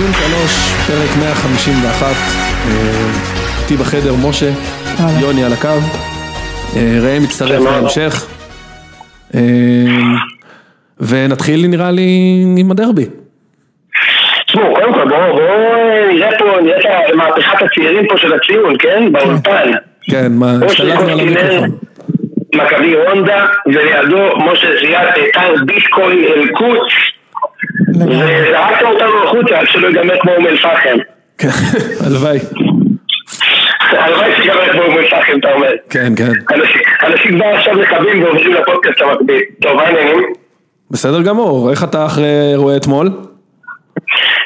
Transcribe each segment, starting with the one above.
ציון שלוש, פרק 151, אה, איתי בחדר משה. יוני על הקו, אה, ראם מצטרף. להמשך, אה, ונתחיל נראה לי עם הדרבי. תשמעו, קודם כל בואו אה, נראה פה, נראה את מהפכת הצעירים פה של הציון, כן? באולפן. כן, מה, השתלטנו על המיקרופון. מכבי הונדה, ולידו משה זיאת, טל ביטקוין אלקוץ, לגמרי. וזרקת אותנו החוצה עד שלא ייגמר כמו אום אל-פחם. כן, הלוואי, הלוואי שיגמר כמו אום אל-פחם, אתה אומר. כן, כן, אנשים- כבר עכשיו מכבים ועוברים לפודקאסט המקביל. טוב, מה העניינים? בסדר גמור, איך אתה אחרי אירועי אתמול?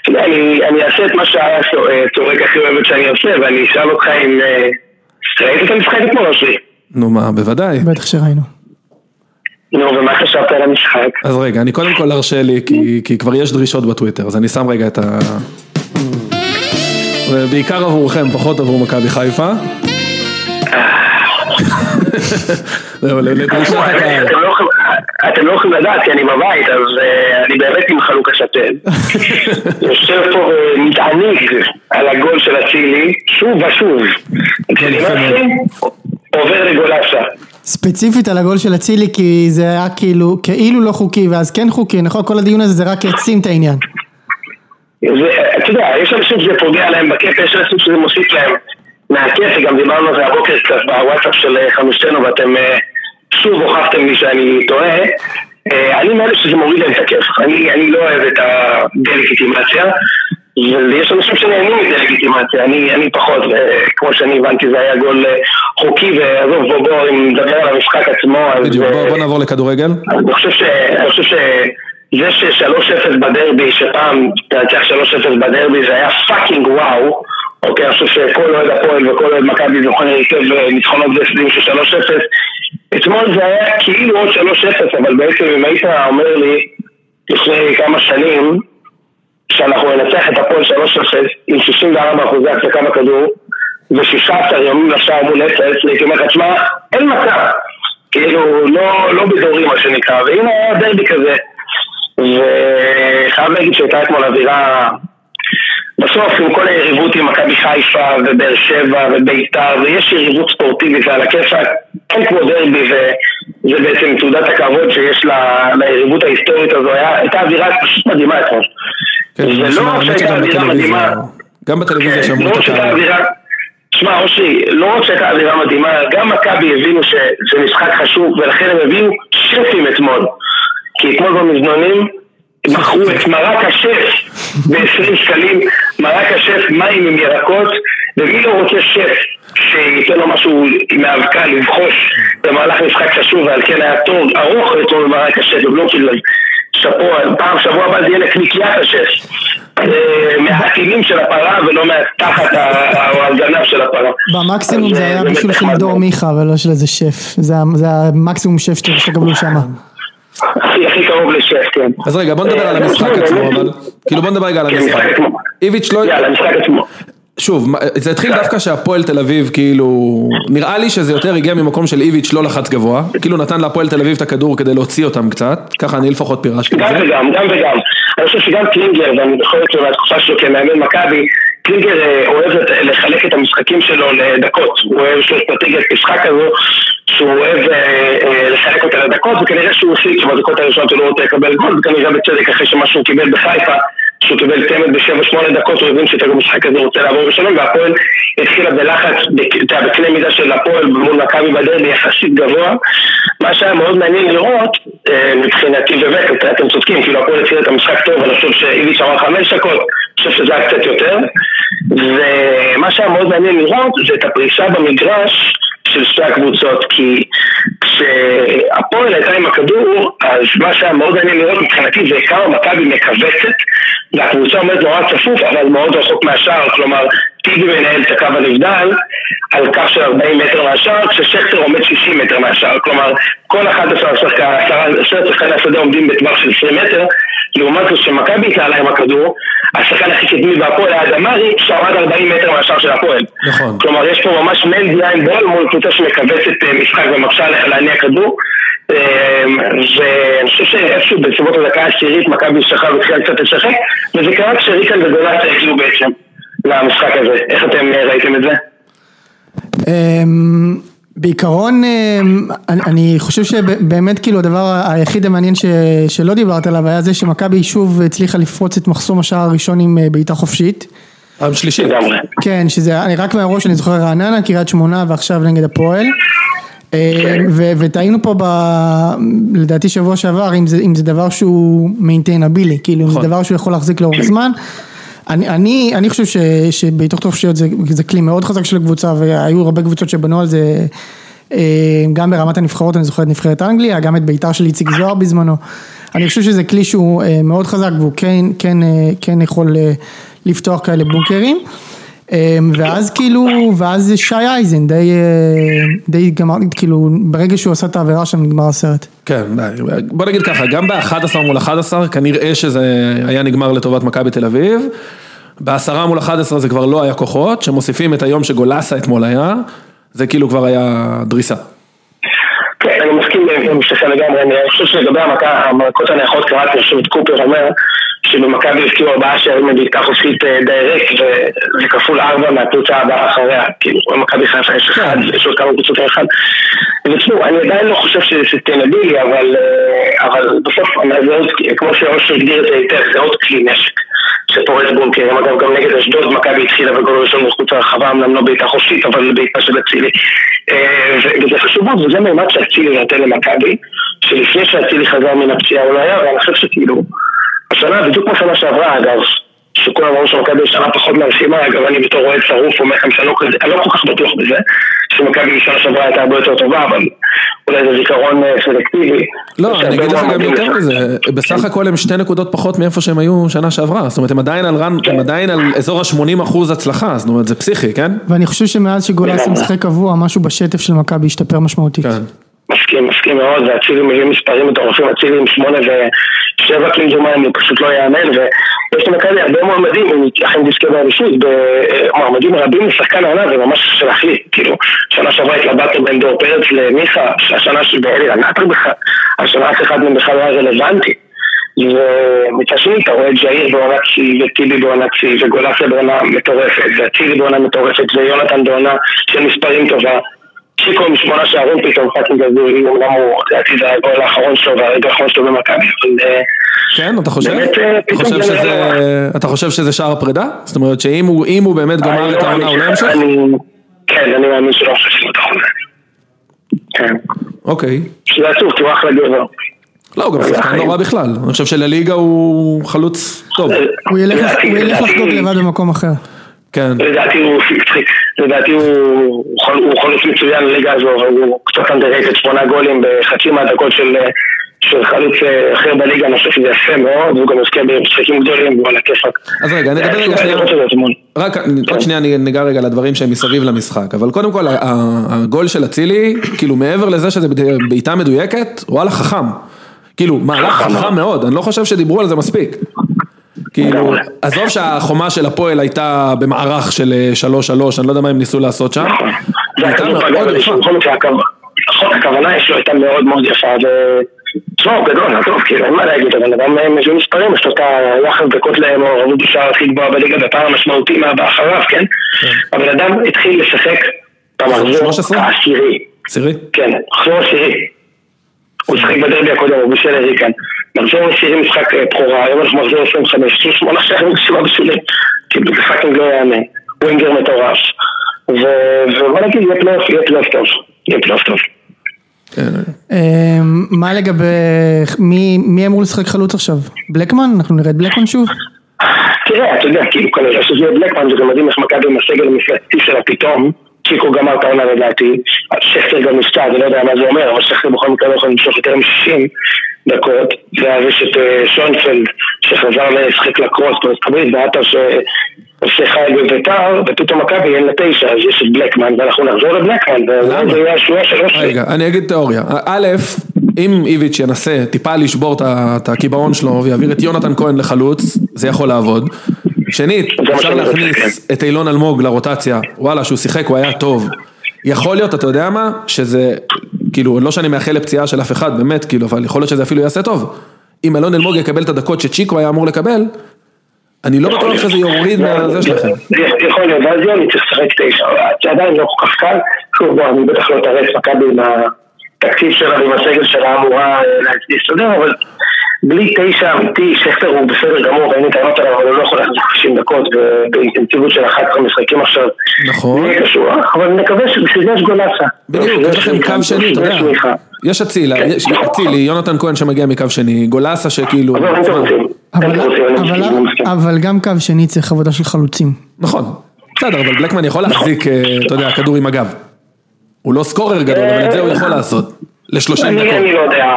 אני אני אעשה את מה שהיה צורק הכי אוהבת שאני עושה, ואני אשאל אותך אם... אה, ראית את המשחק אתמול, אושרי? נו מה, בוודאי. בטח שראינו. נו, ומה חשבת על המשחק? אז רגע, אני קודם כל ארשה לי, כי, כי כבר יש דרישות בטוויטר, אז אני שם רגע את ה... ובעיקר עבורכם, פחות עבור מכבי חיפה. אתם לא יכולים- אתם לא יכולים לדעת כי אני בבית, אז אה, אני באמת עם חלוק השתן. יושב פה ומתעניג על הגול של אצילי, שוב ושוב. כשנמאסי, עובר לגולסה. ספציפית על הגול של אצילי כי זה היה כאילו, כאילו לא חוקי ואז כן חוקי, נכון? כל הדיון הזה זה רק העצים את העניין. אתה יודע, יש אנשים שזה פוגע להם בכיף, יש אנשים שזה מוסיף להם מהכיף, וגם דיברנו על זה הבוקר קצת בוואטסאפ של אה, חמישתנו, ואתם אה, שוב הוכחתם לי שאני טועה. אה, אני מאלה שזה מוריד להם את הכיף, אני, אני לא אוהב את הדה-לגיטימציה, ויש אנשים שנהנים מדה-לגיטימציה, אני, אני פחות, וכמו שאני הבנתי זה היה גול אה, חוקי, ועזוב בוא בוא, אם נדבר על המשחק עצמו, אז... בדיוק, בוא, אה, בוא נעבור לכדורגל. אני חושב ש... אני חושב ש... זה ש-3-0 בדרבי, שפעם תנצח 3-0 בדרבי זה היה fucking וואו אוקיי, אני חושב שכל אוהד הפועל וכל אוהד מכבי זוכר היטב אה, ניצחונות והפסדים של 3-0 אתמול זה היה כאילו עוד 3-0 אבל בעצם אם היית אומר לי לפני כמה שנים שאנחנו ננצח את הפועל 3-0 עם 64 אחוזי החזקה בכדור ו-16 ימים לשער מול אפס, הייתי אומר לך, תשמע, אין מצב, כאילו, לא, לא בדורי מה שנקרא, והנה היה דרבי כזה, וחייב להגיד שהייתה אתמול אווירה, בסוף עם כל היריבות עם מכבי חיפה ובאר שבע וביתר, ויש יריבות ספורטיבית ועל הכיפאק, אין כמו דרבי וזה בעצם תעודת הכבוד שיש ל- ליריבות ההיסטורית הזו, היה- הייתה אווירה פשוט מדהימה אתמול. כן, זה לא רק שהייתה אווירה מדהימה, גם בטלוויזיה כן, שמעו לא את הקהל. תשמע אושרי, לא רק שהייתה אווירה מדהימה, גם מכבי הבינו שזה משחק חשוב ולכן הם הביאו שפים אתמול כי אתמול במזנונים מכרו את מרק השף ב-20 שקלים, מרק השף מים עם ירקות ומי לא רוצה שף שייתן לו משהו מאבקה לבחוש במהלך משחק חשוב ועל כן היה תור ארוך אתמול במרק השף בבלומפילד שאפו, פעם שבוע הבא זה יהיה לקניקיית השף אה, מהטילים של הפרה ולא מהתחת או הגנב של הפרה במקסימום זה היה בישול של דור. מיכה ולא של איזה שף. זה המקסימום שף שאתם תקבלו שמה. הכי הכי קרוב לשף, כן. אז רגע, בוא נדבר אה, על אז המשחק אתמול עצמו, באמת- אבל... כאילו בוא נדבר רגע על כן, המשחק. איביץ' לא... יאללה, משחק עצמו. שוב, זה התחיל דווקא שהפועל תל אביב, כאילו... נראה לי שזה יותר הגיע ממקום של איביץ' לא לחץ גבוה. כאילו נתן להפועל תל אביב את הכדור כדי להוציא אותם קצת. ככה אני לפחות פירשתי את גם זה. וגם, גם וגם. אני חושב שגם קלינגר, ואני זוכר את זה מהתקופה שלו כמאמן מכבי, קלינגר אה, אוהב לחלק את המשחקים שלו לדקות. הוא אוהב, יש לו אסטרטגיית משחק כזו, שהוא אוהב אה, אה, לחלק אותה לדקות, וכנראה שהוא החליט שבדקות הראשונות הוא לא רוצה לקבל גול, וכנראה בצדק אחרי שמה שהוא קיבל בחיפה, שהוא קיבל צמד בשבע שמונה דקות, הוא הבין שאת המשחק הזה רוצה לעבור בשלום, והפועל התחילה בלחץ, אתה יודע, בקנה מידה של הפועל מול מכבי בדרבי יחסית גבוה. מה שהיה מאוד מעניין לראות, אה, מבחינתי באמת, אתם צודקים, כאילו הפועל התחילה את המשחק טוב, אני חושב שאיביץ' אמר חמש דקות, אני חושב שזה היה קצת יותר. ומה שהיה מאוד מעניין לראות זה את הפרישה במגרש של שתי הקבוצות, כי כשהפועל הייתה עם הכדור, אז מה שהיה מאוד מעניין לראות מבחינתי זה כמה מכבי מכווצת, והקבוצה עומדת נורא צפוף, אבל מאוד רחוק מהשער, כלומר, טיבי מנהל את הקו הנבדל על קו של 40 מטר מהשער, כששכטר עומד 60 מטר מהשער, כלומר, כל 11 שחקני השדה עומדים בטווח של 20 מטר, לעומת זאת שמכבי התנהלה עם הכדור, השחקן הכי קדמי בהפועל היה דמרי, שעמד 40 מטר מהשער של הפועל. נכון. כלומר, יש פה ממש מן ביין בול מול קבוצה שמכווצת אה, משחק ומקשה עליך להניע כדור. אה, ואני חושב שאיפשהו בסביבות הדקה העשירית מכבי השתחררה והתחילה קצת לשחק, וזה קרה כשריקן וגולאסה הגיעו בעצם למשחק הזה. איך אתם אה, ראיתם את זה? אמ, בעיקרון אמ, אני חושב שבאמת כאילו הדבר היחיד המעניין ש, שלא דיברת עליו היה זה שמכבי שוב הצליחה לפרוץ את מחסום השער הראשון עם בעיטה חופשית. פעם שלישית. כן, שזה, אני רק מהראש אני זוכר רעננה, קריית שמונה ועכשיו נגד הפועל. אה, ו- וטעינו פה ב... לדעתי שבוע שעבר אם זה, אם זה דבר שהוא maintainable, כאילו אם זה נכון. דבר שהוא יכול להחזיק לאורך זמן. אני, אני, אני חושב ש, שבעיטות חופשיות זה, זה כלי מאוד חזק של הקבוצה והיו הרבה קבוצות שבנו על זה אה, גם ברמת הנבחרות, אני זוכר את נבחרת אנגליה, גם את בית"ר של איציק זוהר בזמנו. אני חושב שזה כלי שהוא אה, מאוד חזק והוא כן, כן, אה, כן יכול אה, לפתוח כאלה בונקרים. ואז כאילו, ואז שי אייזן די, די גמר, כאילו ברגע שהוא עשה את העבירה שם נגמר הסרט. כן. בוא נגיד ככה, גם ב-11 מול 11 כנראה שזה היה נגמר לטובת מכבי תל אביב. בעשרה מול 11 זה כבר לא היה כוחות, שמוסיפים את היום שגולסה אתמול היה, זה כאילו כבר היה דריסה. כן, אני מסכים עם שתיכם לגמרי, אני חושב שלגבי המכות הנאחות קראתי, חושב את קופר אומר שבמכבי הפקיעו ארבעה שערים מבעיטה חופשית אה, די ריק וזה כפול ארבע מהקבוצה הבאה אחריה, כאילו במכבי חיפה יש אחד, יש עוד כמה קבוצות אחד ותשמעו, אני עדיין לא חושב שזה סטנבילי, אבל, אה, אבל בסוף זה עוד, כמו שאושר הגדיר את זה היטב, זה עוד כלי נשק שפורץ בונקרים, אגב גם נגד אשדוד מכבי התחילה בגול ראשון מחוץ לרחבה, אמנם לא בעיטה חופשית, אבל בעיטה של אצילי. אה, וזה חשוב מאוד, וזה מימד שאצילי נותן למכבי, שלפני שאצילי חזר מן הפציעה הוא לא היה, ואני חושב שכאילו, השנה, בדיוק כמו שנה שעברה אגב, שכולם אמרו שמכבי שנה פחות מהרשימה, אגב אני בתור אוהד שרוף אומר לכם שאני לא כזה, אני לא כל כך בטוח בזה, שמכבי בשנה שעברה הייתה הרבה יותר טובה, אבל אולי זה זיכרון אה, סלקטיבי. לא, אני אגיד לך גם יותר. מזה, בסך הכל הם שתי נקודות פחות מאיפה שהם היו שנה שעברה, זאת אומרת הם עדיין על רן, הם עדיין על אזור ה-80 אחוז הצלחה, זאת אומרת זה פסיכי, כן? ואני חושב שמאז שגולסה משחק קבוע משהו בשטף של מכבי השתפר משמעותית. מסכים, מסכים מאוד, ואצילי מביא מספרים מטורפים, אצילי עם שמונה ושבע כמדומיים, הוא פשוט לא יאמן, ויש למכבי הרבה מועמדים, אם עם דיסקי באליפות, במועמדים רבים לשחקן העונה, זה ממש להחליט, כאילו, שנה שעברה התלבטנו בין דור פרץ למיכה, השנה שבאלי עטר בכלל, השנה אף אחד מהם בכלל לא היה רלוונטי. ומצד שני אתה רואה את ג'איר בעונת שיא, וטיבי בעונת שיא, וגולסיה בעונה מטורפת, ואצילי בעונה מטורפת, ויונתן בעונה של מספרים טובה. שיקו עם שמונה שערים פתאום fucking הזוי, אומנם הוא, לדעתי זה הגול האחרון שלו והרגע האחרון שלו במכבי, אבל אה, כן, אתה חושב? באמת, אה, אתה חושב זה שזה, אתה חושב שזה שער הפרידה? זאת אומרת שאם הוא הוא באמת גמר את לא העונה הוא לא אני- כן, אני מאמין שלא חושב שהוא נכון. כן. אוקיי. שזה עצוב, כי הוא אחלה גבר. לא, הוא גם שחקן לא רע בכלל, אני חושב שלליגה הוא חלוץ טוב. הוא ילך לח- הוא ילך לחגוג לבד במקום אחר. כן. לדעתי הוא לדעתי הוא הוא חול- הוא חולץ מצוין לליגה הזו, אבל הוא קצת אנדרטד, שמונה גולים בחצי מהדקות של של חלוץ אה, אחר בליגה, אני חושב שזה יפה מאוד, והוא גם יזכה במשחקים גדולים, והוא על הכיפאק. אז רגע, נדבר רגע שנייה. אתמול. רק עוד שנייה אני ניגע רגע לדברים שהם מסביב למשחק, אבל קודם כל הגול של אצילי, כאילו מעבר לזה שזה בעיטה מדויקת, וואלה חכם. כאילו, מהלך חכם מאוד, אני לא חושב שדיברו על זה מספיק. כאילו. עזוב שהחומה של הפועל הייתה במערך של אה, שלוש שלוש, אני לא יודע מה הם ניסו לעשות שם. נכון. הייתה מאוד פגע, יפה. בכל מקרה, הכו- נכון, הכוונה שלו הייתה מאוד מאוד יפה. תשמע, הוא גדול, עזוב, כאילו, אין מה להגיד, הבן אדם אה, מביא מספרים, יש לו את היחס דקות למעורבות בשער הכי גבוהה בליגה בפער המשמעותי מהבא אחריו, כן? הבן אדם התחיל לשחק במחזור 13? העשירי, סירי? כן, מחזור עשירי. הוא שיחק בדרבי הקודם, הוא בישל לריקן. מחזור עשירי משחק אה, בכורה, היום אנחנו מחזור 25, יש לו שמונה שערים ושבעה בישולים. כאילו זה fucking לא יאמן. winger מטורף. ובוא נגיד, יהיה פלייאוף, יהיה פלייאוף טוב. יהיה פלייאוף טוב. אמ, מה לגבי, מי אמור לשחק חלוץ עכשיו? בלקמן? אנחנו נראה את בלקמן שוב? תראה, אתה יודע, כאילו כנראה שזה יהיה בלקמן, זה גם מדהים איך מכבי עם הסגל המפלצתי שלה פתאום. צ'יקו גמר את העונה לדעתי, שכטר גם נפצע, אני לא יודע מה זה אומר, אבל שכטר בכל מקרה לא יכול למשוך יותר מ-60 דקות, ואז יש את אה, שוינפלד שחזר לשחק לקרוס בארצות הברית, ועטר שעושה חי בביתר, ופתאום מכבי אין לה תשע, אז יש את בלקמן, ואנחנו נחזור לבלקמן, ואולי זה יהיה השבועה שלוש. רגע, אני אגיד תיאוריה. א', אם איביץ' ינסה טיפה לשבור את הקיבעון שלו ויעביר את יונתן כהן לחלוץ, זה יכול לעבוד. שנית, אפשר להכניס את אילון אלמוג לרוטציה, וואלה, שהוא שיחק, הוא היה טוב. יכול להיות, אתה יודע מה? שזה, כאילו, לא שאני מאחל לפציעה של אף אחד, באמת, כאילו, אבל יכול להיות שזה אפילו יעשה טוב. אם אלון אלמוג יקבל את הדקות שצ'יקו היה אמור לקבל, אני לא בטוח שזה יוריד מהזה שלכם. יכול להיות, ואז יוני צריך לשחק תשע, זה עדיין לא כל כך קל, שוב בוא, אני בטח לא אתרץ מכבי עם התקציב שלה ועם הסגל שלה אמורה להסתדר, אבל בלי תשע אמיתי, שכטר הוא בסדר גמור, אין לי טענות עליו, אבל הוא לא יכול להחזיק 90 דקות באינטנסיביות של 11 משחקים עכשיו. נכון. זה יהיה קשוח, אבל נקווה שבשביל זה יש גולאסה. בדיוק, יש לכם קו שני, אתה יודע. יש אצילה, יש אצילי, יונתן כהן שמגיע מקו שני, גולאסה שכאילו... אבל גם קו שני צריך עבודה של חלוצים. נכון. בסדר, אבל בלקמן יכול להחזיק, אה, אתה יודע, כדור עם הגב. הוא לא סקורר גדול, אבל את זה הוא יכול לעשות. ל-30 אני דקות. אני לא יודע,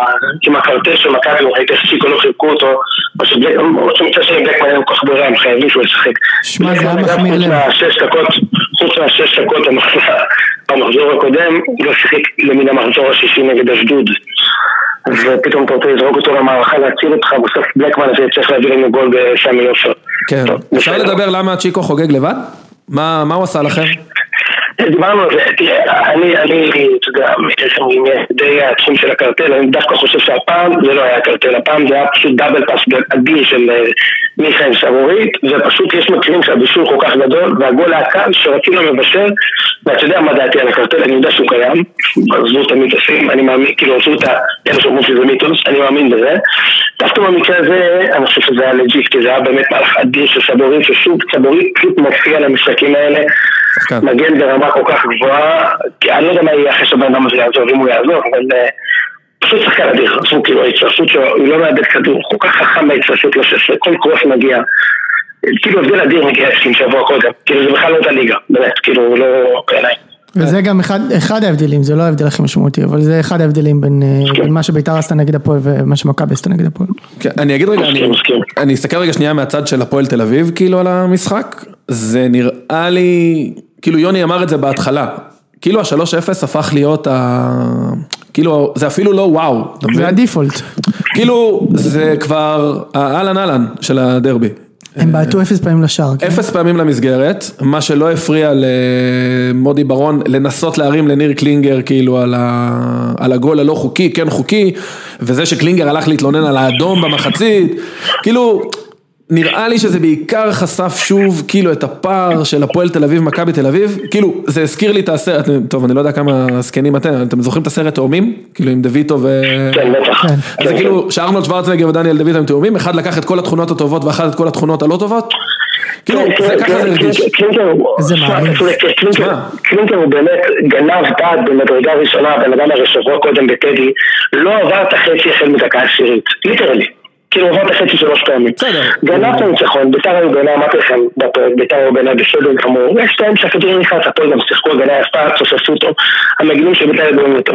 עם הקרטל של מכבי, הוא ראית איך צ'יקו לא חיבקו אותו, או שמצד שני בלקמן אין כל כך ברירה, הם חייבים שהוא ישחק. שמע, זה היה מחמיר לב. חוץ מהשש דקות במחזור הקודם, הוא לא שיחק למן המחזור השישי נגד אשדוד. ופתאום אתה רוצה לזרוק אותו למערכה להציל אותך, בסוף בלקמן הזה צריך להביא לנו גול בסמי עופר. כן. אפשר. לדבר למה צ'יקו חוגג לבד? מה הוא עשה לכם? דיברנו על זה, תראה, אני, אני, אתה יודע, יש לנו די העצום של הקרטל, אני דווקא חושב שהפעם זה לא היה קרטל, הפעם זה היה פשוט דאבל פאס אדיר של אה, מיכאל סבורית, ופשוט יש מקרים שהבישול כל כך גדול, והגול היה קל שרצינו לבשל, ואתה יודע מה דעתי על הקרטל, אני יודע שהוא קיים, עזבו את המיתוסים, אני מאמין, כאילו עזבו את אלה שאומרים שזה מיתוס, אני מאמין בזה, דווקא במקרה הזה, אני חושב שזה היה legit, כי זה היה באמת מהלך אדיר של סבוריט, ששוב, סבוריט פשוט מופיע למשחקים האלה, שחקן. מגן ברמה כל כך גבוהה, כי אני לא יודע מה יהיה אחרי שהבן אדם הזה יעזוב, אם הוא יעזוב, אבל אה, פשוט שחקן אדיר, עשו כאילו ההצטרפות שלו, הוא לא מאבד כדור, הוא כל כך חכם בהצטרפות ל-16, כל cross מגיע, כאילו הבדל אדיר מגייסים שבוע קודם, כאילו זה בכלל לא אותה ליגה, באמת, כאילו לא בעיניי. וזה גם אחד, אחד ההבדלים, זה לא ההבדל הכי משמעותי, אבל זה אחד ההבדלים בין, אה, בין מה שביתר עשתה נגד הפועל ומה שמכבי עשתה נגד הפועל. כן, אני אגיד רגע, אני. אני אסתכל רגע שנייה מהצד של הפועל תל אביב, כאילו על המשחק, זה נראה לי, כאילו יוני אמר את זה בהתחלה, כאילו ה-3-0 הפך להיות ה... כאילו, זה אפילו לא וואו? זה הדיפולט. כאילו, זה כבר האהלן אהלן של הדרבי. הם בעטו אפס פעמים לשער. כן? אפס פעמים למסגרת, מה שלא הפריע למודי ברון לנסות להרים לניר קלינגר כאילו על, הגול הלא חוקי, כן חוקי, וזה שקלינגר הלך להתלונן על האדום במחצית, כאילו נראה לי שזה בעיקר חשף שוב כאילו את הפער של הפועל תל אביב מכבי תל אביב, כאילו זה הזכיר לי את הסרט, טוב אני לא יודע כמה זקנים אתם, אתם זוכרים את הסרט תאומים? כאילו עם דויטו ו... כן, בטח. כן. אז זה כאילו שארנולד שוורצנגר ודניאל דוד הם תאומים, אחד לקח את כל התכונות הטובות ואחד את כל התכונות הלא טובות, כאילו זה ככה זה הרגיש. קלינקר הוא. קלינקר באמת גנב דעת במדרגה ראשונה, הבן אדם הרי שבוע קודם בטדי, לא עבר את החצי החל מדקה עשירית, literally. כאילו עבר את החצי שלוש פעמים. גנב את הניצחון, ביתר היו בעיניי, אמרתי לכם, בפרק, ביתר היו בעיניי בסדר גמור, יש להם שהכדור נכנס, הפועל גם שיחקו הגנה יפה, צופפו אותו, המגינים של ביתר ידעו יותר.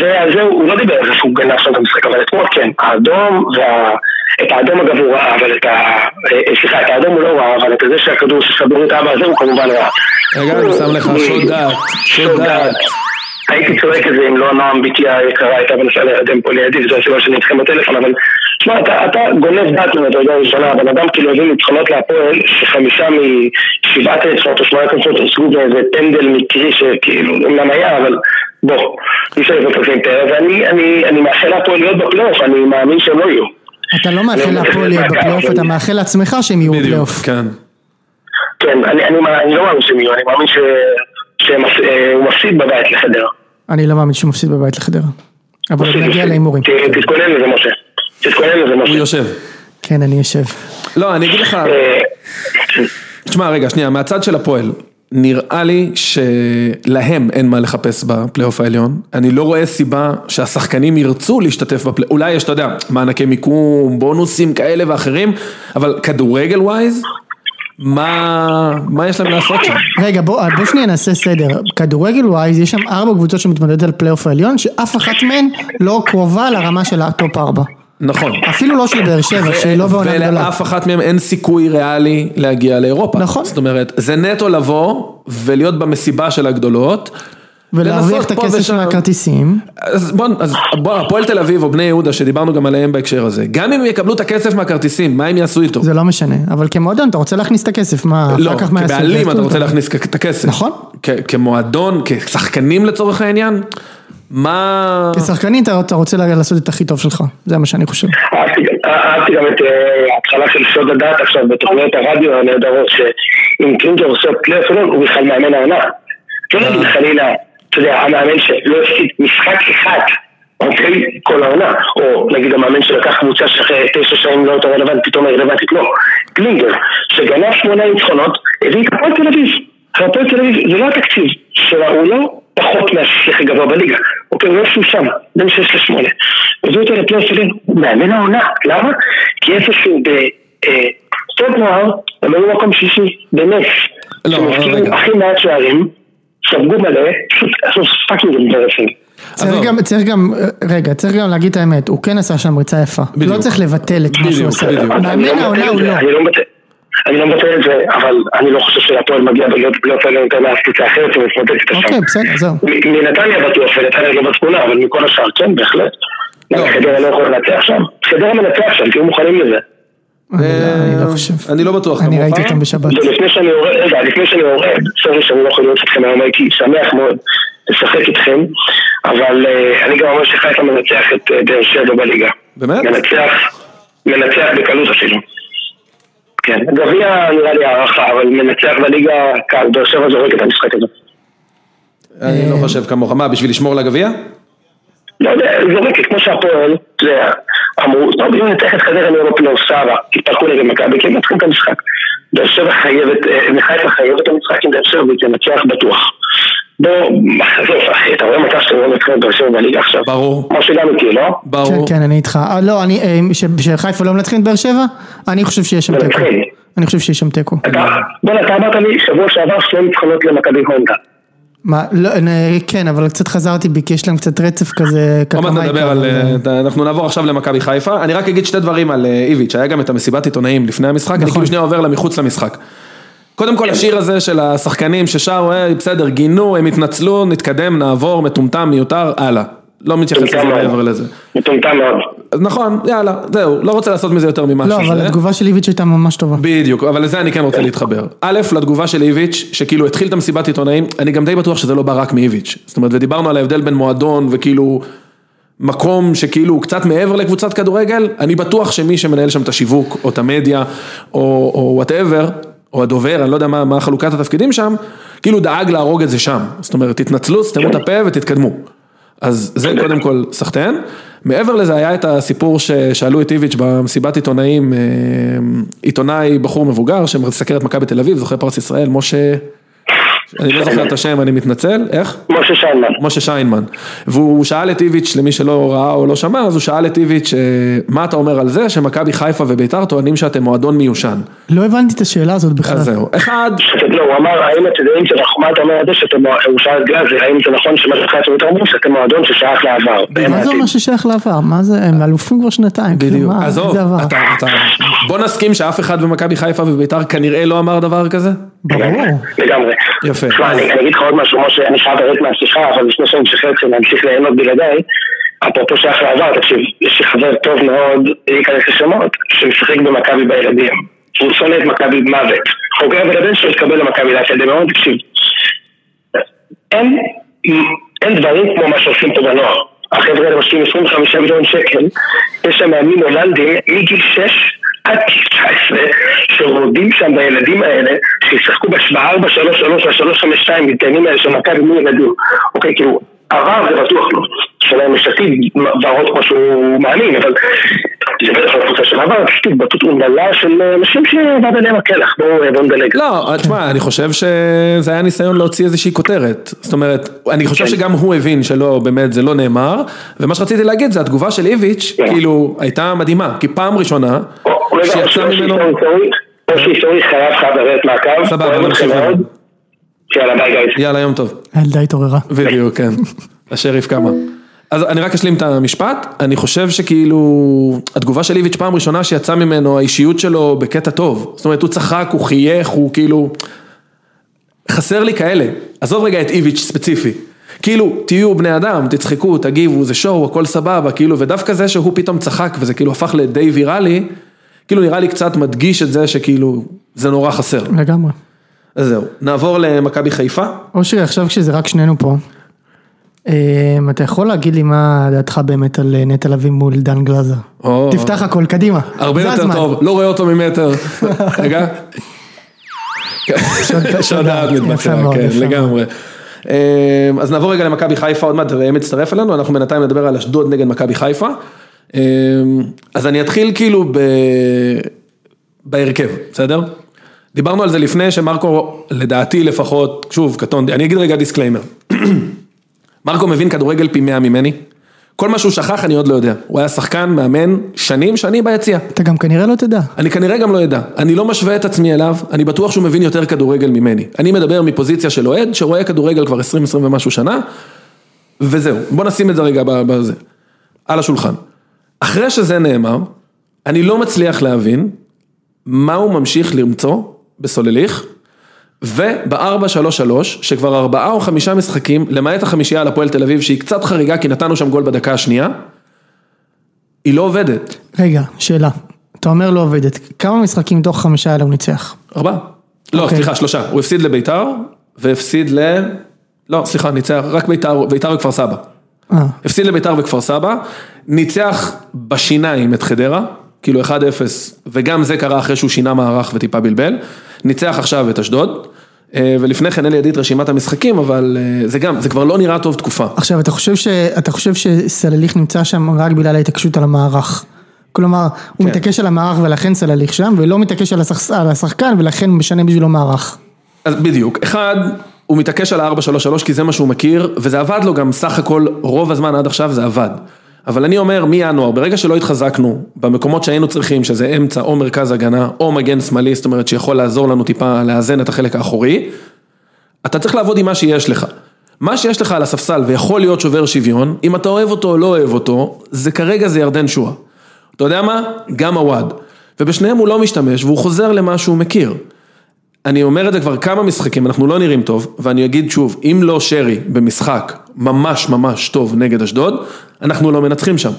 ועל זה הוא לא דיבר על זה שהוא גנב שם את המשחק, אבל אתמול כן, האדום וה... את האדום אגב הוא ראה, אבל את ה... אה, סליחה, את האדום הוא לא ראה, אבל את זה שהכדור שסבורית אבא הזה הוא כמובן ראה. רגע, אני שם לך שוד דעת, שוד דעת. הייתי צועק את זה אם לא נועם ביתי היקרה הייתה מנסה להירדם פה לידי, וזו הסיבה שאני איתכם בטלפון, אבל תשמע, אתה, אתה גונב דעת ממדרגה ראשונה, הבן אדם כאילו הביא ניצחונות להפועל, שחמישה משבעת הניצחונות או שמונה הניצחונות הושגו באיזה פנדל מקרי שכאילו, אמנם היה, אבל בוא, אי אפשר לבנות לזה אינטרס, ואני אני, אני מאחל להפועל להיות בפלייאוף, אני מאמין שהם לא יהיו. אתה לא מאחל לא, להפועל להיות זה- בפלייאוף, אתה מאחל לעצמך שהם יהיו בפלייאוף. כן. כן, אני, אני, אני לא מאמין שהם יהיו, אני מאמין שהוא מפסיד בבית לחדרה. אני לא מאמין שהוא מפסיד בבית לחדרה. אבל נגיע להימורים. תתכונן לזה משה. הוא. יושב. כן, אני יושב. לא, אני אגיד לך, אה, תשמע רגע, שנייה, מהצד של הפועל, נראה לי שלהם אין מה לחפש בפלייאוף העליון, אני לא רואה סיבה שהשחקנים ירצו להשתתף בפלייאוף, אולי יש, אתה יודע, מענקי מיקום, בונוסים כאלה ואחרים, אבל כדורגל wise, מה, מה יש להם לעשות שם? רגע, בוא, בוא שנייה נעשה סדר. כדורגל wise, יש שם ארבע קבוצות שמתמודדות על פלייאוף העליון, שאף אחת מהן לא קרובה לרמה של ה top ארבע. נכון. אפילו לא של באר שבע, שהיא לא בעונה גדולה. ולאף אחת מהם אין סיכוי ריאלי להגיע לאירופה. נכון. זאת אומרת, זה נטו לבוא ולהיות במסיבה של הגדולות. ולהרוויח את הכסף ושם. מהכרטיסים. אז בוא, אז בוא, הפועל תל אביב או בני יהודה שדיברנו גם עליהם בהקשר הזה, גם אם יקבלו את הכסף מהכרטיסים, מה הם יעשו איתו? זה לא משנה, אבל כמועדון אתה רוצה להכניס את הכסף, מה, לא, אחר כך מה יעשו? כבעלים יעשו אתה רוצה. להכניס את הכסף. נכון. כמועדון, כשחקנים לצורך העניין, מה... כשחקנית אתה רוצה לעשות את הכי טוב שלך, זה מה שאני חושב. אהבתי גם את אה, ההתחלה של שוד הדעת עכשיו בתוכניות הרדיו הנהדרות, שאם קלינגר עושה פלייאוף הוא בכלל מאמן העונה. כן נגיד חלילה, אתה יודע, המאמן שלא הפסיד משחק אחד, אוקיי, כל העונה, או נגיד המאמן שלקח קבוצה שאחרי תשע שנים לא יותר רלוונטית, פתאום היא רלוונטית, לא. קלינגר, שגנב שמונה ניצחונות, הביא את הפועל תל אביב. הפועל תל אביב זה לא התקציב שלה, הוא לא פחות מהשיח הכי גבוה בליגה. אוקיי, הוא איפשהו שם, בין 6 ל-8. הביאו אותו לפלייאוף עליון, הוא מאמן העונה, למה? כי איפשהו בסטוד נוער, הם היו מקום שישי, בנס. לא, שמבקיעים רגע. הכי מעט שערים, ספגו מלא, פשוט עשו fucking embarrassing. צריך. גם, צריך גם, רגע, צריך גם להגיד את האמת, הוא כן עשה שם ריצה יפה. בדיוק. לא צריך לבטל את מה שהוא עושה. בדיוק. אני מאמן לא העונה מבטל הוא את זה, לא. אני לא מבטל. את זה, אבל אני לא חושב שלפועל מגיע בלהיות פלייאוף עליון יותר מאף קבוצה אחרת ומתמודדת איתה אוקיי, שם. בסדר, זהו. מ- מנתניה בטוח, ונתניה לא בתמונה, אבל מכל השאר כן, בהחלט. לא. חדרה לא יכול לנצח שם? חדרה מנצח שם, תהיו מוכנים לזה. אני לא- אני לא חושב. אני לא בטוח אני. ראיתי אותם בשבת. ולפני שאני יורד, רגע, לפני שאני יורד, סורי שאני לא יכול לראות אתכם היום, הייתי שמח מאוד לשחק איתכם, אבל אה, אני גם אומר שחיפה מנצח את אה, באר שבע בליגה. באמת? מנצח, מנצח בקלות אפילו. כן, גביע נראה לי הערכה, אבל מנצח בליגה קל, באר שבע זורק את המשחק הזה. אני לא חושב כמוך. מה, בשביל לשמור על הגביע? לא יודע, זורקת, כמו שהפועל, זה אמרו, טוב, אם נצטרך את חדרה פלייאוף סבא, יתפרקו נגד מכבי, כי הם מנצחים את המשחק. באר שבע חייבת, אה, חיפה חייבת את המשחק עם באר שבע והיא תנצח בטוח. בוא, עזוב, אחי, אתה רואה מצב שאתם רואים אתכם את באר שבע בליגה עכשיו? ברור. משה גם איתי, לא? כן, ברור. כן, אני איתך. אה, לא, אני, אה, שחיפה לא מנצחים את באר שבע? אני חושב שיש שם תיקו. מנצחים. אני חושב שיש שם תיקו. בוא'נה, אתה אמרת לי שבוע שעבר שני ניצחונות למכבי הונדה. מה, לא, אה, כן, אבל קצת חזרתי בי, כי יש להם קצת רצף כזה, עוד מעט נדבר על... אנחנו נעבור עכשיו למכבי חיפה. אני רק אגיד שתי דברים על איביץ', היה גם את המסיבת עיתונאים לפני המשחק, אני נכון. כאילו שנייה עובר למחוץ למשחק. קודם כל השיר הזה של השחקנים ששרו, "היי, בסדר, גינו, הם התנצלו, נתקדם, נעבור, מטומטם, מיותר, הלאה. לא מתייחס לזה. מעבר לזה. מטומטם מאוד. נכון, יאללה, זהו, לא רוצה לעשות מזה יותר ממה לא, אבל שזה. התגובה של איביץ' הייתה ממש טובה. בדיוק, אבל לזה אני כן רוצה להתחבר. א', לתגובה של איביץ', שכאילו התחיל את המסיבת עיתונאים, אני גם די בטוח שזה לא בא רק מאיביץ'. זאת אומרת, ודיברנו על ההבדל בין מועדון וכאילו מקום שכאילו הוא קצת מעבר לקבוצת כדורגל, אני בטוח שמי שמנהל שם את השיווק, או את המדיה, או whatever, או הדובר, אני לא יודע מה, מה חלוקת התפקידים שם, כאילו דאג להרוג את זה שם. זאת אומרת, תתנצלו, סתמו את הפה ותתקדמו. אז זה קודם כל סחטיין. מעבר לזה היה את הסיפור ששאלו את איביץ' במסיבת עיתונאים, אה, עיתונאי בחור מבוגר שמסקר את מכבי תל אביב, זוכה פרס ישראל, משה, אני לא זוכר את השם, אני מתנצל, איך? משה שיינמן. משה שיינמן, והוא שאל את איביץ', למי שלא ראה או לא שמע, אז הוא שאל את איביץ', אה, מה אתה אומר על זה שמכבי חיפה וביתר טוענים שאתם מועדון מיושן? לא הבנתי את השאלה הזאת בכלל. אז זהו, אחד, לא, הוא אמר, האם אתם יודעים שזה נכון, מה אתה אומר על זה שאתם, הוא שאל את גלאזר, האם זה נכון שמה שחיפה יותר אומרים שאתם מועדון ששייך לעבר? מה זה אומר ששייך לעבר? מה זה, הם אלופים כבר שנתיים. כאילו, בדיוק, עזוב, אתה, בוא נסכים שאף אחד במכבי חיפה וביתר כנראה לא אמר דבר כזה? ברור. לגמרי. יפה. תשמע, אני אגיד לך עוד משהו, משה, אני חייב לרדת מהשיחה, אבל לפני שאני משחרר אתכם, אני אמשיך ליהנות בלעדיי. אפרופו שייך לעבר, תקשיב, יש לי חבר טוב מאוד, להיכנס לשמות, שמשחק במכבי בילדים. הוא שונא את מכבי במוות. חוקר ולבן שלו התקבל למכבי לאקדמיה, תקשיב. אין, אין דברים כמו מה שעושים פה בנוער. החבר'ה האלה משקיעים 25 מיליון שקל, יש שם מאמנים הולנדים מגיל 6 עד גיל 19 שרודים שם בילדים האלה שישחקו ב-4, 3, 3 ו-3, 5, 2 מתקיימים האלה של מכבי מול ילדים. אוקיי, כאילו, עבר זה בטוח לא. שלהם יש עתיד כמו שהוא מאמין, אבל זה בטח לא קבוצה של עבר, פשוט התבטאות אומללה של אנשים שעבד עליהם הקלח. בואו בואו נדלג. לא, תשמע, אני חושב שזה היה ניסיון להוציא איזושהי כותרת. זאת אומרת, אני חושב שגם הוא הבין שלא, באמת, זה לא נאמר, ומה שרציתי להגיד זה התגובה של איביץ', כן. כאילו, הייתה מדהימה, כי פעם ראשונה, שיצא ממנו... או שהיסטורית חייב חייב לרדת מהקו. סבבה, נמשיך. מאוד. יאללה ביי גייז. יאללה, יום טוב. הילדה התעוררה. בדיוק, כן. השריף קמה. אז אני רק אשלים את המשפט, אני חושב שכאילו, התגובה של איביץ' פעם ראשונה שיצא ממנו, האישיות שלו בקטע טוב. זאת אומרת, הוא צחק, הוא חייך, הוא כאילו... חסר לי כאלה. עזוב רגע את איביץ' ספציפי. כאילו, תהיו בני אדם, תצחקו, תגיבו, זה שואו, הכל סבבה, כאילו, ודווקא זה שהוא פתאום צחק וזה כאילו הפך לדי ויראלי, כאילו נראה לי קצת מדגיש את זה שכאילו, זה נורא חסר. לגמרי. אז זהו, נעבור למכבי חיפה. אושרי, עכשיו כשזה רק שנינו פה, אה, אתה יכול להגיד לי מה דעתך באמת על אה, נטע לביא מול דן גלאזר? תפתח הכל, קדימה. הרבה יותר. טוב, לא רואה אותו ממטר. רגע. שודד יפה מתבצע, כן. לגמרי. אמ, אז נעבור רגע למכבי חיפה עוד מעט, ראם מצטרף אלינו, אנחנו בינתיים נדבר על אשדוד נגד מכבי חיפה. אמ, אז אני אתחיל כאילו ב... בהרכב, בסדר? דיברנו על זה לפני שמרקו, לדעתי לפחות, שוב, קטונתי, אני אגיד רגע disclaimer. מרקו מבין כדורגל פי מאה ממני. כל מה שהוא שכח אני עוד לא יודע. הוא היה שחקן, מאמן, שנים, שנים ביציע. אתה גם כנראה לא תדע. אני כנראה גם לא אדע, אני לא משווה את עצמי אליו, אני בטוח שהוא מבין יותר כדורגל ממני. אני מדבר מפוזיציה של אוהד שרואה כדורגל כבר 20-20 ומשהו שנה, וזהו, בוא נשים את זה רגע בזה, על השולחן. אחרי שזה נאמר, אני לא מצליח להבין מה הוא ממשיך למצוא בסולליך, וב-4-3-3, שכבר ארבעה או חמישה משחקים, למעט החמישייה על הפועל תל אביב, שהיא קצת חריגה כי נתנו שם גול בדקה השנייה, היא לא עובדת. רגע, שאלה. אתה אומר לא עובדת. כמה משחקים מתוך חמישה האלה הוא ניצח? ארבעה. לא, אוקיי. סליחה, שלושה. הוא הפסיד לביתר, והפסיד ל... לא, סליחה, ניצח, רק ביתר, ביתר וכפר סבא. אה, הפסיד לביתר וכפר סבא, ניצח בשיניים את חדרה, כאילו 1-0, וגם זה קרה אחרי שהוא שינה מערך וטיפה בלבל. ניצח עכשיו את אשדוד, אה, ולפני כן אין לידי את רשימת המשחקים, אבל אה, זה גם, זה כבר לא נראה טוב תקופה. עכשיו, אתה חושב, ש... אתה חושב שסלליך נמצא שם רק בגלל ההתעקשות על המערך? כלומר, הוא כן. מתעקש על המערך ולכן סלליך שם, ולא מתעקש על, השח... על השחקן ולכן משנה בשבילו מערך. אז בדיוק, אחד, הוא מתעקש על ה-4-3-3 כי זה מה שהוא מכיר, וזה עבד לו גם סך הכל רוב הזמן עד עכשיו זה עבד. אבל אני אומר מינואר, ברגע שלא התחזקנו במקומות שהיינו צריכים, שזה אמצע או מרכז הגנה או מגן שמאלי, זאת אומרת שיכול לעזור לנו טיפה לאזן את החלק האחורי, אתה צריך לעבוד עם מה שיש לך. מה שיש לך על הספסל ויכול להיות שובר שוויון, אם אתה אוהב אותו או לא אוהב אותו, זה כרגע זה ירדן שואה. אתה יודע מה? גם הוואד. ובשניהם הוא לא משתמש והוא חוזר למה שהוא מכיר. אני אומר את זה כבר כמה משחקים, אנחנו לא נראים טוב, ואני אגיד שוב, אם לא שרי במשחק ממש ממש טוב נגד אשדוד, אנחנו לא מנצחים שם.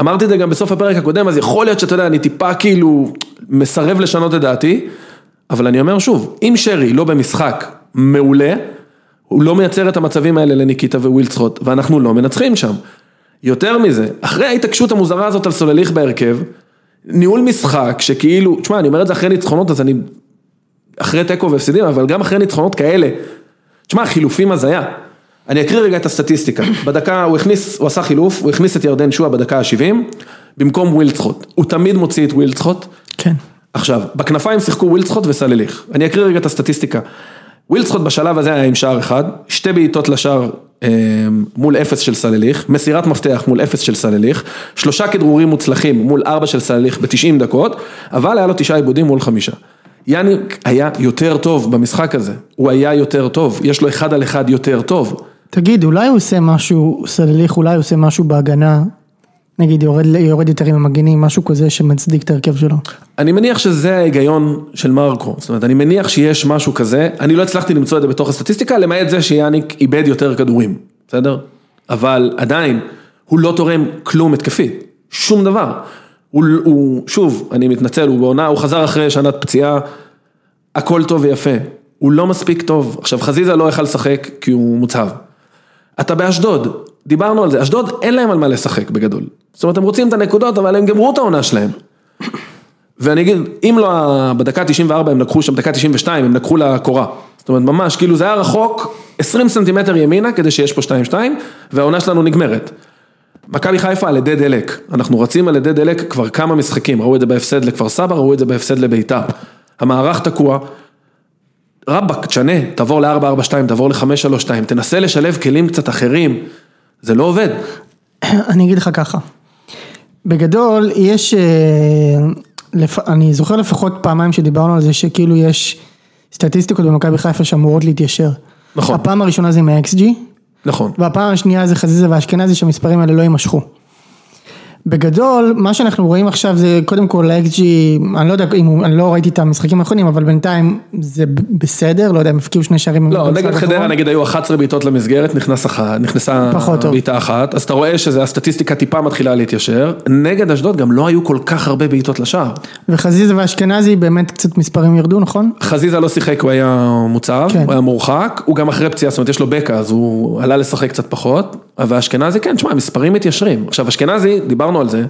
אמרתי את זה גם בסוף הפרק הקודם, אז יכול להיות שאתה יודע, אני טיפה כאילו מסרב לשנות את דעתי, אבל אני אומר שוב, אם שרי לא במשחק מעולה, הוא לא מייצר את המצבים האלה לניקיטה ווילצחוט, ואנחנו לא מנצחים שם. יותר מזה, אחרי ההתעקשות המוזרה הזאת על סולליך בהרכב, ניהול משחק שכאילו, תשמע, אני אומר את זה אחרי ניצחונות, אז אני אחרי תיקו והפסידים, אבל גם אחרי ניצחונות כאלה, תשמע, חילופים הזיה. אני אקריא רגע את הסטטיסטיקה. בדקה, הוא הכניס, הוא עשה חילוף, הוא הכניס את ירדן שועה בדקה ה-70, במקום ווילצחוט. הוא תמיד מוציא את ווילצחוט. כן. עכשיו, בכנפיים שיחקו ווילצחוט וסלליך. אני אקריא רגע את הסטטיסטיקה. ווילצחוט בשלב הזה היה עם שער אחד, שתי בעיטות לשער אה, מול אפס של סלליך, מסירת מפתח מול אפס של סלליך, שלושה כדרורים מוצלחים מול ארבע של סלליך ב-90 דקות, אבל היה לו תשעה עיבודים מול חמישה. יאניק היה יותר טוב במשחק הזה, הוא היה יותר טוב, יש לו אחד על אחד יותר טוב. תגיד, אולי הוא עושה משהו, סלליך, אולי הוא עושה משהו בהגנה, נגיד יורד, יורד יותר עם המגנים, משהו כזה שמצדיק את ההרכב שלו. אני מניח שזה ההיגיון של מרקו, זאת אומרת, אני מניח שיש משהו כזה, אני לא הצלחתי למצוא את זה בתוך הסטטיסטיקה, למעט זה שיאניק איבד יותר כדורים, בסדר? אבל עדיין, הוא לא תורם כלום התקפי, שום דבר. הוא, הוא, שוב, אני מתנצל, הוא בעונה, הוא חזר אחרי שנת פציעה, הכל טוב ויפה, הוא לא מספיק טוב. עכשיו, חזיזה לא יכל לשחק כי הוא מוצהב. אתה באשדוד, דיברנו על זה, אשדוד אין להם על מה לשחק בגדול. זאת אומרת, הם רוצים את הנקודות, אבל הם גמרו את העונה שלהם. ואני אגיד, אם לא בדקה 94 הם לקחו שם, דקה 92 הם לקחו לקורה. זאת אומרת, ממש, כאילו זה היה רחוק 20 סנטימטר ימינה כדי שיש פה 2-2, והעונה שלנו נגמרת. מכבי חיפה על ידי דלק, אנחנו רצים על ידי דלק כבר כמה משחקים, ראו את זה בהפסד לכפר סבא, ראו את זה בהפסד לביתר. המערך תקוע, רבאק, תשנה, תעבור ל-442, תעבור ל-532, תנסה לשלב כלים קצת אחרים, זה לא עובד. אני אגיד לך ככה, בגדול יש, אה. אני זוכר לפחות פעמיים שדיברנו על זה שכאילו יש סטטיסטיקות במכבי חיפה שאמורות להתיישר. נכון. הפעם הראשונה זה עם ה-XG, נכון. והפעם השנייה זה חזיזה ואשכנזי שהמספרים האלה לא יימשכו. בגדול, מה שאנחנו רואים עכשיו זה קודם כל ה-XG, אני לא יודע אם, הוא- אני לא ראיתי את המשחקים האחרונים, אבל בינתיים זה בסדר, לא יודע, הם הפקיעו שני שערים. לא, נגד חדרה. נגיד היו 11 בעיטות למסגרת, נכנס אחת, נכנסה. בעיטה אחת, אז אתה רואה שהסטטיסטיקה טיפה מתחילה להתיישר, נגד אשדוד גם לא היו כל כך הרבה בעיטות לשער. וחזיזה ואשכנזי באמת קצת מספרים ירדו, נכון? חזיזה לא שיחק, הוא היה מוצב, כן. הוא היה מורחק, הוא גם אחרי פציעה, זאת אומרת יש לו בקע, אז הוא עלה לשחק קצת פחות, ואשכנזי כן, תשמע, המספרים מתיישרים. עכשיו אשכנזי, דיברנו על זה,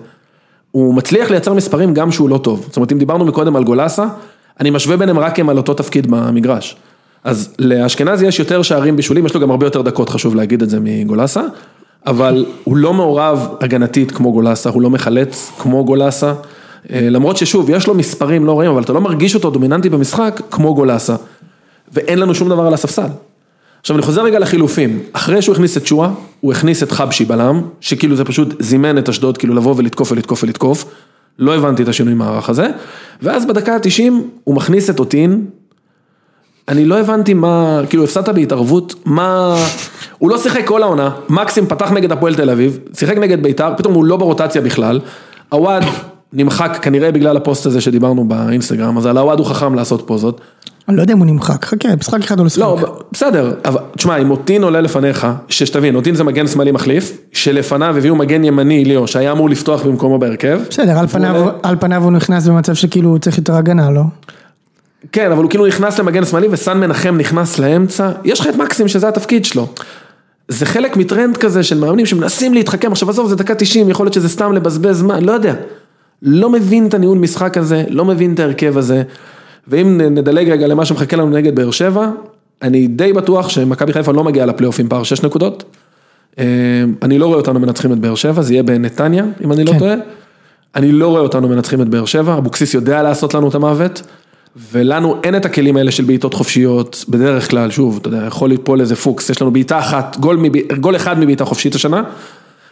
הוא מצליח לייצר מספרים גם שהוא לא טוב. זאת אומרת, אם דיברנו מקודם על גולסה, אני משווה ביניהם רק הם על אותו תפקיד במגרש. אז לאשכנזי יש יותר שערים בישולים, יש לו גם הרבה יותר דקות, חשוב להגיד את זה מגולסה, אבל הוא לא מעורב הגנתית כמו גולסה, הוא לא מחלץ כמו גולסה, אה, למרות ששוב, יש לו מספרים לא רעים, אבל אתה לא מרגיש אותו דומיננטי במשחק כמו גולסה, ואין לנו שום דבר על הספסל. עכשיו אני חוזר רגע לחילופים, אחרי שהוא הכניס את שואה, הוא הכניס את חבשי בלם, שכאילו זה פשוט זימן את אשדוד, כאילו לבוא ולתקוף ולתקוף ולתקוף, לא הבנתי את השינוי מערך הזה, ואז בדקה ה-90 הוא מכניס את אוטין, אני לא הבנתי מה, כאילו הפסדת בהתערבות, מה, הוא לא שיחק כל העונה, מקסים פתח נגד הפועל תל אביב, שיחק נגד בית"ר, פתאום הוא לא ברוטציה בכלל, עווד נמחק כנראה בגלל הפוסט הזה שדיברנו באינסטגרם, אז על עווד הוא חכם לעשות פוזות. אני לא יודע אם הוא נמחק, חכה, משחק אחד הוא לא שיחק. לא, בסדר, אבל תשמע, אם אוטין עולה לפניך, שתבין, אוטין זה מגן שמאלי מחליף, שלפניו הביאו מגן ימני ליאו, שהיה אמור לפתוח במקומו בהרכב. בסדר, על פניו, עולה- על פניו הוא נכנס במצב שכאילו הוא צריך יותר הגנה, לא? כן, אבל הוא כאילו נכנס למגן שמאלי וסן מנחם נכנס לאמצע, יש לך את מקסים שזה התפקיד שלו. זה חלק מטרנד כזה של מאמנים שמנסים להתחכם, עכשיו עזוב, זה דקה 90, יכול להיות שזה סתם לבזבז זמן, לא יודע. לא מבין את הניהול משחק הזה, לא מבין את ההרכב הזה, ואם נדלג רגע למה שמחכה לנו נגד באר שבע, אני די בטוח שמכבי חיפה לא מגיעה לפלייאוף עם פער 6 נקודות. אה, אני לא רואה אותנו מנצחים את באר שבע, זה יהיה בנתניה, אם אני לא כן. טועה. אני לא רואה אותנו מנצחים את באר שבע, אבוקסיס יודע לעשות לנו את המוות, ולנו אין את הכלים האלה של בעיטות חופשיות, בדרך כלל, שוב, אתה יודע, יכול ליפול איזה פוקס, יש לנו בעיטה אחת, גול, מב... גול אחד מבעיטה חופשית השנה,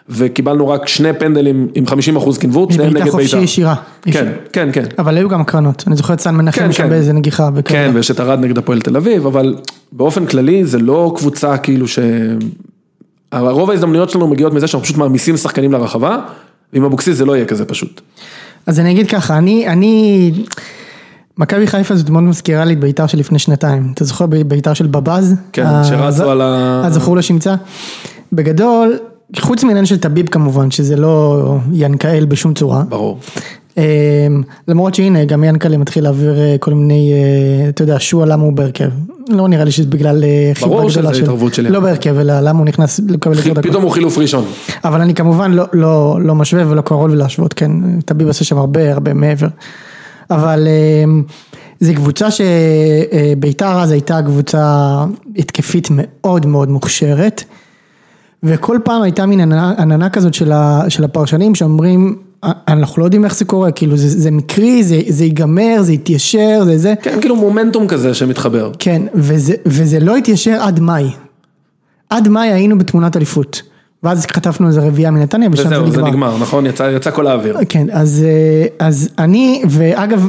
וקיבלנו רק שני פנדלים עם 50 אחוז קנבות, שניהם מבעיטה נגד חופשי בית"ר. ישירה. כן, כן, כן. אבל היו גם קרנות, אני זוכר את סן מנחם כן, שם כן. באיזה נגיחה. בכזה. כן, ויש את ארד נגד הפועל תל אביב, אבל באופן כללי זה לא קבוצה כאילו ש... רוב ההזדמנויות שלנו מגיעות מזה שאנחנו פשוט מעמיסים שחקנים לרחבה, ועם אבוקסיס זה לא יהיה כזה פשוט. אז אני אגיד ככה, אני, אני, מכבי חיפה זאת מאוד מזכירה לי את בית"ר של לפני שנתיים. אתה זוכר בית"ר של בבאז? כן, שרצו על ה- הזכור לשמצה? בגדול, חוץ מעניין של טביב כמובן, שזה לא ינקאל בשום צורה. ברור. אמ, למרות שהנה, גם ינקלה מתחיל להעביר אה, כל מיני, אה, אתה יודע, שועה למה הוא בהרכב. לא נראה לי שזה בגלל אה, חיבה ברור גדולה שזה של... התערבות של לא. בהרכב, אלא למה הוא נכנס לקבל יותר דקות. פתאום הוא חילוף ראשון. אבל אני כמובן לא, לא, לא משווה ולא קרוב להשוות, כן, טביב עושה שם הרבה הרבה מעבר. אבל אה, זו קבוצה שביתר אז הייתה קבוצה התקפית מאוד מאוד מוכשרת, וכל פעם הייתה מין עננה, עננה כזאת של, ה, של הפרשנים שאומרים, "אה, אנחנו לא יודעים איך זה קורה, כאילו זה, זה מקרי, זה, זה ייגמר, זה יתיישר, זה זה, כן, כאילו מומנטום כזה שמתחבר. כן, וזה, וזה לא התיישר עד מאי. עד מאי היינו בתמונת אליפות. ואז חטפנו איזה רביעייה מנתניה ושם זה וזהו, נגמר. זה נגמר, נכון? יצא יצא כל האוויר. כן, אז, אה, אז אני, ואגב,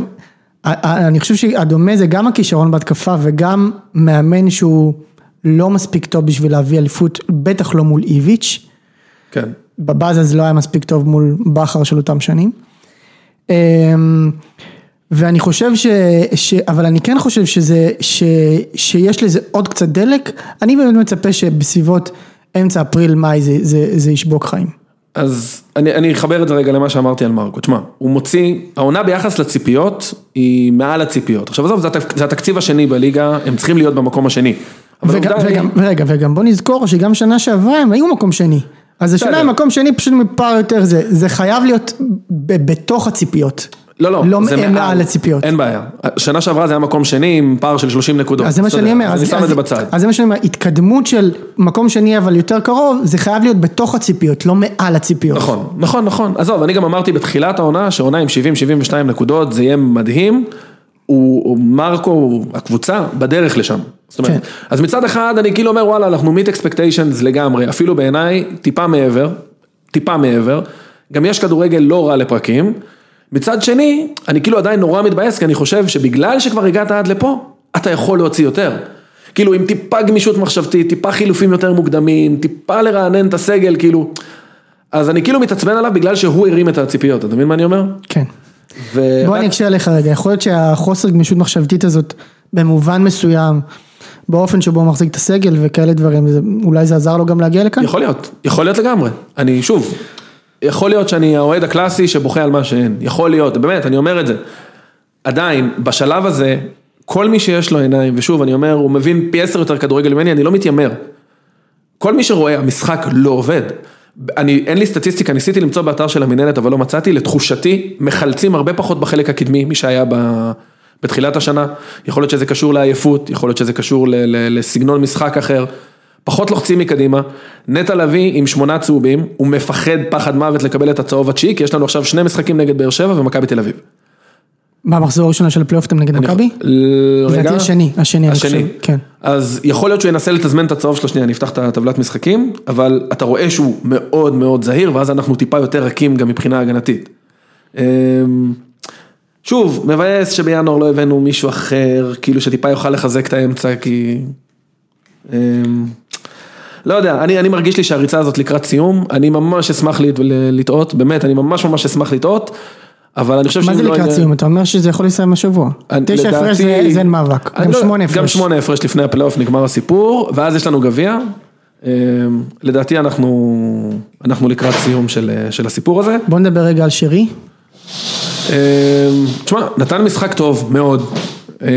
אני חושב שהדומה זה גם הכישרון בהתקפה וגם מאמן שהוא לא מספיק טוב בשביל להביא אליפות, בטח לא מול איביץ'. כן. בבאז אז לא היה מספיק טוב מול בכר של אותם שנים. אמ, ואני חושב ש, ש... אבל אני כן חושב שזה, ש, שיש לזה עוד קצת דלק, אני באמת מצפה שבסביבות אמצע אפריל מאי זה, זה, זה ישבוק חיים. אז אני, אני אחבר את זה רגע למה שאמרתי על מרקו, תשמע, הוא מוציא, העונה ביחס לציפיות היא מעל הציפיות, עכשיו עזוב, זה, התק- זה התקציב השני בליגה, הם צריכים להיות במקום השני. וגם, וגם, ורגע, וגם בוא נזכור שגם שנה שעברה הם היו מקום שני. אז השנה. הם מקום שני פשוט מפער יותר זה, זה חייב להיות ב, בתוך הציפיות. לא, לא, לא זה מעל הציפיות. אין בעיה, שנה שעברה זה היה מקום שני עם פער של 30 נקודות. אז זה מה שאני אומר, אז אני שם את זה בצד. אז זה מה שאני אומר, התקדמות של מקום שני אבל יותר קרוב, זה חייב להיות בתוך הציפיות, לא מעל הציפיות. נכון, נכון, נכון, עזוב, אני גם אמרתי בתחילת העונה, שעונה עם 70-72 נקודות, זה יהיה מדהים, הוא, הוא מרקו, הקבוצה, בדרך לשם. זאת אומרת, כן. אז מצד אחד אני כאילו אומר וואלה, אנחנו meet expectations לגמרי, אפילו בעיניי, טיפה מעבר, טיפה מעבר, גם יש כדורגל לא רע לפרקים, מצד שני, אני כאילו עדיין נורא מתבאס, כי אני חושב שבגלל שכבר הגעת עד לפה, אתה יכול להוציא יותר. כאילו עם טיפה גמישות מחשבתית, טיפה חילופים יותר מוקדמים, טיפה לרענן את הסגל, כאילו, אז אני כאילו מתעצבן עליו בגלל שהוא הרים את הציפיות, אתה מבין מה אני אומר? כן. ו... בוא אני אקשה עליך רגע, יכול להיות שהחוסר גמישות מחשבתית הזאת, במובן מסוים, באופן שבו הוא מחזיק את הסגל וכאלה דברים, אולי זה עזר לו גם להגיע לכאן? יכול להיות, יכול להיות לגמרי. אני שוב, יכול להיות שאני האוהד הקלאסי שבוכה על מה שאין, יכול להיות, באמת, אני אומר את זה. עדיין, בשלב הזה, כל מי שיש לו עיניים, ושוב, אני אומר, הוא מבין פי עשר יותר כדורגל ממני, אני לא מתיימר. כל מי שרואה, המשחק לא עובד. אני, אין לי סטטיסטיקה, ניסיתי למצוא באתר של המנהלת, אבל לא מצאתי, לתחושתי, מחלצים הרבה פחות בחלק הקדמי, מי שהיה ב... בתחילת השנה, יכול להיות שזה קשור לעייפות, יכול להיות שזה קשור לסגנון משחק אחר, פחות לוחצים מקדימה, נטע לביא עם שמונה צהובים, הוא מפחד פחד מוות לקבל את הצהוב התשיעי, כי יש לנו עכשיו שני משחקים נגד באר שבע ומכבי תל אביב. במחזור הראשון של הפלייאוף אתם נגד מכבי? ל- רגע. לדעתי השני, השני, השני, כן. אז יכול להיות שהוא ינסה לתזמן את הצהוב שלו, שנייה, אני אפתח את הטבלת משחקים, אבל אתה רואה שהוא מאוד מאוד זהיר, ואז אנחנו טיפה יותר רכים גם מבחינה הגנתית. שוב, מבאס שבינואר לא הבאנו מישהו אחר, כאילו שטיפה יוכל לחזק את האמצע, כי... אמ, לא יודע, אני, אני מרגיש לי שהריצה הזאת לקראת סיום, אני ממש אשמח לט- לטעות, באמת, אני ממש ממש אשמח לטעות, אבל אני חושב מה שאם זה לא לקראת יהיה- סיום? אתה אומר שזה יכול לסיים השבוע. תשע הפרש זה זה אין מאבק, גם לא- שמונה הפרש. גם שמונה הפרש לפני הפלייאוף נגמר הסיפור, ואז יש לנו גביע. אמ, לדעתי אנחנו, אנחנו לקראת סיום של, של הסיפור הזה. בוא נדבר רגע על שרי. אמ, תשמע, נתן משחק טוב מאוד. אמ,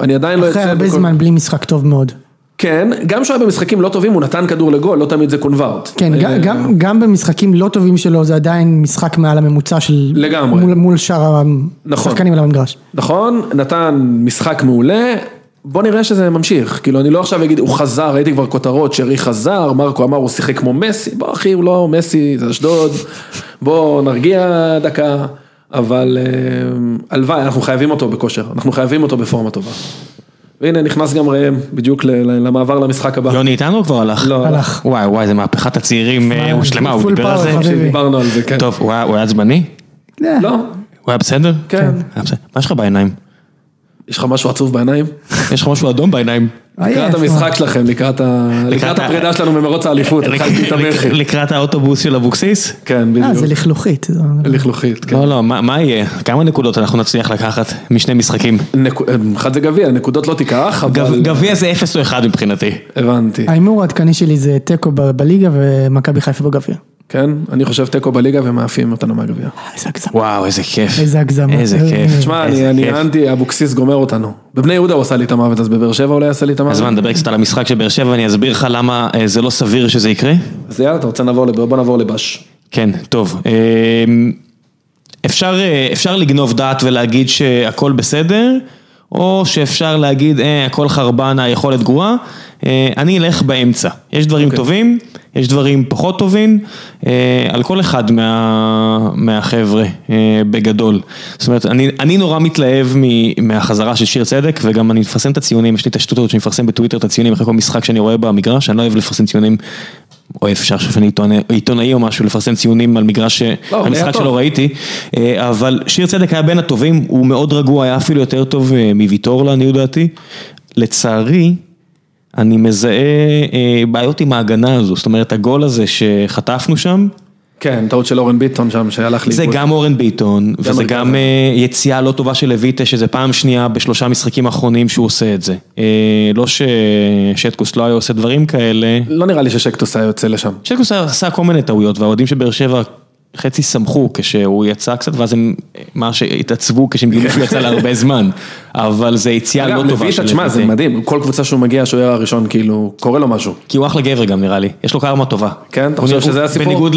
אני עדיין לא אחרי הרבה זמן בלי משחק טוב מאוד. כן, גם כשהוא היה במשחקים לא טובים הוא נתן כדור לגול, לא תמיד זה קונברט. כן, אה, גם- גם- גם במשחקים לא טובים שלו זה עדיין משחק מעל הממוצע של... לגמרי. מול- מול שאר נכון. השחקנים על המגרש. נכון, נתן משחק מעולה, בוא נראה שזה ממשיך, כאילו אני לא עכשיו אגיד, הוא חזר, ראיתי כבר כותרות, שרי חזר, מרקו אמר הוא שיחק כמו מסי, בוא אחי, הוא לא מסי, זה אשדוד, בוא נרגיע דקה, אבל אה, הלוואי, אנחנו חייבים אותו בכושר, אנחנו חייבים אותו בפורמה טובה. והנה נכנס גם ראם, בדיוק ל- ל- למעבר למשחק הבא. יוני איתנו כבר הלך? לא, הלך. וואי וואי, זה מהפכת הצעירים אה, הושלמה, הוא פול דיבר על זה. דיברנו על זה, כן. טוב, הוא היה הוא עצבני? לא, הוא היה בסדר? כן. בסדר. מה יש לך בעיניים? יש לך משהו עצוב בעיניים? יש לך משהו אדום בעיניים? לקראת עייף, המשחק שלכם, לקראת לקראת הפרידה שלנו במרוץ האליפות, התחלתי את הבכי. לקראת האוטובוס של אבוקסיס? כן, אה, זה בדיוק. לכלוכית. זה- לכלוכית, כן. לא, לא, מה יהיה? כמה נקודות אנחנו נצליח לקחת משני משחקים? נק- אחד זה גביע, נקודות לא תיקח, אבל... גביע זה 0 או 1 מבחינתי. הבנתי. ההימור העדכני שלי זה תיקו בליגה ומכבי חיפה בגביע. כן, אני חושב תיקו בליגה ומעפים אותנו מהגביע. איזה הגזמה. וואו, איזה כיף. איזה הגזמה. איזה כיף. תשמע, אני- אני כיף. אנטי, אבוקסיס גומר אותנו. בבני יהודה הוא עשה לי את המוות, אז בבאר שבע אולי יעשה לי את המוות. אז מה, נדבר קצת על המשחק של באר שבע, אני אסביר לך למה אה, זה לא סביר שזה יקרה? אז יאללה, אתה רוצה לעבור, לב- בוא נעבור לבש. כן, טוב. אמ, אפשר, אה, אפשר לגנוב דעת ולהגיד שהכל בסדר, או שאפשר להגיד, אה, הכל חרבן, היכולת גרועה. אה, אני אלך באמצע. יש דברים אוקיי. טובים, יש דברים פחות טובים, אה, על כל אחד מה, מהחבר'ה, אה, בגדול. זאת אומרת, אני, אני נורא מתלהב מ- מהחזרה של שיר צדק, וגם אני מפרסם את הציונים, יש לי את השטות הזאת שאני מפרסם בטוויטר את הציונים אחרי כל משחק שאני רואה במגרש, אני לא אוהב לפרסם ציונים. או אפשר שאני עיתונאי- או משהו, לפרסם ציונים על מגרש, לא, על משחק. שלא ראיתי, אבל שיר צדק היה בין הטובים, הוא מאוד רגוע, היה אפילו יותר טוב מוויטור לעניות דעתי. לצערי, אני מזהה אה, בעיות עם ההגנה הזו, זאת אומרת הגול הזה שחטפנו שם, כן, טעות של אורן ביטון שם, שהלך זה לאיבוד. גם אורן ביטון, וזה. גם אה, יציאה לא טובה של לויטה, שזה פעם שנייה בשלושה משחקים האחרונים שהוא עושה את זה. אה, לא ששטקוס לא היה עושה דברים כאלה. לא נראה לי ששקטוס היה יוצא לשם. שטקוס עשה כל מיני טעויות, והאוהדים של באר שבע חצי שמחו כשהוא יצא קצת, ואז הם ממש התעצבו כשהם גילו שהוא יצא להרבה זמן, אבל זה יציאה לא טובה לויטה, תשמע, זה מדהים, כל קבוצה שהוא מגיע, השוער הראשון, כאילו, קורה לו משהו. כי הוא אחלה גבר גם נראה לי, יש לו קרמה טובה. כן, אתה חושב שזה הסיפור? בניגוד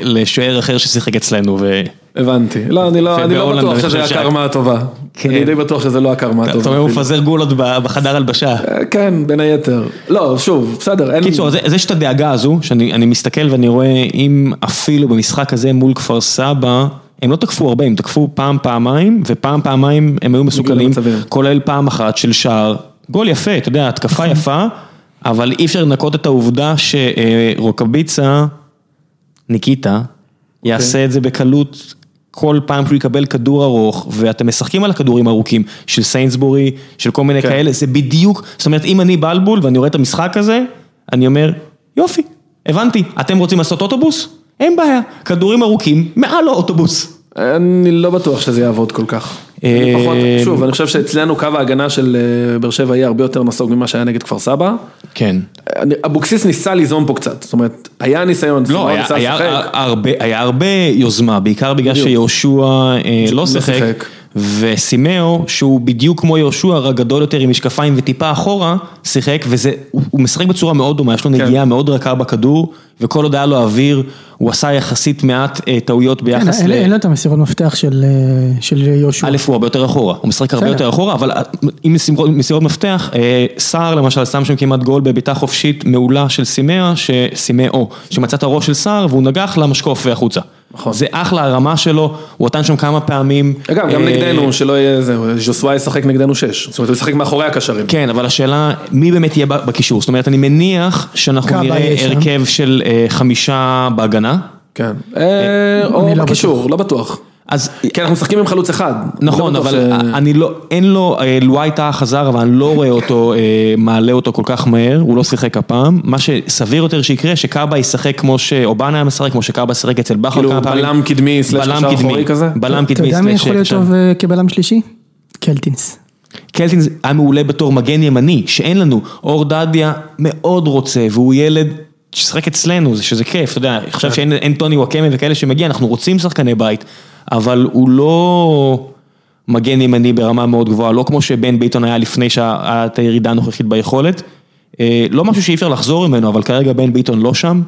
לשוער אחר ששיחק אצלנו, ו... הבנתי. לא, אני לא, אני לא בטוח שזה הקרמה הטובה. כן. אני די בטוח שזה לא הקרמה הטובה. אתה אומר הוא. מפזר גולות בחדר הלבשה. אה, כן, בין היתר. לא, שוב, בסדר. קיצור, אז יש את הדאגה הזו, שאני אני מסתכל ואני רואה אם אפילו במשחק הזה מול כפר סבא, הם לא תקפו הרבה, הם תקפו פעם, פעמיים, ופעם, פעמיים הם היו מסוכנים. כולל פעם אחת של שער, גול יפה, אתה יודע, התקפה יפה, אבל אי אפשר לנקות את העובדה שרוקאביצה, ניקיטה, יעשה את זה בקלות. כל פעם שהוא יקבל כדור ארוך, ואתם משחקים על הכדורים הארוכים של סיינסבורי, של כל מיני כן. כאלה, זה בדיוק, זאת אומרת, אם אני בלבול ואני רואה את המשחק הזה, אני אומר, יופי, הבנתי, אתם רוצים לעשות אוטובוס? אין בעיה, כדורים ארוכים מעל האוטובוס. אני לא בטוח שזה יעבוד כל כך. אה, אני פחות, שוב, אני חושב שאצלנו קו ההגנה של אה, באר שבע יהיה הרבה יותר נסוג ממה שהיה נגד כפר סבא. כן. אבוקסיס ניסה ליזום פה קצת, זאת אומרת, היה ניסיון, לא, היה. הרבה, יוזמה, בעיקר בגלל. שיהושע אה, לא לא שיחק. וסימאו, שהוא בדיוק כמו יהושע, רק גדול יותר עם משקפיים וטיפה אחורה, שיחק, וזה, הוא, הוא משחק בצורה מאוד דומה, יש לו כן. נגיעה מאוד רכה בכדור, וכל עוד היה לו אוויר, הוא עשה יחסית מעט אה, טעויות כן, ביחס אין ל... אין לו את המסירות מפתח של אה, של יהושע. א' הוא הרבה יותר אחורה, הוא משחק הרבה. יותר אחורה, אבל עם מסירות, מסירות מפתח, אה, סער למשל שם שם כמעט גול בביתה חופשית מעולה של סימאו, שמצא את הראש של סער והוא נגח למשקוף החוצה. נכון. זה אחלה הרמה שלו, הוא נתן שם כמה פעמים. אגב, גם אה, נגדנו, שלא יהיה זה, ז'וסווה ישחק נגדנו שש, זאת אומרת, הוא ישחק מאחורי הקשרים. כן, אבל השאלה, מי באמת יהיה בקישור? זאת אומרת, אני מניח שאנחנו נראה. הרכב של אה, חמישה בהגנה. כן. אה, או אני לא בקישור, לא בטוח. אז כן, אנחנו משחקים עם חלוץ אחד. נכון, לא אבל ש- אני לא, אין לו, אה, לואי טאה חזר, אבל אני לא רואה אותו, אה, מעלה אותו כל כך מהר, הוא לא שיחק הפעם. מה שסביר יותר שיקרה, שקאבה ישחק כמו שאובנה היה משחק, כמו שקאבה שיחק אצל בכר כאילו כמה פעמים. בלם קדמי בלם קשר קדמי, אחורי כזה? בלם אתה קדמי יודע מי יכול להיות. טוב אה, כבלם שלישי? קלטינס. קלטינס היה מעולה בתור מגן ימני, שאין לנו. אור דדיה מאוד רוצה, והוא ילד ששחק אצלנו, זה שזה כיף, אתה יודע, עכשיו שאין אין טוני וואקמה וכאלה שמגיע, אנחנו רוצים שחקני בית, אבל הוא לא מגן ימני ברמה מאוד גבוהה, לא כמו שבן ביטון היה לפני שהיה את הירידה הנוכחית ביכולת. אה, לא משהו שאי אפשר לחזור ממנו, אבל כרגע בן ביטון לא שם.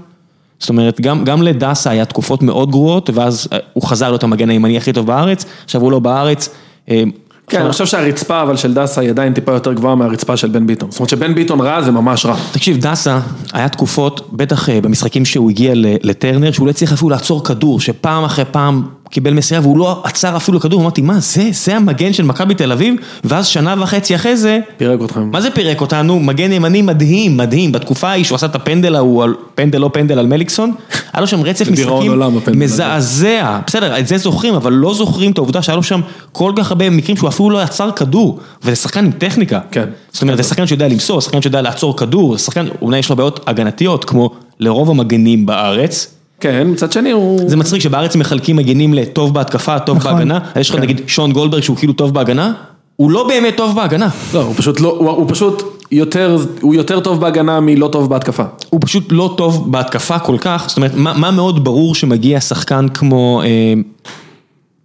זאת אומרת, גם, גם לדסה היה תקופות מאוד גרועות, ואז אה, הוא חזר להיות המגן הימני הכי טוב בארץ, עכשיו הוא לא בארץ. אה, כן, אני חושב שהרצפה אבל של דסה היא עדיין טיפה יותר גבוהה מהרצפה של בן ביטון. זאת אומרת שבן ביטון רע זה ממש רע. תקשיב, דסה, היה תקופות, בטח במשחקים שהוא הגיע לטרנר, שהוא לא הצליח אפילו לעצור כדור, שפעם אחרי פעם קיבל מסירה והוא לא עצר אפילו כדור, אמרתי, מה זה, זה המגן של מכבי תל אביב? ואז שנה וחצי אחרי זה, פירק אתכם. מה זה פירק אותנו? מגן ימני מדהים, מדהים, בתקופה ההיא שהוא עשה את הפנדל ההוא, פנדל לא פנדל על מליקסון, היה לו שם רצף משחקים עולם. מזעזע, בסדר, את זה זוכרים, אבל לא זוכרים את העובדה שהיה לו שם כל כך הרבה מקרים שהוא אפילו לא עצר כדור, וזה שחקן עם טכניקה. כן. זאת אומרת, זה שחקן שיודע למסור, שחקן שיודע לעצור כדור, שחקן, אולי יש לו בעיות הגנתיות, כמו לרוב המגנים בארץ. כן, מצד שני הוא... זה מצחיק שבארץ מחלקים מגנים לטוב בהתקפה, טוב נכון. בהגנה, יש לך נגיד שון גולדברג שהוא כאילו טוב בהגנה, הוא לא באמת טוב בהגנה. לא, הוא פשוט לא, הוא, הוא פשוט יותר, הוא יותר טוב בהגנה מלא טוב בהתקפה. הוא פשוט לא טוב בהתקפה כל כך, זאת אומרת, מה, מה מאוד ברור שמגיע שחקן כמו אה,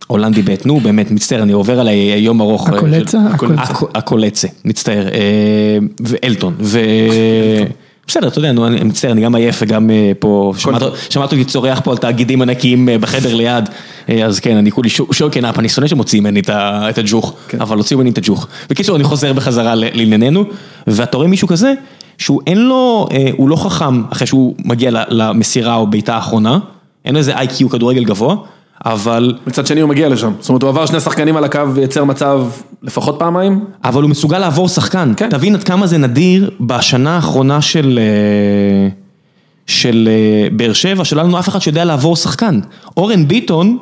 הולנדי ב', נו באמת, מצטער, אני עובר עליי יום ארוך. אה, הקולצה? הקולצה. הקו- הקולצה, מצטער, אה, ואלטון, ו... בסדר, אתה יודע, אני מצטער, אני גם עייף וגם אה, פה, שמעת אותי צורח פה על תאגידים ענקיים אה, בחדר ליד, אה, אז כן, אני כולי שוקן אפ, אני שונא שמוציאים ממני את הג'וך, אבל הוציאו ממני את הג'וך. בקיצור, אני חוזר בחזרה לענייננו, ואתה רואה מישהו כזה, שהוא אין לו, הוא לא חכם אחרי שהוא מגיע למסירה או בעיטה האחרונה, אין לו איזה איי-קיו כדורגל גבוה, אבל... מצד שני הוא מגיע לשם. זאת אומרת, הוא עבר שני שחקנים על הקו וייצר מצב לפחות פעמיים. אבל הוא מסוגל לעבור שחקן, כן. תבין עד כמה זה נדיר בשנה האחרונה של, אה, של אה, באר שבע, שלא לנו אף אחד שיודע לעבור שחקן. אורן ביטון,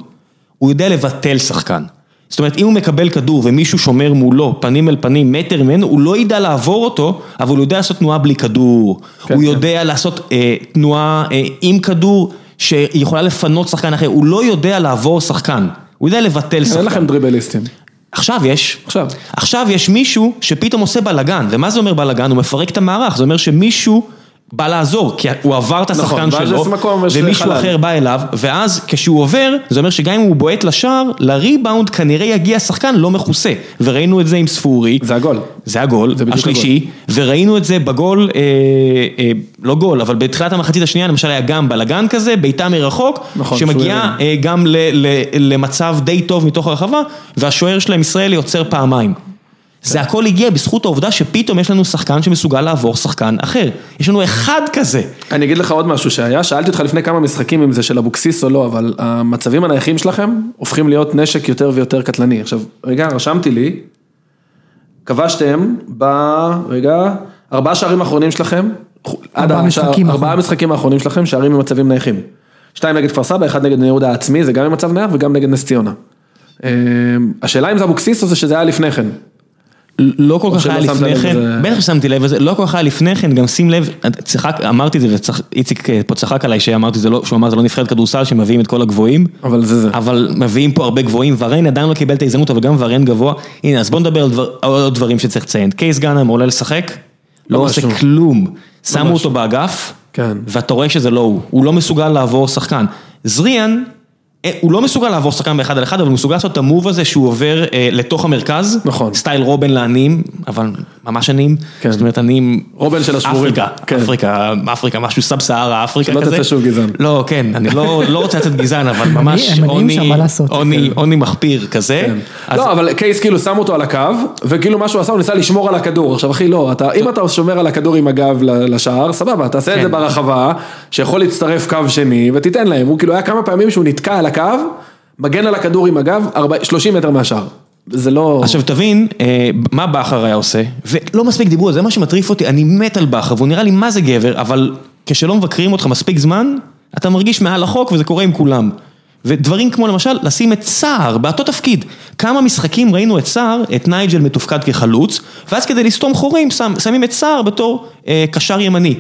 הוא יודע לבטל שחקן. זאת אומרת, אם הוא מקבל כדור ומישהו שומר מולו, פנים אל פנים, מטר ממנו, הוא לא ידע לעבור אותו, אבל הוא יודע לעשות תנועה בלי כדור. כן, הוא כן. יודע לעשות אה, תנועה אה, עם כדור, שיכולה לפנות שחקן אחר, הוא לא יודע לעבור שחקן. הוא יודע לבטל שחקן. אין לכם דריבליסטים. עכשיו יש. עכשיו. עכשיו יש מישהו שפתאום עושה בלאגן, ומה זה אומר בלאגן? הוא מפרק את המערך, זה אומר שמישהו בא לעזור, כי הוא עבר את השחקן נכון, שלו, ומישהו. אחר בא אליו, ואז כשהוא עובר, זה אומר שגם אם הוא בועט לשער, לריבאונד כנראה יגיע שחקן לא מכוסה, וראינו את זה עם ספורי. זה הגול. זה הגול, זה השלישי, וראינו את זה בגול, אה, אה, לא גול, אבל בתחילת המחצית השנייה למשל היה גם בלאגן כזה, בעיטה מרחוק, נכון, שמגיעה אה, גם ל, ל, למצב די טוב מתוך הרחבה, והשוער שלהם ישראלי עוצר פעמיים. זה הכל הגיע בזכות העובדה שפתאום יש לנו שחקן שמסוגל לעבור שחקן אחר. יש לנו אחד כזה. אני אגיד לך עוד משהו שהיה, שאלתי אותך לפני כמה משחקים אם זה של אבוקסיס או לא, אבל המצבים הנייחים שלכם הופכים להיות נשק יותר ויותר קטלני. עכשיו, רגע, רשמתי לי, כבשתם ב... רגע, ארבעה שערים האחרונים שלכם, עד ארבעה משחקים ארבעה האחרונים. משחקים האחרונים שלכם, שערים ממצבים נייחים. שתיים נגד כפר סבא, אחד נגד בני יהודה העצמי, זה גם עם מצב נייח וגם נגד נס ציונה. אה, השאלה אם זה אבוקסיס או זה שזה היה לפני כן. לא כל כך היה לפני כן. בטח ששמתי לב לזה, לא כל כך היה לפני כן, גם שים לב, צחק, אמרתי את זה, ואיציק פה צחק עליי שאמרתי זה לא, שהוא אמר זה לא נבחרת כדורסל שמביאים את כל הגבוהים, אבל זה זה. אבל מביאים פה הרבה גבוהים, ורן עדיין לא קיבל את ההזדמנות, אבל גם ורן גבוה, הנה אז בוא נדבר על דבר- עוד דברים שצריך לציין, קייס גאנם עולה לשחק, לא עושה לא. כלום, שמו אותו באגף, כן. ואתה רואה שזה לא הוא, הוא לא מסוגל לעבור שחקן. זריאן, אה, הוא לא מסוגל לעבור שחקן באחד על אחד, אבל הוא מסוגל לעשות את ה move הזה שהוא עובר אה, לתוך המרכז. נכון. style רובן לעניים, אבל ממש עניים. כן. זאת אומרת עניים... רובן של השבורים. אפריקה, כן. אפריקה, אפריקה, משהו sub סהרה, אפריקה שלא כזה. תצא שוב גזען. לא, כן, אני לא לא רוצה לצאת גזען, אבל ממש עוני, מה לעשות? עוני, עוני מחפיר כזה. אז- לא, אבל קייס כאילו שם אותו על הקו, וכאילו מה שהוא עשה, הוא ניסה לשמור על הכדור. עכשיו אחי, לא, אתה, אם אתה שומר על הכדור עם הגב לשער, סבבה, תעשה את כן. זה ברחבה, שיכול להצטרף קו שני, ותיתן להם. הוא כאילו היה כמה פעמים שהוא נתקע על הקו, מגן על הכדור עם הגב, 40 30 מטר מהשער. זה לא... עכשיו תבין, אה, מה בכר היה עושה, ולא מספיק דיברו על זה, זה מה שמטריף אותי, אני מת על בכר, והוא נראה לי מה זה גבר, אבל כשלא מבקרים אותך מספיק זמן, אתה מרגיש מעל החוק וזה קורה עם כולם. ודברים כמו למשל, לשים את סער באותו תפקיד. כמה משחקים ראינו את סער, את נייג'ל מתופקד כחלוץ, ואז כדי לסתום חורים שם, שמים את סער בתור אה, קשר ימני.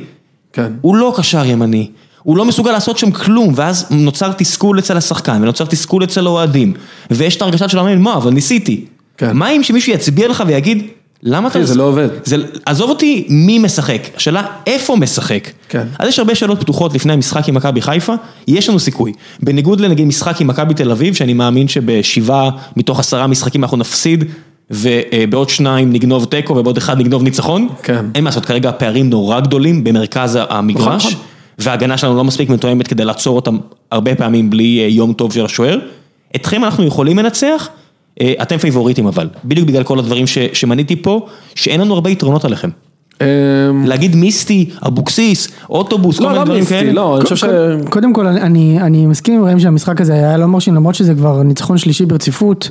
כן. הוא לא קשר ימני, הוא לא מסוגל לעשות שם כלום, ואז נוצר תסכול אצל השחקן, ונוצר תסכול אצל האוהדים, ויש את ההרגשה של המאמן, מה, אבל ניסיתי. כן. מה אם שמישהו יצביע לך ויגיד, למה אתה... זה לא עובד. זה, עזוב אותי מי משחק, השאלה איפה משחק. כן. אז יש הרבה שאלות פתוחות לפני המשחק עם מכבי חיפה, יש לנו סיכוי. בניגוד לנגיד משחק עם מכבי תל אביב, שאני מאמין שבשבעה מתוך עשרה משחקים אנחנו נפסיד, ובעוד שניים נגנוב תיקו ובעוד אחד נגנוב ניצחון. כן. אין מה לעשות, כרגע הפערים נורא גדולים במרכז המגרש, נכון. וההגנה שלנו לא מספיק מתואמת כדי לעצור אותם הרבה פעמים בלי אה, יום טוב של השוער. אתכם אנחנו יכולים לנצח, אה, אתם פייבוריטים אבל, בדיוק בגלל כל הדברים ש- שמניתי פה, שאין לנו הרבה יתרונות עליכם. אמ, להגיד מיסטי, אבוקסיס, אוטובוס, כל לא, מיני לא דברים כאלה. לא, אני חושב ש... קודם כל, אני- מסכים עם ראם שהמשחק הזה היה לא מרשים, למרות שזה כבר ניצחון שלישי ברציפות,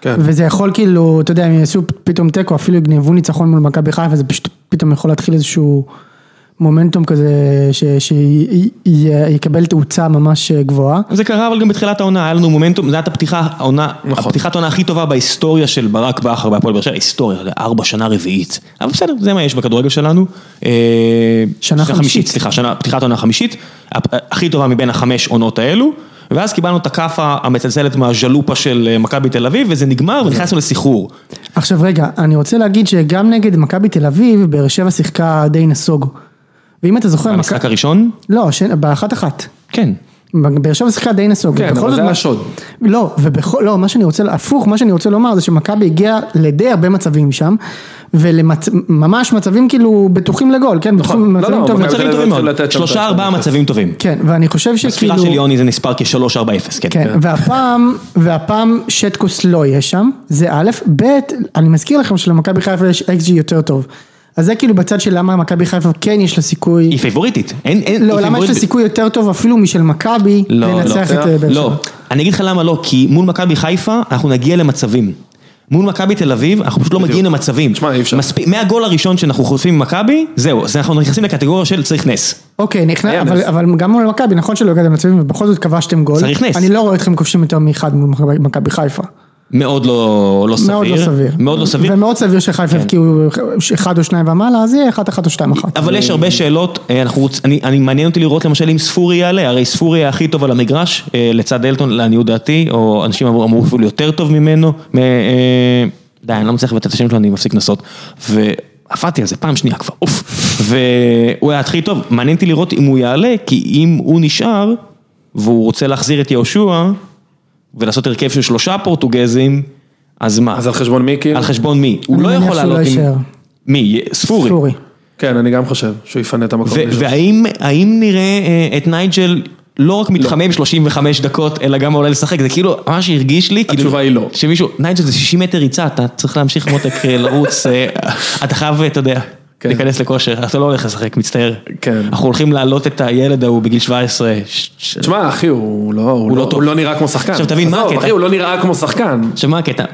כן. וזה יכול כאילו, אתה יודע, אם יעשו פתאום תיקו, אפילו יגנבו ניצחון מול מכבי חיפה, זה פשוט פתאום יכול להתחיל איזשהו מומנטום כזה, שיקבל תאוצה ממש גבוהה. זה קרה אבל גם בתחילת העונה, היה לנו מומנטום, זו הייתה הפתיחה, העונה, נכון. הפתיחת העונה הכי טובה בהיסטוריה של ברק בכר בהפועל באר שבע, היסטוריה, זה ארבע שנה רביעית, אבל בסדר, זה מה יש בכדורגל שלנו. אה, שנה חמישית. סליחה, שנה, פתיחת העונה חמישית, הכי טובה מבין החמש עונות האלו, ואז קיבלנו את הכאפה המצלצלת מהז'לופה של אה, מכבי תל אביב, וזה נגמר ונכנסנו לסחרור. עכשיו רגע, אני רוצה להגיד שגם נגד מכבי תל אביב, באר שבע שיחקה די נסוג. ואם אתה זוכר, המשחק מכ- הראשון? לא, ש- באחת אחת. כן. באר שבע שיחקה די נסוג. כן, אבל זה מה- היה שוד. לא, ובכל, לא, מה שאני רוצה, הפוך, מה שאני רוצה לומר זה שמכבי הגיעה לדי הרבה מצבים שם, וממש מצבים כאילו בטוחים לגול, כן, בטוחים, לא, מצבים לא, טובים. מכבי מצבים טובים מאוד, שלושה ארבעה מצבים טובים. כן, ואני חושב בספירה שכאילו, של יוני זה נספר כ-3-4-0, כן. כן, והפעם, והפעם שטקוס לא יהיה שם, זה א', ב', אני מזכיר לכם שלמכבי חיפה יש אקס ג'י יותר טוב. אז זה כאילו בצד של למה מכבי חיפה כן יש לה סיכוי, היא פייבוריטית, אין, אין, לא, היא למה יש לה. סיכוי יותר טוב אפילו משל מכבי לא, לנצח לא, את אה, באר שבע. לא, אני אגיד לך למה לא, כי מול מכבי חיפה אנחנו נגיע למצבים. מול מכבי תל אביב אנחנו פשוט לא מגיעים למצבים. תשמע, אי אפשר. מספיק- מהגול הראשון שאנחנו חוטפים ממכבי, זהו, אז אנחנו נכנסים לקטגוריה של צריך נס. אוקיי, נכנס, אבל, נס. אבל גם מול מכבי, נכון שלא הגעתם למצבים ובכל זאת כבשתם גול. צריך נס. אני לא רואה אתכם כובשים יותר מאחד מול מכבי- מכבי חיפה. מאוד לא, לא סביר. מאוד לא סביר. מאוד לא סביר. ומאוד סביר שחיפה יבקיעו אחד או שניים ומעלה, אז יהיה אחד אחת או שתיים אחת. אבל יש הרבה שאלות, אה, אנחנו רוצ... אני, אני מעניין אותי לראות למשל אם ספורי יעלה, הרי ספורי היה הכי טוב על המגרש, אה, לצד אלטון לעניות דעתי, או אנשים אמרו אפילו יותר טוב ממנו, מ... אה, די, אני לא מצליח לבטא את השם שלו, אני מפסיק לנסות, ועפדתי על זה פעם שנייה כבר, אוף, והוא היה הכי טוב, מעניין אותי לראות אם הוא יעלה, כי אם הוא נשאר, והוא רוצה להחזיר את יהושע, ולעשות הרכב של שלושה פורטוגזים, אז מה? אז על חשבון מי כאילו? על חשבון מי? הוא אני לא מניח יכול שהוא לא לעלות עם... יישאר. מי? ספורי. ספורי. כן, אני גם חושב שהוא יפנה את המקום. והאם האם נראה אה, את נייג'ל לא רק מתחמם 35 דקות, אלא גם עולה לשחק, זה כאילו ממש הרגיש לי, כאילו, התשובה היא לא. שמישהו, נייג'ל זה 60 מטר ריצה, אתה צריך להמשיך מותק אה, לרוץ, אה, אתה חייב, אתה יודע. להיכנס לכושר, אתה לא הולך לשחק, מצטער. כן. אנחנו הולכים להעלות את הילד ההוא בגיל 17. ש- ש- תשמע, אחי, הוא לא, הוא לא לא, טוב. הוא לא נראה כמו שחקן. עכשיו, תבין, מה הקטע? אחי, הוא לא נראה כמו שחקן. עכשיו מה הקטע?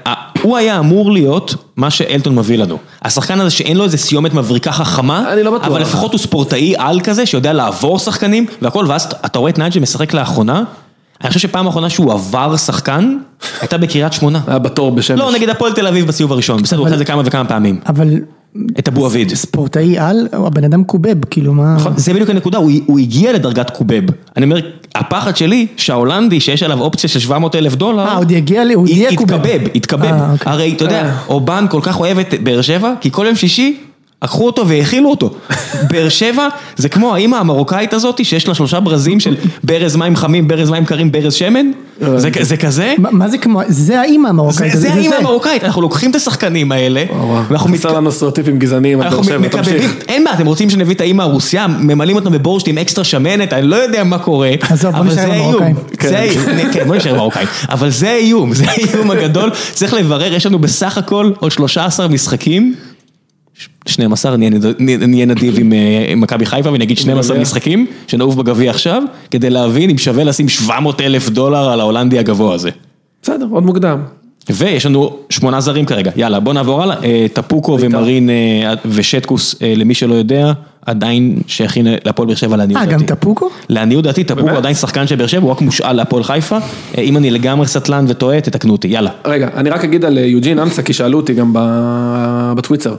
הוא היה אמור להיות מה שאלטון מביא לנו. השחקן הזה שאין לו איזה סיומת מבריקה חכמה, אני לא בטוח. אבל לפחות הוא ספורטאי על כזה שיודע לעבור שחקנים והכל, ואז אתה רואה את נייג'ל משחק לאחרונה, אני חושב שפעם האחרונה שהוא עבר שחקן, הייתה בקריית שמונה. היה בתור בשמש. לא, נגיד הפועל תל אביב בסיבוב הראשון, בסדר, הוא עושה את זה כמה וכמה פעמים. אבל את אבו עביד. ספורטאי על, הבן אדם קובב, כאילו מה... זה בדיוק הנקודה, הוא, הוא הגיע לדרגת קובב. אני אומר, הפחד שלי, שההולנדי שיש עליו אופציה של 700 אלף דולר, אה, עוד יגיע לי, הוא יהיה קובב. יתקבב, יתקבב. אה, אוקיי. הרי אתה יודע, אובן כל כך אוהב את באר שבע, כי כל יום שישי... לקחו אותו והאכילו אותו. באר שבע זה כמו האימא המרוקאית הזאת שיש לה שלושה ברזים של ברז מים חמים, ברז מים קרים, ברז שמן. זה, זה כזה. מה זה כמו, זה האימא המרוקאית. זה, האימא המרוקאית, אנחנו לוקחים את השחקנים האלה, חסר לנו סטריאוטיפים גזעניים, באר אנחנו מקבלים, תמשיך. אין מה, אתם רוצים שנביא את האימא הרוסיה, ממלאים אותם בבורשט עם אקסטרה שמנת, אני לא יודע מה קורה, עזוב, בוא נשאר. זה האיום, כן, בוא נשאר עם המרוקאים, אבל זה האיום, זה האיום הגדול, צריך לברר, יש לנו בסך הכל עוד 13 משחקים, 12, נהיה נד- נהיה נדיב עם אה, עם מכבי חיפה ונגיד 12 בגביע. משחקים, שנעוף בגביע עכשיו, כדי להבין אם שווה לשים 700 אלף דולר על ההולנדי הגבוה הזה. בסדר, עוד מוקדם. ויש לנו שמונה זרים כרגע, יאללה בוא נעבור הלאה, אה, טפוקו ומרין אה, ושטקוס, אה, למי שלא יודע, עדיין שייכים להפועל באר שבע לעניות אה, דעתי. גם טפוקו? לעניות דעתי, טפוקו? עדיין שחקן של באר שבע, הוא רק מושאל להפועל חיפה, אה, אם אני לגמרי סטלן וטועה, תתקנו אותי, יאללה. רגע, אני רק אגיד על אה, יוג'ין אנסה, כי שאלו אותי גם ב- בטוויטר.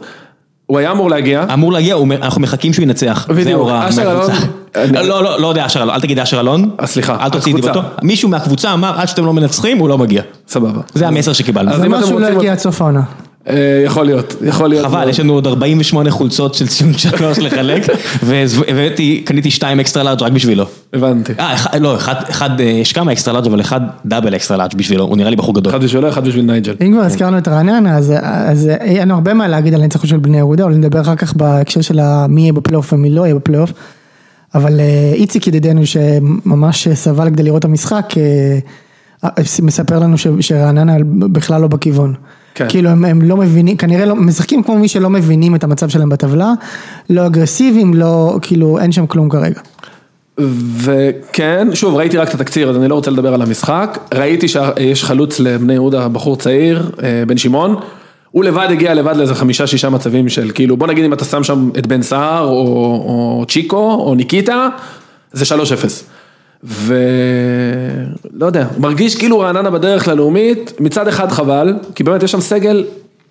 הוא היה אמור להגיע, אמור להגיע, אנחנו מחכים שהוא ינצח, זה בדיוק, אשר אלון-. אני- לא, לא, לא יודע אשר אלון, אל תגיד אשר אלון, אה, סליחה, אל תוציא. דיבתו, מישהו מהקבוצה אמר עד שאתם לא מנצחים, הוא לא מגיע, סבבה. זה המסר שקיבלנו. אז זה אם אתם שהוא לא רוצים- יגיע עד סוף העונה. אה, יכול להיות, יכול להיות. חבל, יש לנו עוד 48 חולצות של ציון שלוש לחלק, והבאתי, קניתי שתיים extra large רק בשבילו. הבנתי. אה, לא, אחד, אחד, אה, יש כמה extra large אבל אחד double extra large בשבילו, הוא נראה לי בחור גדול. אחד בשבילו, אחד בשביל נייג'ל. אם כבר הזכרנו את רעננה, אז, אז אין הרבה מה להגיד על הניצחון של בני יהודה, אבל נדבר אחר כך בהקשר של מי יהיה בפלייאוף ומי לא יהיה בפלייאוף. אבל אה, איציק ידידנו שממש סבל כדי לראות את המשחק, אה, אה, מספר לנו ש- שרעננה בכלל לא בכיוון. כן. כאילו הם, הם לא מבינים, כנראה לא, משחקים כמו מי שלא מבינים את המצב שלהם בטבלה, לא אגרסיביים, לא, כאילו אין שם כלום כרגע. וכן, שוב, ראיתי רק את התקציר, אז אני לא רוצה לדבר על המשחק. ראיתי שיש חלוץ לבני יהודה, בחור צעיר, אה, בן שמעון. הוא לבד הגיע לבד לאיזה חמישה שישה מצבים של כאילו, בוא נגיד אם אתה שם שם את בן סער, או, או צ'יקו, או ניקיטה, זה 3-0. ולא יודע, מרגיש כאילו רעננה בדרך ללאומית, מצד אחד חבל, כי באמת יש שם סגל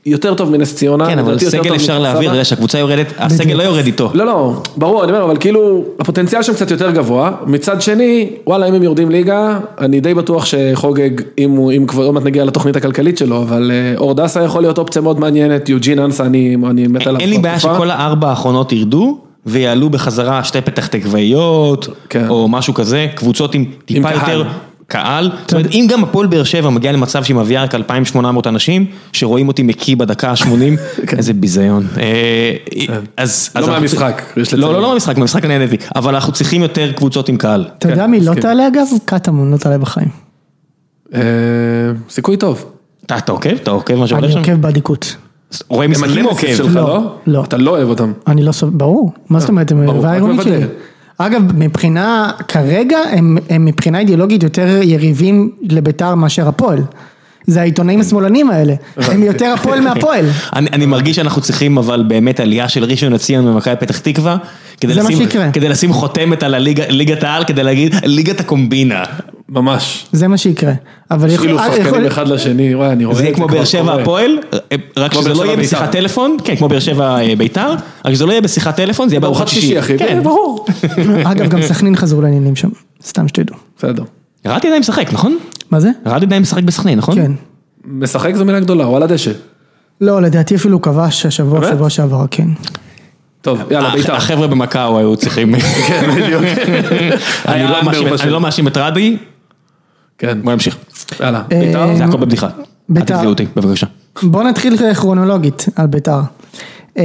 יותר טוב מנס ציונה. כן, אבל סגל אפשר להעביר, יודע שהקבוצה יורדת, הסגל לא יורד איתו. לא, לא, ברור, אני אומר, אבל כאילו, הפוטנציאל שם קצת יותר גבוה. מצד שני, וואלה, אם הם יורדים ליגה, אני די בטוח שחוגג, אם הוא, אם כבר עוד מעט נגיע לתוכנית הכלכלית שלו, אבל אה, אור דסה יכול להיות אופציה מאוד מעניינת, יוג'ין אנסה, אני, אני מת עליו. אין לי בעיה. שכל הארבע האחרונות ירדו ויעלו בחזרה שתי פתח תקוואיות, כן. או משהו כזה, קבוצות עם טיפה עם. יותר קהל. זאת אומרת, אם גם הפועל באר שבע מגיע למצב שהיא מביאה רק 2,800 אנשים, שרואים אותי מקיא בדקה ה-80, איזה ביזיון. אה, אז... כן. לא אז אנחנו מהמשחק. לא, לא, לא מהמשחק, מהמשחק נהניתי, אבל אנחנו צריכים יותר קבוצות עם קהל. אתה יודע כן, מי לא מסכים. תעלה אגב? קטמון לא תעלה בחיים. אה, סיכוי טוב. אתה עוקב? אתה עוקב מה שהולך אני שם? עוקב באדיקות. רואה משחקים עוקב? שלך, לא, לא? לא. אתה לא אוהב אותם. אני לא סובל, ברור, מה זאת אומרת, הם העירונית מוודא. שלי. אגב, מבחינה, כרגע הם, מבחינה אידיאולוגית יותר יריבים לביתר מאשר הפועל. זה העיתונאים השמאלנים האלה, הם יותר הפועל מהפועל. אני, אני מרגיש שאנחנו צריכים אבל באמת עלייה של ראשון לציון ומכבי פתח תקווה, כדי זה מה לשים, שיקרה. כדי לשים חותמת על הליגה, ליגת העל, כדי להגיד ליגת הקומבינה. ממש. זה מה שיקרה. אבל יכול- שילוב אה, שחקנים יכול- אחד לשני, וואי, אני רואה זה את יהיה כמו כבר באר שבע קורה. הפועל, רק כמו שזה לא שבע יהיה בית"ר. בשיחת טלפון, כן, כמו באר שבע אה, ביתר, רק שזה לא יהיה בשיחת טלפון, זה יהיה בארוחת שישי. אחי, כן, ברור. אגב, גם סכנין חזרו לעניינים שם, סתם שתדעו. בסדר. רדי עדיין משחק, נכון? מה זה? רדי עדיין משחק בסכנין, נכון? כן. משחק זו מילה גדולה, הוא על הדשא. לא, לדעתי אפילו כבש השבוע? שבוע שעבר, כן. טוב, יאללה, בית"ר. החבר'ה במכאו היו צריכים... כן, בדיוק. אני לא. אני לא מאשים את רדי, כן. בוא נמשיך. יאללה, אה, בית"ר. זה הכל בבדיחה. אל בית"ר. תתבעו אותי, בבקשה. בוא נתחיל כרונולוגית על ביתר. אה,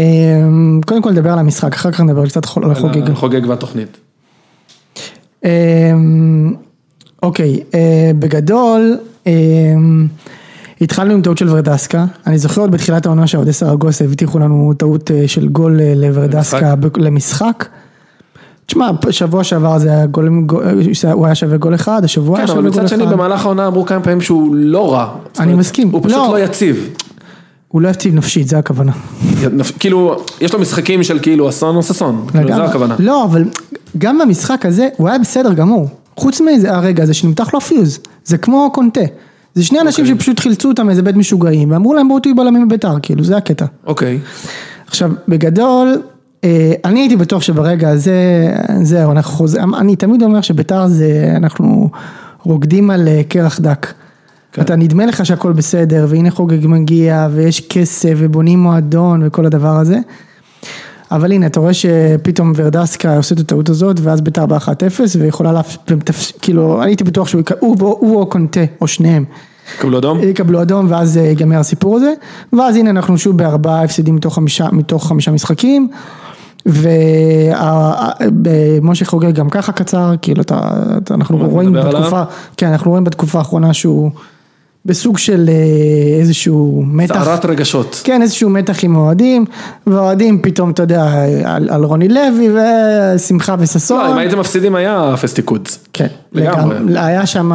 קודם כל נדבר על המשחק, אחר כך נדבר קצת על חוגג. חוגג והתוכנית. אה, אוקיי, בגדול, התחלנו עם טעות של ורדסקה, אני זוכר עוד בתחילת העונה שאודסה אגוסה הבטיחו לנו טעות של גול לוורדסקה למשחק. תשמע, שבוע שעבר זה היה גול, גול- אה, הוא היה שווה גול אחד, השבוע היה כן, אבל שווה גול מצד שני אחד. במהלך העונה אמרו כמה פעמים שהוא לא רע. אני מסכים. הוא פשוט לא. לא יציב. הוא לא יציב נפשית, זה הכוונה. כאילו, יש לו משחקים של כאילו אסון או ששון. כאילו, זה. הכוונה. לא, אבל גם במשחק הזה, הוא היה בסדר גמור. חוץ מזה, הרגע הזה שנמתח לו הפיוז, זה כמו קונטה. זה שני אנשים אוקיי. שפשוט חילצו אותם מאיזה בית משוגעים, ואמרו להם בואו תהיו בלמים בביתר, כאילו, זה הקטע. אוקיי. עכשיו, בגדול, אני הייתי בטוח שברגע הזה, זהו, אנחנו חוזרים, אני תמיד אומר שביתר זה, אנחנו רוקדים על אה, קרח דק. כן. אתה נדמה לך שהכל בסדר, והנה חוגג מגיע, ויש כסף, ובונים מועדון, וכל הדבר הזה. אבל הנה, אתה רואה שפתאום ורדסקה עושה את הטעות הזאת, ואז ביתר ב-1-0, ויכולה להפ... כאילו, אני הייתי בטוח שהוא, הוא, הוא, הוא או קונטה, או שניהם. קבלו אדום? יקבלו אדום ואז אה, ייגמר הסיפור הזה, ואז הנה אנחנו שוב בארבעה הפסדים מתוך חמישה, מתוך חמישה משחקים, ומשה חוגג גם ככה קצר, כאילו אתה, אתה- אנחנו רואים בתקופה, עליו. כן אנחנו רואים בתקופה האחרונה שהוא בסוג של אה, איזשהו מתח, סערת רגשות. כן איזשהו מתח עם האוהדים, והאוהדים פתאום אתה יודע על, על רוני לוי ושמחה וששון, לא, אם הייתם מפסידים היה פסטיקוד. כן, לגמרי. לגמרי, היה שם,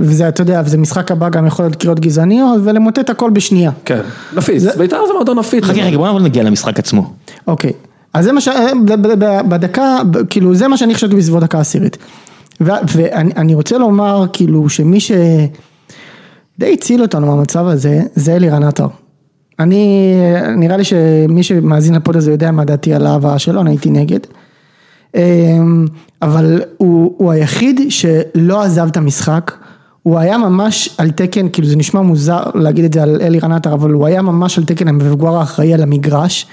וזה אתה יודע, וזה משחק הבא גם יכול להיות קריאות גזעניות ולמוטט הכל בשנייה. כן. נפיץ. זה- בית"ר זה מועדון נפיץ. חכה רגע, בוא נגיע למשחק עצמו. אוקיי, אז זה מה ש... ב- בדקה, כאילו זה מה שאני חשבתי בסביבות דקה עשירית. ואני אני רוצה לומר כאילו שמי שדי הציל אותנו מהמצב הזה, זה אלירן עטר. אני, נראה לי שמי שמאזין לפוד הזה יודע מה דעתי על ההבאה שלו, אני הייתי נגד. אמ, אבל הוא, הוא היחיד שלא עזב את המשחק, הוא היה ממש על תקן, כאילו זה נשמע מוזר להגיד את זה על אלירן עטר, אבל הוא היה ממש על תקן המבוגר האחראי על המגרש.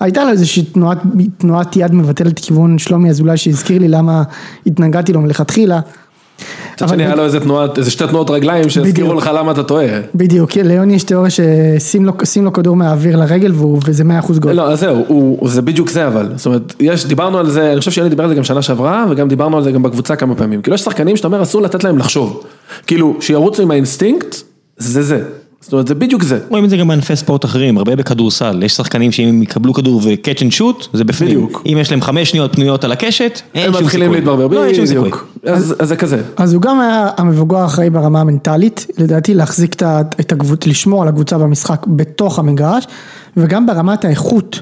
הייתה לו איזושהי תנועת, תנועת יד מבטלת כיוון שלומי אזולאי שהזכיר לי למה התנגדתי לו מלכתחילה. מצד שני היה לו איזה תנועת, איזה שתי תנועות רגליים שהזכירו. לך למה אתה טועה. בדיוק, ליוני יש תיאוריה ששים לו, כדור מהאוויר לרגל והוא, וזה 100% גול. לא, אז זהו, הוא, זה בדיוק זה אבל, זאת אומרת, יש, דיברנו על זה, אני חושב שיוני דיבר על זה גם שנה שעברה, וגם דיברנו על זה גם בקבוצה כמה פעמים, כאילו יש שחקנים שאתה אומר אסור לתת להם לחשוב, כאילו, שירוצו עם האינסטינקט, זה זה, זאת אומרת, זה בדיוק זה, רואים את זה גם בענפי ספורט אחרים, הרבה בכדורסל, יש שחקנים שאם הם יקבלו כדור ו-catch and shoot, זה בפנים. בדיוק. אם יש להם חמש שניות פנויות על הקשת, אין הם שום מתחילים סיכוי. להתברבר, לא, אין שום סיכוי. בדיוק, אז אז זה כזה, אז הוא גם היה המבוגר האחראי ברמה המנטלית, לדעתי להחזיק את הקבוצה, לשמור על הקבוצה במשחק בתוך המגרש, וגם ברמת האיכות.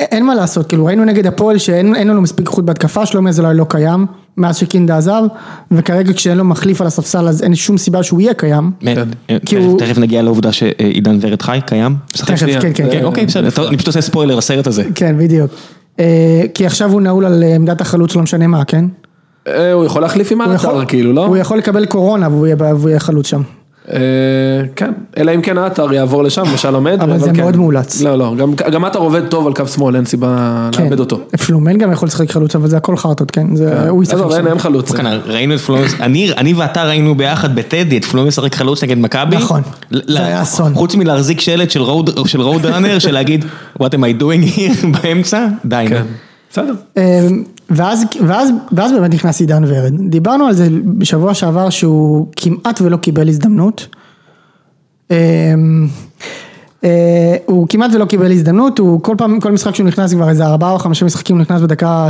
אין מה לעשות, כאילו ראינו נגד הפועל שאין אין לנו מספיק איכות בהתקפה, שלומי אזולאי לא קיים, מאז שקינדה עזב, וכרגע כשאין לו מחליף על הספסל אז אין שום סיבה שהוא יהיה קיים. כן. כן. כי תכף- נגיע לעובדה שעידן ורד חי, קיים? תכף. כן, כן. כן, אוקיי, בסדר, טוב, אני פשוט עושה ספוילר לסרט הזה. כן, בדיוק. אה, כי עכשיו הוא נעול על אה, עמדת החלוץ, לא משנה מה, כן? אה, הוא יכול להחליף עם יכול- כאילו, לא? הוא יכול לקבל קורונה והוא יהיה חלוץ שם. אה, כן, אלא אם כן האתר יעבור לשם ושלום עד, אבל זה כן. מאוד מאולץ. לא, לא, גם- האתר עובד טוב על קו שמאל, אין סיבה כן. לאבד אותו. פלומן גם יכול לשחק חלוץ, אבל זה הכל חרטות, כן? זה, הוא ישחק עזוב, אין שם. אין חלוץ. ראינו את פלומס, אני אני ואתה ראינו ביחד בטדי את פלומס משחק חלוץ נגד מכבי. נכון. זה היה אסון. חוץ מלהחזיק שלט של רוד של רוד ראנר, של להגיד, what am I doing here באמצע, די. כן, בסדר. ואז, ואז, ואז באמת נכנס עידן ורד. דיברנו על זה בשבוע שעבר שהוא כמעט ולא קיבל הזדמנות. אמ, אה, הוא כמעט ולא קיבל הזדמנות, הוא כל פעם, כל משחק שהוא נכנס כבר איזה ארבעה או חמישה משחקים הוא נכנס בדקה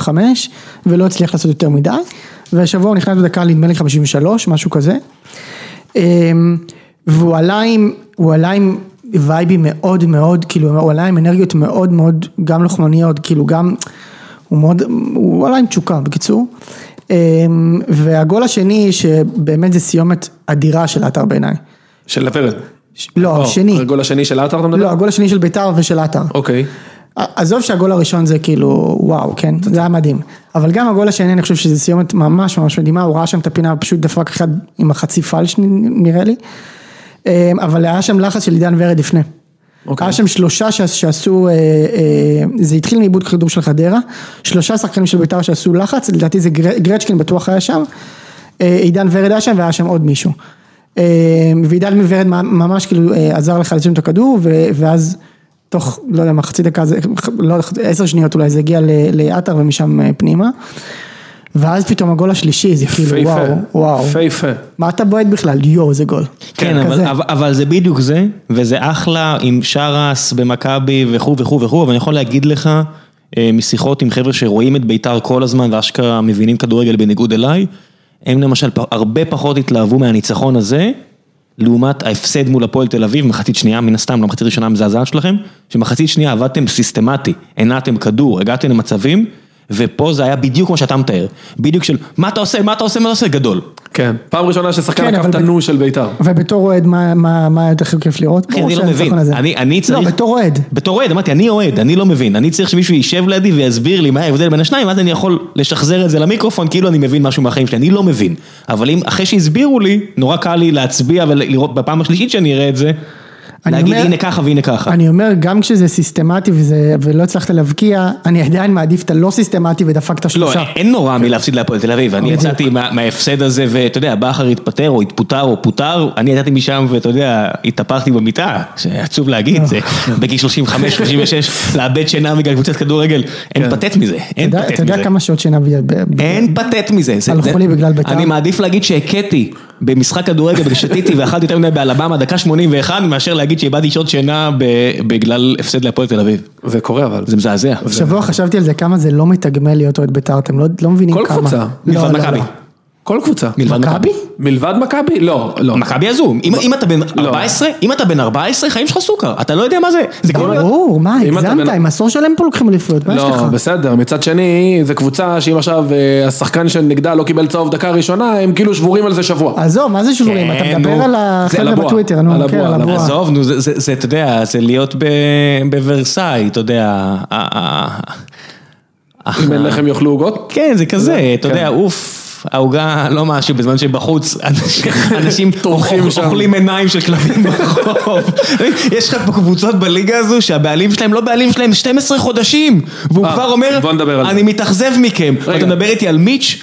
70-75 ולא הצליח לעשות יותר מדי. והשבוע הוא נכנס בדקה נדמה לי 53, משהו כזה. אמ, והוא עלה עם, הוא עלה עם וייבים מאוד מאוד, כאילו הוא עלה עם אנרגיות מאוד מאוד, גם לוחמניות, כאילו גם, הוא מאוד, הוא עלה עם תשוקה בקיצור. אמ, והגול השני שבאמת זה סיומת אדירה של עטר בעיניי. של ורד. לא, השני. הגול השני של עטר אתה מדבר? לא, הגול השני של ביתר ושל עטר. אוקיי. עזוב שהגול הראשון זה כאילו וואו כן זה היה מדהים אבל גם הגול השני אני חושב שזה סיומת ממש ממש מדהימה הוא ראה שם את הפינה פשוט דפק אחד עם החצי פלש נראה לי אה, אבל היה שם לחץ של עידן ורד לפני. אוקיי. היה שם שלושה ש- שעשו, אה, אה, זה התחיל מאיבוד כדור של חדרה, שלושה שחקנים של בית"ר שעשו לחץ, לדעתי זה גר- גרצ'קין בטוח היה שם, אה, עידן ורד היה שם והיה שם עוד מישהו. אה, ועידן ורד ממש כאילו אה, עזר לך לשים את הכדור ו- ואז תוך, לא יודע מה, חצי דקה, זה, לא, עשר שניות אולי זה הגיע לעטר ומשם אה, פנימה. ואז פתאום הגול השלישי זה כאילו וואו, וואו, יפה, יפה. מה אתה בועט בכלל, יואו זה גול. כן, אבל, כזה. אבל, אבל זה בדיוק זה, וזה אחלה עם שרס במכבי וכו' וכו' וכו', אבל אני יכול להגיד לך אה, משיחות עם חבר'ה שרואים את בית"ר כל הזמן ואשכרה מבינים כדורגל בניגוד אליי, הם למשל הרבה פחות התלהבו מהניצחון הזה, לעומת ההפסד מול הפועל תל אביב, מחצית שנייה, מן הסתם, לא מחצית ראשונה המזעזעת שלכם, שמחצית שנייה עבדתם סיסטמטי, הנעתם כדור, הגעתם למצבים, ופה זה היה בדיוק כמו שאתה מתאר, בדיוק של מה אתה עושה, מה אתה עושה, מה אתה עושה, גדול. כן, פעם ראשונה ששחקן כן, אבל את ב- הנו של בית"ר. ובתור אוהד, מה- מה מה יותר כיף לראות? אחי, אני לא מבין. אני, אני צריך... לא, בתור אוהד. בתור אוהד, אמרתי, אני אוהד, אני לא מבין, אני צריך שמישהו יישב לידי ויסביר לי מה ההבדל בין השניים, ואז אני יכול לשחזר את זה למיקרופון, כאילו אני מבין משהו מהחיים שלי, אני לא מבין. אבל אם, אחרי שהסבירו לי, נורא קל לי להצביע ולראות בפעם השלישית שאני אראה את זה, להגיד אומר- הנה ככה והנה ככה. אני אומר, גם כשזה סיסטמטי וזה, ולא הצלחת להבקיע, אני עדיין מעדיף את הלא סיסטמטי ודפקת לא, שלושה. אין נורא מלהפסיד להפועל תל אביב, אני. יצאתי מה- מההפסד הזה, ואתה יודע, בכר התפטר או התפוטר או פוטר, אני יצאתי משם ואתה יודע, התהפכתי במיטה, שעצוב להגיד, זה בגיל 35, 36, לאבד שינה בגלל קבוצת כדורגל, אין פתט מזה, אין פתט אתה יודע מזה. כמה שעות שינה אין פתט מזה. זה- הלכו זה- לי בגלל בית"ר. אני מעדיף להגיד שהכיתי במשחק כדורגל בגלל ששתיתי ואכלתי יותר מדי באלבמה דקה 81 מאשר להגיד שאיבדתי שעות שינה בגלל הפסד להפועל תל אביב. זה קורה אבל. זה מזעזע. שבוע חשבתי על זה, כמה זה לא מתגמל להיות אוהד בית"ר, אתם לא לא מבינים כל כמה. קבוצה. לא, מלבד לא, מכבי. לא. כל קבוצה. מלבד מכבי? מלבד מכבי? לא, לא. מכבי הזו, אם, אם אתה בן לא. 14, אם אתה בן 14, חיים שלך סוכר, אתה לא יודע מה זה, זה כמו להיות... ברור, מה, אתה הגזמת, בן- עם עשור שלם פה לוקחים אליפויות, מה יש לך? לא, בסדר, מצד שני, זו קבוצה שאם עכשיו אה, השחקן שנגדה לא קיבל צהוב דקה ראשונה, הם כאילו שבורים על זה שבוע. עזוב, מה זה שבורים? אתה כן, מדבר נו. על זה החבר'ה. בטוויטר, נו, על כן, על הבועה. עזוב, נו, זה, אתה יודע, זה להיות בוורסאי, אתה יודע, אם אין לחם יאכלו עוגות. כן, זה כזה, אתה כן. יודע, אוף, העוגה לא משהו, בזמן שבחוץ אנשים-. אוכלים עיניים של כלבים ברחוב. יש לך פה קבוצות בליגה הזו שהבעלים שלהם לא בעלים שלהם 12 חודשים, והוא אה, כבר אומר. אני מתאכזב מכם, ואתה מדבר איתי על מיץ',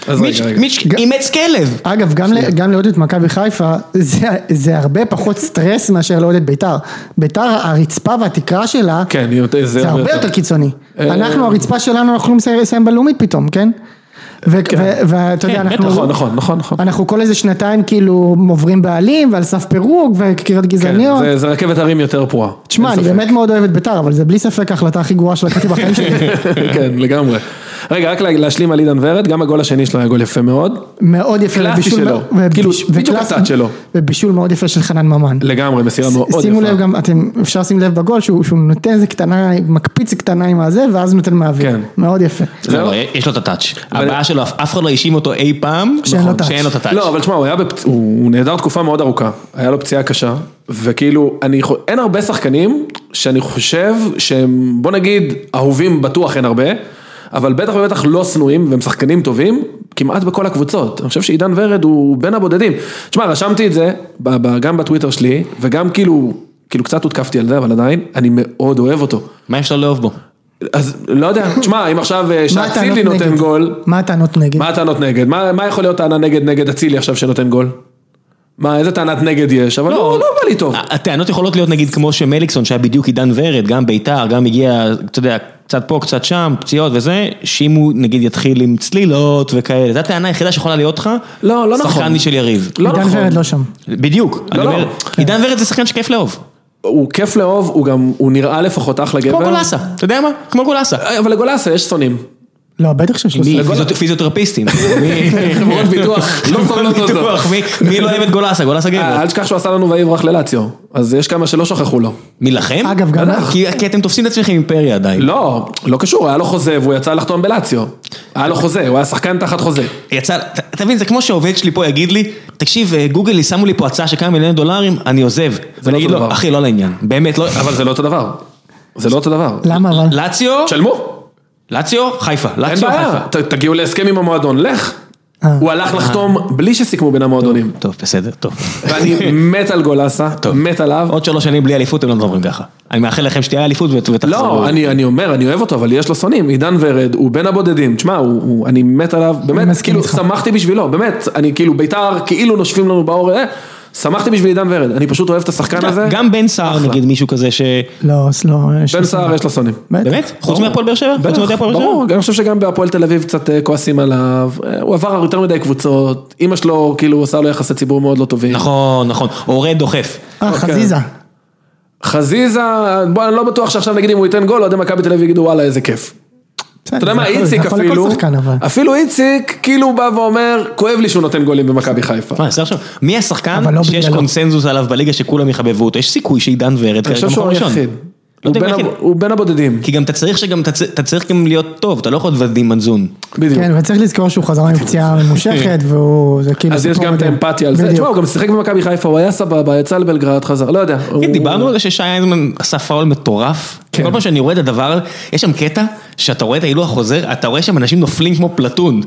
מיץ' אימץ כלב. אגב, גם ל- גם לאוהד את מכבי חיפה, זה- זה הרבה פחות סטרס מאשר לאוהד את ביתר. ביתר, הרצפה והתקרה שלה, כן, זה הרבה יותר קיצוני. אה, אנחנו, הרצפה שלנו, אנחנו יכולים לסיים בלאומית פתאום, כן? ו- ואתה יודע, כן, אנחנו... נכון, נכון, נכון, נכון. אנחנו כל איזה שנתיים כאילו עוברים בעלים ועל סף פירוק וקריאות כן, גזעניות. זה- זה רכבת הרים יותר פרועה. תשמע, אני. באמת מאוד אוהב את ביתר, אבל זה בלי ספק ההחלטה הכי גרועה שלקחתי בחיים שלי. כן, לגמרי. רגע, רק לה- להשלים על עידן ורד, גם הגול השני שלו היה גול יפה מאוד. מאוד יפה. קלאסי שלו. כאילו, בדיוק הטאץ' שלו. ובישול מאוד יפה של חנן ממן. לגמרי, מסירה מאוד יפה. שימו לב גם, אתם, אפשר לשים לב בגול שהוא נותן איזה קטנה, מקפיץ קטנה עם הזה, ואז נותן מהאוויר. כן. מאוד יפה. זהו? לא, יש לו את הטאץ'. הבעיה שלו, אף אחד לא האשים אותו אי פעם, שאין לו נכון, את הטאץ'. לא, אבל תשמע, הוא נעדר תקופה מאוד ארוכה, היה לו פציעה קשה, וכאילו, אני, אין הרבה שחקנים שאני חושב שהם, בוא נגיד, אהובים בטוח אין הרבה, אבל בטח ובטח לא שנואים, והם שחקנים טובים, כמעט בכל הקבוצות. אני חושב שעידן ורד הוא בין הבודדים. תשמע, רשמתי את זה, ב- ב- גם בטוויטר שלי, וגם כאילו, כאילו קצת הותקפתי על זה, אבל עדיין, אני מאוד אוהב אותו. מה יש לו לאהוב בו? אז לא יודע, תשמע, אם עכשיו אה, שאצילי נותן נגד? גול, מה הטענות נגד? מה הטענות נגד? מה, מה יכול להיות טענה נגד נגד אצילי עכשיו שנותן גול? מה, איזה טענת נגד יש? אבל לא, לא בא לי טוב. הטענות יכולות להיות נגיד כמו שמליקסון שהיה בדיוק עידן ורד, גם ביתר, גם הגיע, אתה יודע, קצת פה, קצת שם, פציעות וזה, שאם הוא נגיד יתחיל עם צלילות וכאלה, זו הטענה היחידה שיכולה להיות לך, לא, לא נכון. שחקן של יריב. לא עידן נכון. ורד לא שם. בדיוק, אני לא. אומר, עידן ורד זה שחקן שכיף לאהוב. הוא כיף לאהוב, הוא גם, הוא נראה לפחות אחלה גבר. כמו גולסה, אתה יודע מה? כמו גולסה. אה, אבל לגולסה יש שונאים. לא, בטח שיש לו. פיזיות- פיזיותרפיסטים. חברות ביטוח, לא סובלות אותו. ביטוח, מי- לא אוהב את גולסה? גולסה אה, גבר. אל תשכח שהוא עשה לנו ויברח ללציו, אז יש כמה שלא שכחו לו. מלחם? אגב, גם... כי כי אתם תופסים את עצמכם אימפריה עדיין. לא, לא קשור, היה לו חוזה והוא יצא לחתום בלציו. היה לו חוזה, הוא היה שחקן תחת חוזה. יצא, אתה מבין, זה כמו שעובד שלי פה יגיד לי, תקשיב, אה, גוגל שמו לי פה הצעה של כמה מיליוני דולרים, אני עוזב. ואני אגיד אותו לו, דבר. אחי, לא לעניין, באמת, לא... אבל זה לא אותו דבר. זה לא אותו דבר. למה אבל? לאציו, תשלמו, לאציו, חיפה, לאציו. חיפה. ת- תגיעו להסכם עם המועדון, לך. אה. הוא הלך לחתום בלי שסיכמו בין המועדונים. טוב, בסדר, טוב. ואני מת על גולסה. מת עליו. עוד שלוש שנים בלי אליפות, הם לא מדברים ככה. אני מאחל לכם שתהיה אליפות ות- ותחזרו. לא, אני, אני אומר, אני אוהב אותו, אבל יש לו שונאים, עידן ורד, הוא בין הבודדים, תשמע, אני מת עליו, באמת, כאילו. שמחתי בשבילו, באמת, אני כאילו, בית"ר, כאילו נושפים לנו באור, אה, שמחתי בשביל עידן ורד, אני פשוט אוהב את השחקן הזה, גם בן סער. נגיד מישהו כזה ש... לא, אז לא. בן סער. יש לו שונאים. בטח. באמת? חוץ. מהפועל באר שבע? בטח? ברור, אני חושב שגם בהפועל תל אביב קצת אה, כועסים עליו, אה, הוא עבר יותר מדי קבוצות, אימא שלו כאילו עושה לו יחסי ציבור מאוד לא טובים. נכון, נכון, אורד דוחף. אה, חזיזה. חזיזה, בוא, אני לא בטוח שעכשיו נגיד אם הוא ייתן גול, אוהדי מכבי תל אביב יגידו וואלה איזה כיף. אתה יודע מה, איציק אפילו, אפילו איציק כאילו בא ואומר, כואב לי שהוא נותן גולים במכבי חיפה. אני מי השחקן לא שיש. קונסנזוס עליו בליגה שכולם יחבבו אותו? יש סיכוי שעידן ורד אני כרגע חושב שהוא במקום ראשון. הוא בין הבודדים. כי גם אתה צריך שגם, אתה צריך גם להיות טוב, אתה לא יכול להיות ודים מנזון. בדיוק. כן, וצריך לזכור שהוא חזר מפציעה ממושכת, והוא, זה כאילו... אז יש גם את. האמפתיה על זה. תשמע, הוא גם שיחק במכבי חיפה, הוא היה סבבה, יצא לבלגרד, חזר, לא יודע. כן, דיברנו על זה ששי אייזמן עשה פאול מטורף. כן. כל פעם שאני רואה את הדבר, יש שם קטע שאתה רואה את ההילוך החוזר, אתה רואה שם אנשים נופלים כמו פלטון.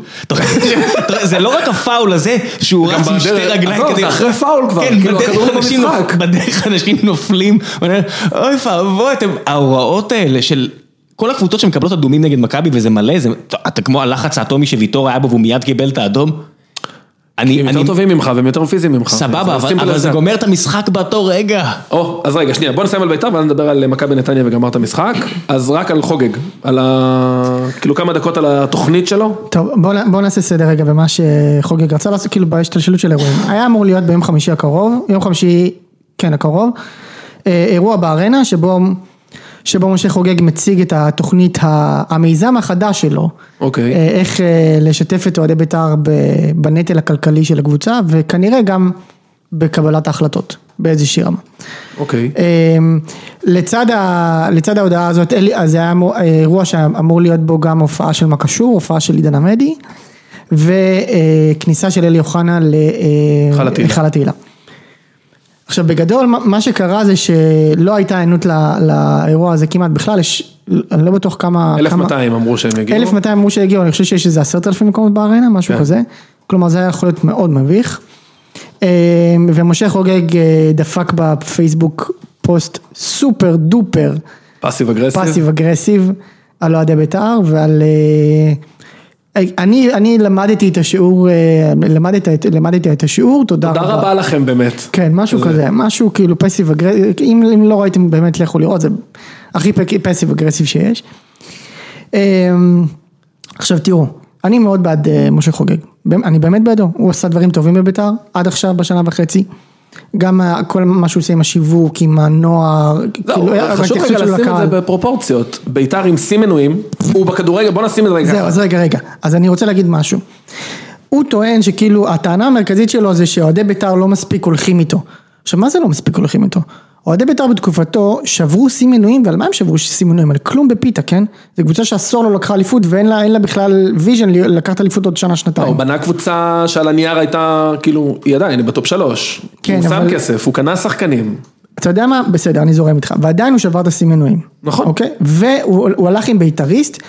זה לא רק הפאול הזה, שהוא רץ עם שתי רגליים כדי... אחרי פאול כבר, כן, כאילו, הכדור לא אנשים במשחק. בדרך אנשים נופלים, אוי ואבוי, אתם, ההוראות האלה של... כל הקבוצות שמקבלות אדומים נגד מכבי וזה מלא, זה, אתה כמו הלחץ האטומי שוויטור היה בו והוא מיד קיבל את האדום. אני, הם אני, יותר טובים ממך והם יותר פיזיים ממך. סבבה, זה אבל, אבל זה. גומר את המשחק באותו רגע. או, אז רגע, שנייה, בוא נסיים על בית"ר ואז נדבר על מכבי נתניה וגמר את המשחק. אז רק על חוגג, על ה... כאילו כמה דקות על התוכנית שלו. טוב, בואו בוא נעשה סדר רגע במה שחוגג רצה לעשות, כאילו בהשתלשלות של אירועים. היה אמור להיות ביום חמישי הקרוב, יום חמישי, כן, הקרוב, אה, אירוע בארנה שבו, שבו משה חוגג מציג את התוכנית, המיזם החדש שלו. אוקיי. אה, איך אה, לשתף את אוהדי בית"ר בנטל הכלכלי של הקבוצה, וכנראה גם בקבלת ההחלטות, באיזושהי רמה. אוקיי. אמ, לצד, ה, לצד ההודעה הזאת, אז זה היה אירוע שאמור להיות בו גם הופעה של מקשור, הופעה של עידן עמדי, וכניסה של אלי אוחנה אה. להיכל התהילה. עכשיו בגדול מה- שקרה זה שלא הייתה היענות ל- לאירוע הזה כמעט בכלל, יש, אני לא בטוח כמה... כמה- 1200 אמרו שהם יגיעו. 1200 אמרו שיגיעו, אני חושב שיש איזה עשרת אלפים מקומות בארנה, משהו כן. כזה. כלומר זה היה יכול להיות מאוד מביך. אה, ומשה חוגג אה, דפק בפייסבוק פוסט super duper passive aggressive. passive aggressive על אוהדי בית"ר ועל... אני, אני למדתי את השיעור, אה, למדתי, את- למדתי את השיעור, תודה תודה רבה לכם באמת. כן, משהו זה- כזה, משהו כאילו פסיב אגרסיב, אם, אם לא ראיתם באמת לכו לראות, זה הכי פסיב אגרסיב שיש. אמ, עכשיו תראו, אני מאוד בעד אה, משה חוגג, אני באמת בעדו, הוא עשה דברים טובים בביתר, עד עכשיו בשנה וחצי. גם ה- כל מה שהוא עושה עם השיווק, עם הנוער, זהו, כאילו, חשוב רגע לשים את לקהל. זה בפרופורציות. בית"ר עם שיא מנויים, הוא בכדורגל, בוא נשים את זה רגע. זהו. אז רגע, רגע, אז אני רוצה להגיד משהו. הוא טוען שכאילו, הטענה המרכזית שלו זה שאוהדי בית"ר לא מספיק הולכים איתו. עכשיו, מה זה לא מספיק הולכים איתו? אוהדי בית"ר בתקופתו שברו שיא מנויים, ועל מה הם שברו שיא מנויים? על כלום בפיתה, כן? זו קבוצה שעשור לא לקחה אליפות ואין לה, לה בכלל vision לקחת אליפות עוד שנה, לא, שנתיים. הוא בנה קבוצה שעל הנייר הייתה, כאילו, היא עדיין, היא בטופ שלוש. כן, הוא שם אבל- כסף, הוא קנה שחקנים. אתה יודע מה? בסדר, אני זורם איתך. ועדיין הוא שבר את השיא מנויים. נכון. אוקיי? והוא הוא הלך עם בית"ריסט,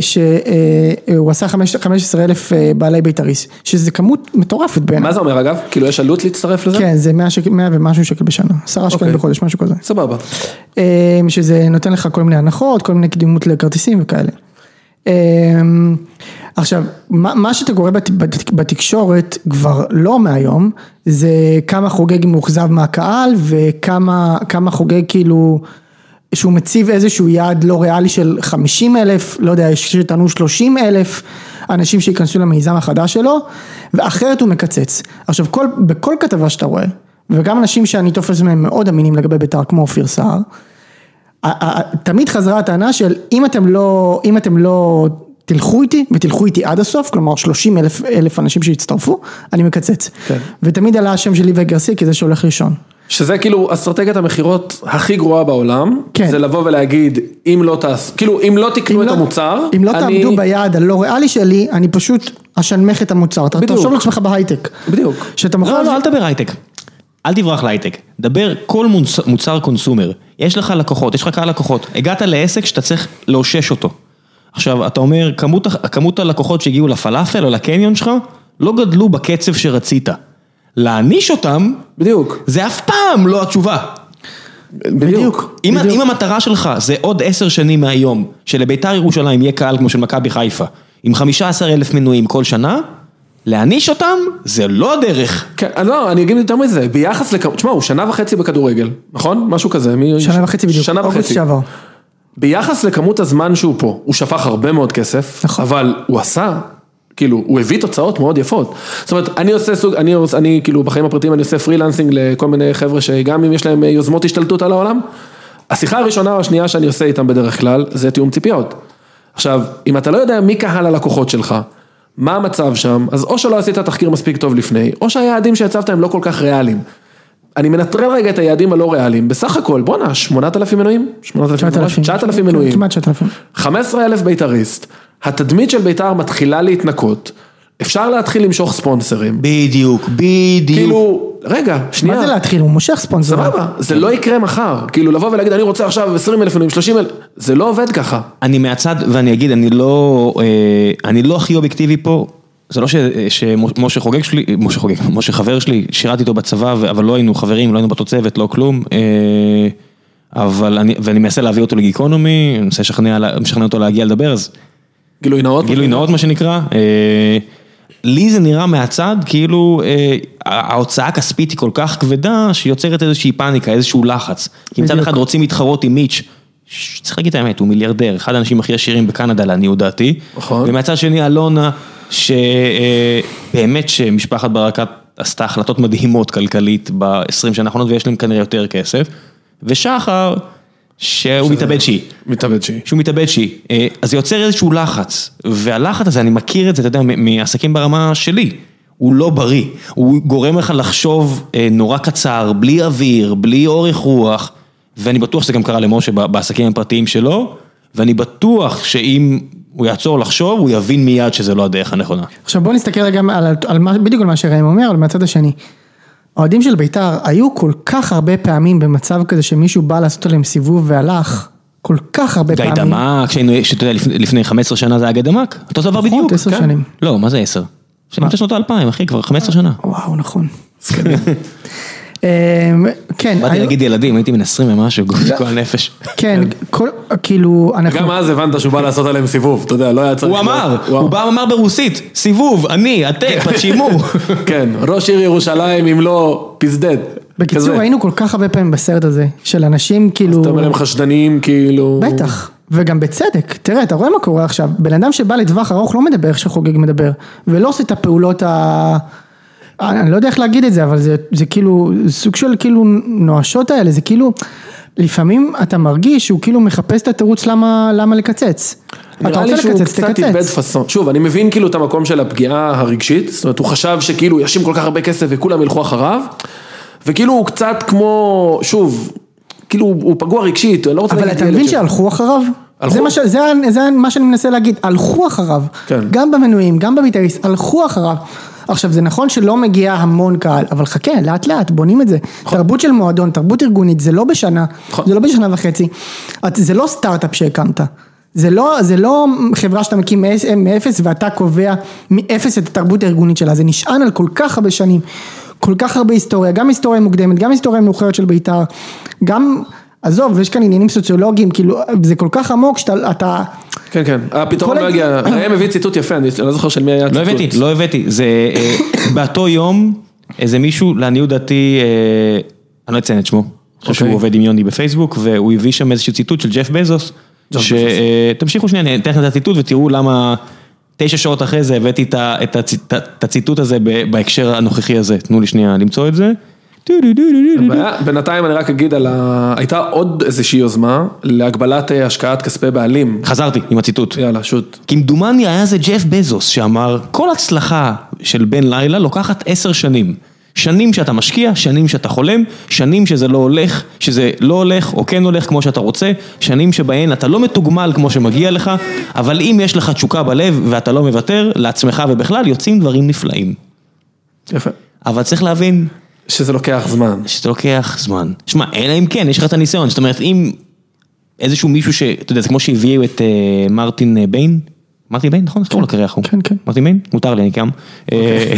שהוא עשה 15 אלף אה, בעלי בית"ריסט, שזה כמות מטורפת בעיניי. מה זה אומר אגב? כאילו יש עלות להצטרף לזה? כן, זה 100 שקל, 100 ומשהו שקל בשנה, 10 שקלים אוקיי. בחודש, משהו כזה. סבבה. שזה נותן לך כל מיני הנחות, כל מיני קדימות לכרטיסים וכאלה. עכשיו, מה, שאתה קורא בת, בת, בתקשורת כבר לא מהיום, זה כמה חוגג מאוכזב מהקהל וכמה כמה חוגג כאילו, שהוא מציב איזשהו יעד לא ריאלי של 50 אלף, לא יודע, יש שטענו 30 אלף אנשים שייכנסו למיזם החדש שלו, ואחרת הוא מקצץ. עכשיו, כל, בכל כתבה שאתה רואה, וגם אנשים שאני תופס מהם מאוד אמינים לגבי בית"ר, כמו אופיר סער, תמיד חזרה הטענה של אם אתם לא, אם אתם לא תלכו איתי ותלכו איתי עד הסוף, כלומר 30 אלף, אלף אנשים שהצטרפו, אני מקצץ. כן. ותמיד עלה השם של ליבי גרסיה כי זה שהולך ראשון. שזה כאילו אסטרטגיית המכירות הכי גרועה בעולם, כן. זה לבוא ולהגיד, אם לא תעשו, כאילו אם לא תקנו אם את לא- המוצר, אם לא אני- תעמדו ביעד הלא ריאלי שלי, אני פשוט אשנמך את המוצר. אתה. תחשוב לעצמך בהייטק. בדיוק. שאתה מוכר... לא, לא, אל תדבר הייטק. אל תברח להייטק. דבר כל מוצ- מוצר קונסומר. יש לך לקוחות, יש לך קהל לקוחות. הגעת לעסק שאתה צריך לאושש אותו. עכשיו, אתה אומר, כמות, כמות הלקוחות שהגיעו לפלאפל או לקניון שלך, לא גדלו בקצב שרצית. להעניש אותם, בדיוק. זה אף פעם לא התשובה. בדיוק. אם, בדיוק. אם המטרה שלך זה עוד עשר שנים מהיום, שלביתר ירושלים יהיה קהל כמו של מכבי חיפה, עם 15 אלף מנויים כל שנה, להעניש אותם זה לא הדרך. כן, אז לא, אני אגיד יותר מזה, ביחס לכ... תשמע, הוא שנה וחצי בכדורגל, נכון? משהו כזה. מי... שנה וחצי בדיוק. שנה וחצי. שעבר. ביחס לכמות הזמן שהוא פה, הוא שפך הרבה מאוד כסף, נכון. אבל הוא עשה, כאילו, הוא הביא תוצאות מאוד יפות. זאת אומרת, אני עושה סוג, אני, אני כאילו בחיים הפרטיים אני עושה freelancing לכל מיני חבר'ה שגם אם יש להם אה, יוזמות השתלטות על העולם, השיחה הראשונה או השנייה שאני עושה איתם בדרך כלל, זה תיאום ציפיות. עכשיו, אם אתה לא יודע מי קהל הלקוחות שלך, מה המצב שם, אז או שלא עשית תחקיר מספיק טוב לפני, או שהיעדים שהצבת הם לא כל כך ריאליים. אני מנטרל רגע את היעדים הלא ריאליים, בסך הכל, בואנה, 8,000 מנויים? 8,000 9,000. 9,000 מנויים. כמעט 9,000. 15,000 בית"ריסט, התדמית של בית"ר מתחילה להתנקות, אפשר להתחיל למשוך ספונסרים. בדיוק, בדיוק. כאילו, רגע, שנייה. מה זה להתחיל? הוא מושך ספונסר. סבבה, זה לא יקרה מחר, כאילו לבוא ולהגיד אני רוצה עכשיו 20 אלף מנויים, 30 אלף, זה לא עובד ככה. אני מהצד, ואני אגיד, אני לא, אה, אני לא הכי אובייקטיבי פה, זה לא שמשה חוגג שלי, משה חוגג, משה חבר שלי, שירתי איתו בצבא, אבל לא היינו חברים, לא היינו באותו צוות, לא כלום, אה, אבל אני, ואני מנסה להביא אותו לגיקונומי, אני מנסה לשכנע, אותו להגיע לדבר, אז גילוי נאות. גילוי נאות מה שנקרא. אה, לי זה נראה מהצד כאילו אה, ההוצאה הכספית היא כל כך כבדה שיוצרת איזושהי פאניקה, איזשהו לחץ. כי מצד. אחד רוצים להתחרות עם מיץ', שצריך להגיד את האמת, הוא מיליארדר, אחד האנשים הכי עשירים בקנדה לעניות דעתי. נכון. ומהצד שני אלונה, שבאמת שמשפחת ברקת עשתה החלטות מדהימות כלכלית ב-20 שנה האחרונות ויש להם כנראה יותר כסף. ושחר, שהוא מתאבד שיעי. מתאבד שהיא. שהוא מתאבד שיעי, אה, אז זה יוצר איזשהו לחץ, והלחץ הזה, אני מכיר את זה, אתה יודע, מעסקים ברמה שלי, הוא לא בריא, הוא גורם לך לחשוב אה, נורא קצר, בלי אוויר, בלי אורך רוח, ואני בטוח שזה גם קרה למשה בעסקים הפרטיים שלו, ואני בטוח שאם הוא יעצור לחשוב, הוא יבין מיד שזה לא הדרך הנכונה. עכשיו בוא נסתכל רגע על, על מה, בדיוק על מה שראם אומר, אבל מהצד השני. האוהדים של בית"ר היו כל כך הרבה פעמים במצב כזה שמישהו בא לעשות עליהם סיבוב והלך, כל כך הרבה גיא פעמים. דמק, שהיינו, שאתה יודע, לפני- לפני 15 שנה זה היה גיא דמק, אותו דבר נכון, בדיוק. עשר כן. שנים. לא, מה זה 10? שנות שנות האלפיים, אחי, כבר 15 שנה. וואו, נכון. אמ, כן, באתי להגיד ילדים, הייתי בן 20 ומשהו, גועל נפש. כן, כל, כאילו, אנחנו, גם אז הבנת שהוא בא לעשות עליהם סיבוב, אתה יודע, לא היה צריך... הוא אמר, הוא בא ואמר ברוסית, סיבוב, אני, אתם, פצ'ימו. כן, ראש עיר ירושלים אם לא פזדד. בקיצור. היינו כל כך הרבה פעמים בסרט הזה, של אנשים כאילו, אתה אומר הם חשדניים כאילו... בטח, וגם בצדק, תראה, אתה רואה מה קורה עכשיו, בן אדם שבא לטווח ארוך לא מדבר איך שחוגג מדבר, ולא עושה את הפעולות ה... אני לא יודע איך להגיד את זה, אבל זה, זה כאילו, סוג של כאילו נואשות האלה, זה כאילו, לפעמים אתה מרגיש שהוא כאילו מחפש את התירוץ למה, למה לקצץ. אתה נראה לי שהוא לקצץ, קצת איבד. פאסון. שוב, אני מבין כאילו את המקום של הפגיעה הרגשית, זאת אומרת, הוא חשב שכאילו ישים כל כך הרבה כסף וכולם ילכו אחריו, וכאילו הוא קצת כמו, שוב, כאילו הוא פגוע רגשית, אני לא רוצה אבל להגיד אתה ילד מבין שהלכו אחריו? הלכו. זה מה, ש, זה, זה מה שאני מנסה להגיד, הלכו אחריו, כן. גם במנויים, גם בביטריס, הלכו אחריו. עכשיו זה נכון שלא מגיע המון קהל, אבל חכה, לאט לאט בונים את זה. תרבות של מועדון, תרבות ארגונית, זה לא בשנה, נכון. זה לא בשנה וחצי. את- זה לא סטארט-אפ שהקמת. זה לא, זה לא חברה שאתה מקים מאפס ואתה קובע מאפס את התרבות הארגונית שלה, זה נשען על כל כך הרבה שנים, כל כך הרבה היסטוריה, גם היסטוריה מוקדמת, גם היסטוריה מאוחרת של בית"ר, גם, עזוב, יש כאן עניינים סוציולוגיים, כאילו, זה כל כך עמוק שאתה, אתה, כן, כן, הפתרון לא הגיע, ראם הביא ציטוט יפה, אני לא זוכר של מי היה לא הציטוט. הבאתי, לא הבאתי, זה אה, באותו יום, איזה מישהו, לעניות דעתי, אה, אני לא אציין את שמו, אני חושב שהוא אוקיי. עובד עם יוני בפייסבוק, והוא הביא שם איזשהו ציטוט של ג'ף בזוס, שתמשיכו שנייה, אני אתן לכם את הציטוט ותראו למה תשע שעות אחרי זה הבאתי את הציטוט הזה ב- בהקשר הנוכחי הזה, תנו לי שנייה למצוא את זה. בינתיים אני רק אגיד על ה... הייתה עוד איזושהי יוזמה להגבלת אה, השקעת כספי בעלים. חזרתי עם הציטוט. יאללה, שוט. כמדומני היה זה ג'ף בזוס שאמר, כל הצלחה של בן לילה לוקחת עשר שנים. שנים שאתה משקיע, שנים שאתה חולם, שנים שזה לא הולך, שזה לא הולך או כן הולך כמו שאתה רוצה, שנים שבהן אתה לא מתוגמל כמו שמגיע לך, אבל אם יש לך תשוקה בלב ואתה לא מוותר, לעצמך ובכלל יוצאים דברים נפלאים. יפה. אבל צריך להבין שזה לוקח זמן. שזה לוקח זמן. שמע, אלא אם כן, יש לך את הניסיון, זאת אומרת, אם איזשהו מישהו ש... אתה יודע, זה כמו שהביאו את אה, מרטין אה, ביין, מרטין ביין, נכון? לו קרח הוא? כן, כן. מרטין ביין? מותר לי, אני קם. אה,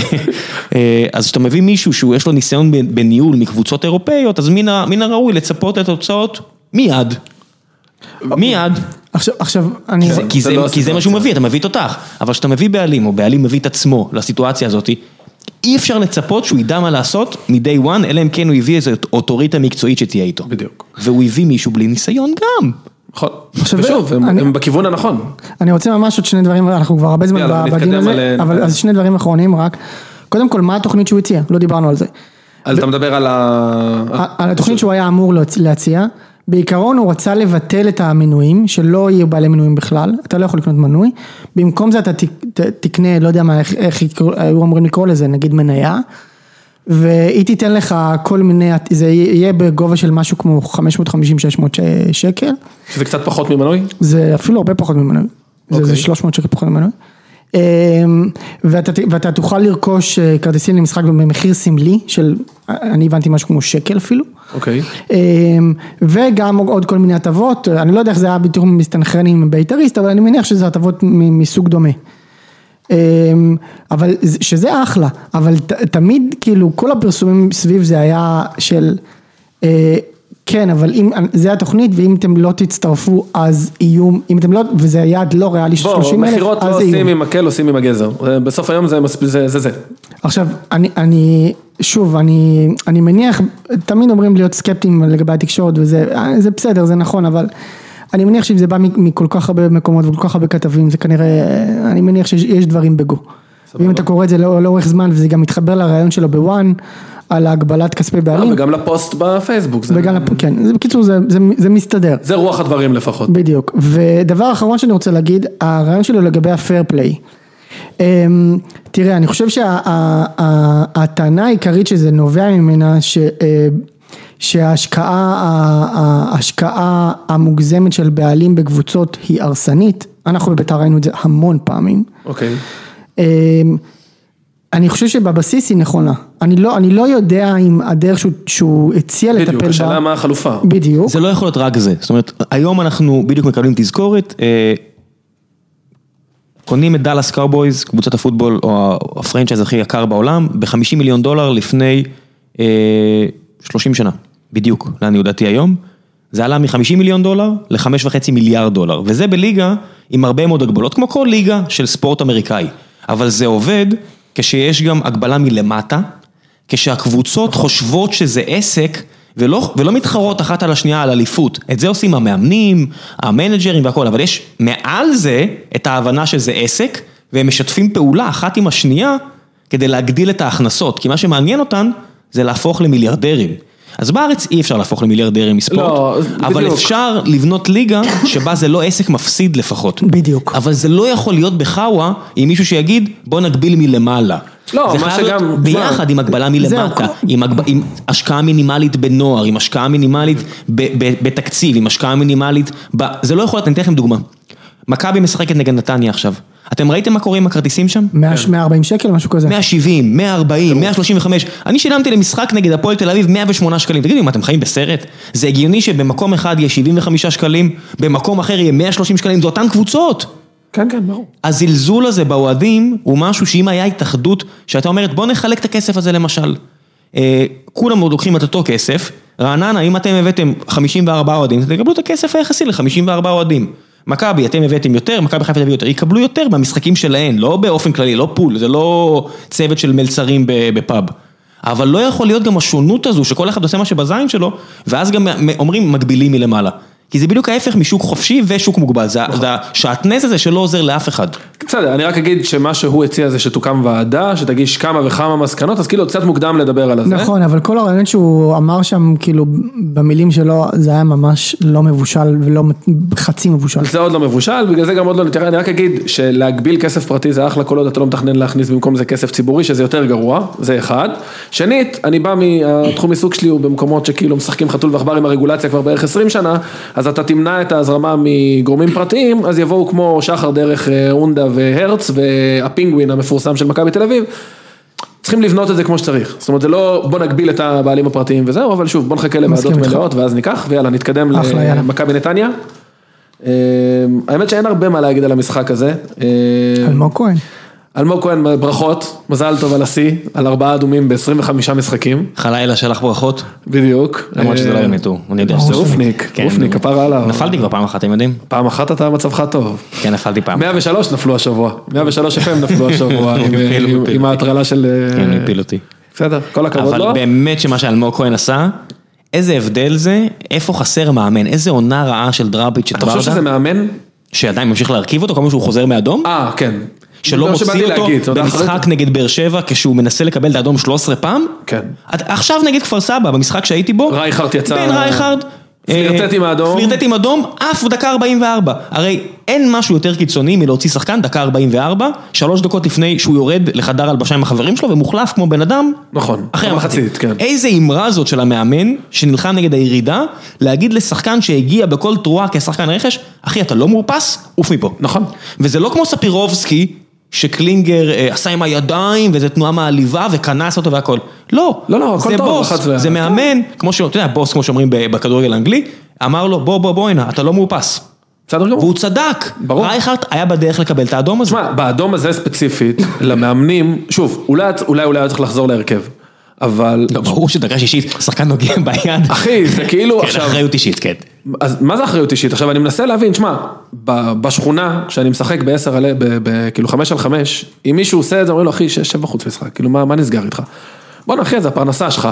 אה, אז כשאתה מביא מישהו שהוא יש לו ניסיון בניהול מקבוצות אירופאיות, אז מן הראוי לצפות את התוצאות מיד. מיד. עכשיו, עכשיו, אני, כי זה- כי זה זה- לא כי זה מה שהוא מביא, אתה מביא תותח. אבל כשאתה מביא בעלים, או בעלים מביא את עצמו לסיטואציה הזאת, אי אפשר לצפות שהוא ידע מה לעשות מ-day one, אלא אם כן הוא הביא איזו אוטוריטה מקצועית שתהיה איתו. בדיוק. והוא הביא מישהו בלי ניסיון גם. נכון. ושוב, הם אני- הם בכיוון הנכון. אני רוצה ממש עוד שני דברים, אנחנו כבר הרבה זמן בדיון הזה, על- אבל אז שני דברים אחרונים רק. קודם כל, מה התוכנית שהוא הציע? לא דיברנו על זה. אז אתה מדבר על ה... על התוכנית שהוא היה אמור להציע, בעיקרון הוא רצה לבטל את המנויים, שלא יהיו בעלי מנויים בכלל, אתה לא יכול לקנות מנוי, במקום זה אתה ת- ת- תקנה, לא יודע מה, איך, איך היו אמורים לקרוא לזה, נגיד מניה, והיא תיתן לך כל מיני, זה יהיה בגובה של משהו כמו 550-600 שקל, שזה קצת פחות ממנוי? זה אפילו הרבה פחות ממנוי, זה, אוקיי. זה 300 שקל פחות ממנוי. אמ, ואתה, ואתה תוכל לרכוש אה, כרטיסים למשחק במחיר סמלי של, אני הבנתי משהו כמו שקל אפילו. אוקיי. אמ, וגם עוד כל מיני הטבות, אני לא יודע איך זה היה בדיוק מסתנכרן עם בית"ריסט, אבל אני מניח שזה הטבות מסוג דומה. אמ, אבל זה- שזה אחלה, אבל תמיד כאילו כל הפרסומים סביב זה היה של אה, כן אבל אם זה התוכנית ואם אתם לא תצטרפו אז איום, אם אתם לא, וזה יעד לא ריאלי של בוא, 30 אלף, מכירות לא אז זה עושים איום. עם מקל, עושים עם הגזר. אה, בסוף היום זה זה זה. זה. עכשיו, אני, אני, שוב, אני, אני מניח, תמיד אומרים להיות סקפטיים לגבי התקשורת וזה, זה בסדר, זה נכון, אבל אני מניח שאם זה בא מכל כך הרבה מקומות וכל כך הרבה כתבים, זה כנראה, אני מניח שיש דברים בגו. ואם אתה קורא את זה לא- לאורך זמן, וזה גם מתחבר לרעיון שלו בוואן, על הגבלת כספי אה, בעלים, וגם לפוסט בפייסבוק. וגם, כן, זה, בקיצור, זה, זה, זה מסתדר. זה רוח הדברים לפחות. בדיוק, ודבר אחרון שאני רוצה להגיד, הרעיון שלו לגבי הפייר פליי. אמ, תראה, אני חושב שהטענה העיקרית שזה נובע ממנה, ש, אה, שההשקעה ההשקעה המוגזמת של בעלים בקבוצות היא הרסנית, אנחנו בבית"ר ראינו את זה המון פעמים. אוקיי. אמ, אני חושב שבבסיס היא נכונה, אני לא, אני לא יודע אם הדרך שהוא, שהוא הציע לטפל בה, בדיוק, השאלה מה החלופה. בדיוק, זה לא יכול להיות רק זה, זאת אומרת, היום אנחנו בדיוק מקבלים תזכורת, אה, קונים את דאלאס קאובויז, קבוצת הפוטבול או ה franchise הכי יקר בעולם, ב-50 מיליון דולר לפני אה, 30 שנה, בדיוק, לעניות דעתי היום. זה עלה מ-50 מיליון דולר ל-5.5 מיליארד דולר, וזה בליגה עם הרבה מאוד הגבלות, כמו כל ליגה של ספורט אמריקאי. אבל זה עובד כשיש גם הגבלה מלמטה, כשהקבוצות חושבות שזה עסק ולא, ולא מתחרות אחת על השנייה על אליפות. את זה עושים המאמנים, המנג'רים והכל, אבל יש מעל זה את ההבנה שזה עסק, והם משתפים פעולה אחת עם השנייה כדי להגדיל את ההכנסות, כי מה שמעניין אותן זה להפוך למיליארדרים. אז בארץ אי אפשר להפוך למיליארדרים מספורט, לא, אבל בדיוק. אפשר לבנות ליגה שבה זה לא עסק מפסיד לפחות. בדיוק. אבל זה לא יכול להיות בחאווה עם מישהו שיגיד בוא נגביל מלמעלה. לא, זה מה חייב להיות שגם- ביחד עם הגבלה מלמטה, עם, הגב... עם השקעה מינימלית בנוער, עם השקעה מינימלית ב... ב... בתקציב, עם השקעה מינימלית, ב... זה לא יכול להיות, אני אתן לכם דוגמה. מכבי משחקת נגד נתניה עכשיו. אתם ראיתם מה קורה עם הכרטיסים שם? 100 140 שקל, משהו כזה. 170, 140, 135, אני שילמתי למשחק נגד הפועל תל אביב 108 שקלים, תגידו, מה אתם חיים בסרט? זה הגיוני שבמקום אחד יהיה 75 שקלים, במקום אחר יהיה 130 שקלים, זה אותן קבוצות. כן, כן, ברור. הזלזול הזה באוהדים הוא משהו שאם היה התאחדות, שהייתה אומרת בוא נחלק את הכסף הזה למשל. אה, כולם עוד לוקחים את אותו כסף, רעננה אם אתם הבאתם 54 אוהדים, תקבלו את הכסף היחסי ל-54 אוהדים. מכבי אתם הבאתם יותר, מכבי חיפה תביא יותר, יקבלו יותר מהמשחקים שלהן, לא באופן כללי, לא פול, זה לא צוות של מלצרים בפאב. אבל לא יכול להיות גם השונות הזו שכל אחד עושה מה שבזין שלו, ואז גם אומרים מגבילים מלמעלה. כי זה בדיוק ההפך משוק חופשי ושוק מוגבל, זה השעטנז הזה שלא עוזר לאף אחד. בסדר, אני רק אגיד שמה שהוא הציע זה שתוקם ועדה, שתגיש כמה וכמה מסקנות, אז כאילו קצת מוקדם לדבר על הזה. נכון, אבל כל הרעיון שהוא אמר שם, כאילו, במילים שלו, זה היה ממש לא מבושל ולא חצי מבושל. זה עוד לא מבושל, בגלל זה גם עוד לא נתראה, אני רק אגיד שלהגביל כסף פרטי זה אחלה כל עוד אתה לא מתכנן להכניס במקום זה כסף ציבורי, שזה יותר גרוע, זה אחד. שנית, אני בא מהתחום עיסוק שלי הוא במקומות שכאילו משחקים חתול ועכבר עם הרגולציה כבר בערך 20 שנה, אז אתה תמנע את ההזרמה מגורמים פרטיים, אז יבואו כמו שחר דרך אה, אונדה והרץ והפינגווין המפורסם של מכבי תל אביב. צריכים לבנות את זה כמו שצריך, זאת אומרת זה לא בוא נגביל את הבעלים הפרטיים וזהו, אבל שוב בוא נחכה לוועדות. מלאות ואז ניקח ויאללה נתקדם. למכבי נתניה. אה, האמת שאין הרבה מה להגיד על המשחק הזה. אה, אלמוג כהן. אלמוג כהן ברכות, מזל טוב על השיא, על ארבעה אדומים ב-25 משחקים, חלילה שלח ברכות, בדיוק. למרות שזה לא אה, באמת הוא, אני יודע זה שזה אופניק, כן, אופניק, נו. כפרה עליו. נפלתי כבר פעם אחת, אתם יודעים? פעם אחת אתה מצבך טוב. כן, נפלתי פעם. 103 נפלו השבוע, 103 FM נפלו השבוע עם- ההטרלה של... אה, כן, הוא הפיל אותי. בסדר, כל הכבוד לו. אבל באמת שמה שאלמוג כהן עשה, איזה הבדל זה, איפה חסר מאמן, איזה עונה רעה של דראביץ' את אתה חושב שזה מאמן? שעדיין ממשיך להרכיב אותו, פעם שהוא חוזר מאדום, אה, כן. שלא שבאתי מוציא אותו להגיד, במשחק נגד באר שבע כשהוא מנסה לקבל את האדום 13 פעם, כן. עכשיו נגד כפר סבא, במשחק שהייתי בו, רייכרד יצא- בן רייכרד, פלירטט עם האדום. פלירטט עם אדום, עף דקה 44. הרי אין משהו יותר קיצוני מלהוציא שחקן דקה 44, שלוש דקות לפני שהוא יורד לחדר הלבשה עם החברים שלו ומוחלף כמו בן אדם. נכון, אחרי המחצית, כן. איזה אמרה זאת של המאמן, שנלחם נגד הירידה, להגיד לשחקן שהגיע בכל תרועה כשחקן רכש, אחי אתה לא מאופס, עוף מפה. נכון. וזה לא כמו ספירובסקי, שקלינגר אה, עשה עם הידיים, וזו תנועה מעליבה, וכנס אותו והכל. לא, לא, לא, הכל זה טוב, בוס, ו- זה מאמן, כמו שאתה יודע, בוס כמו שאומרים בכדורגל האנגלי, אמר לו בוא בוא בוא הנה, אתה לא מאופס. בסדר גמור. והוא צדק, ברור. רייכרט היה בדרך לקבל את האדום הזה. תשמע, באדום הזה ספציפית, למאמנים, שוב, אולי אולי אולי היה צריך לחזור להרכב, אבל... לא, ברור שדקה שישית, שחקן נוגע ביד. אחי, זה כאילו כן, עכשיו... אחריות אישית, כן. אז מה זה אחריות אישית? עכשיו אני מנסה להבין, שמע, בשכונה, כשאני משחק בעשר על... כאילו חמש על חמש, אם מישהו עושה את זה, אומרים לו, אחי, שב שב בחוץ משחק, כאילו, מה מה נסגר איתך? בואנה, אחי, זה הפרנסה שלך.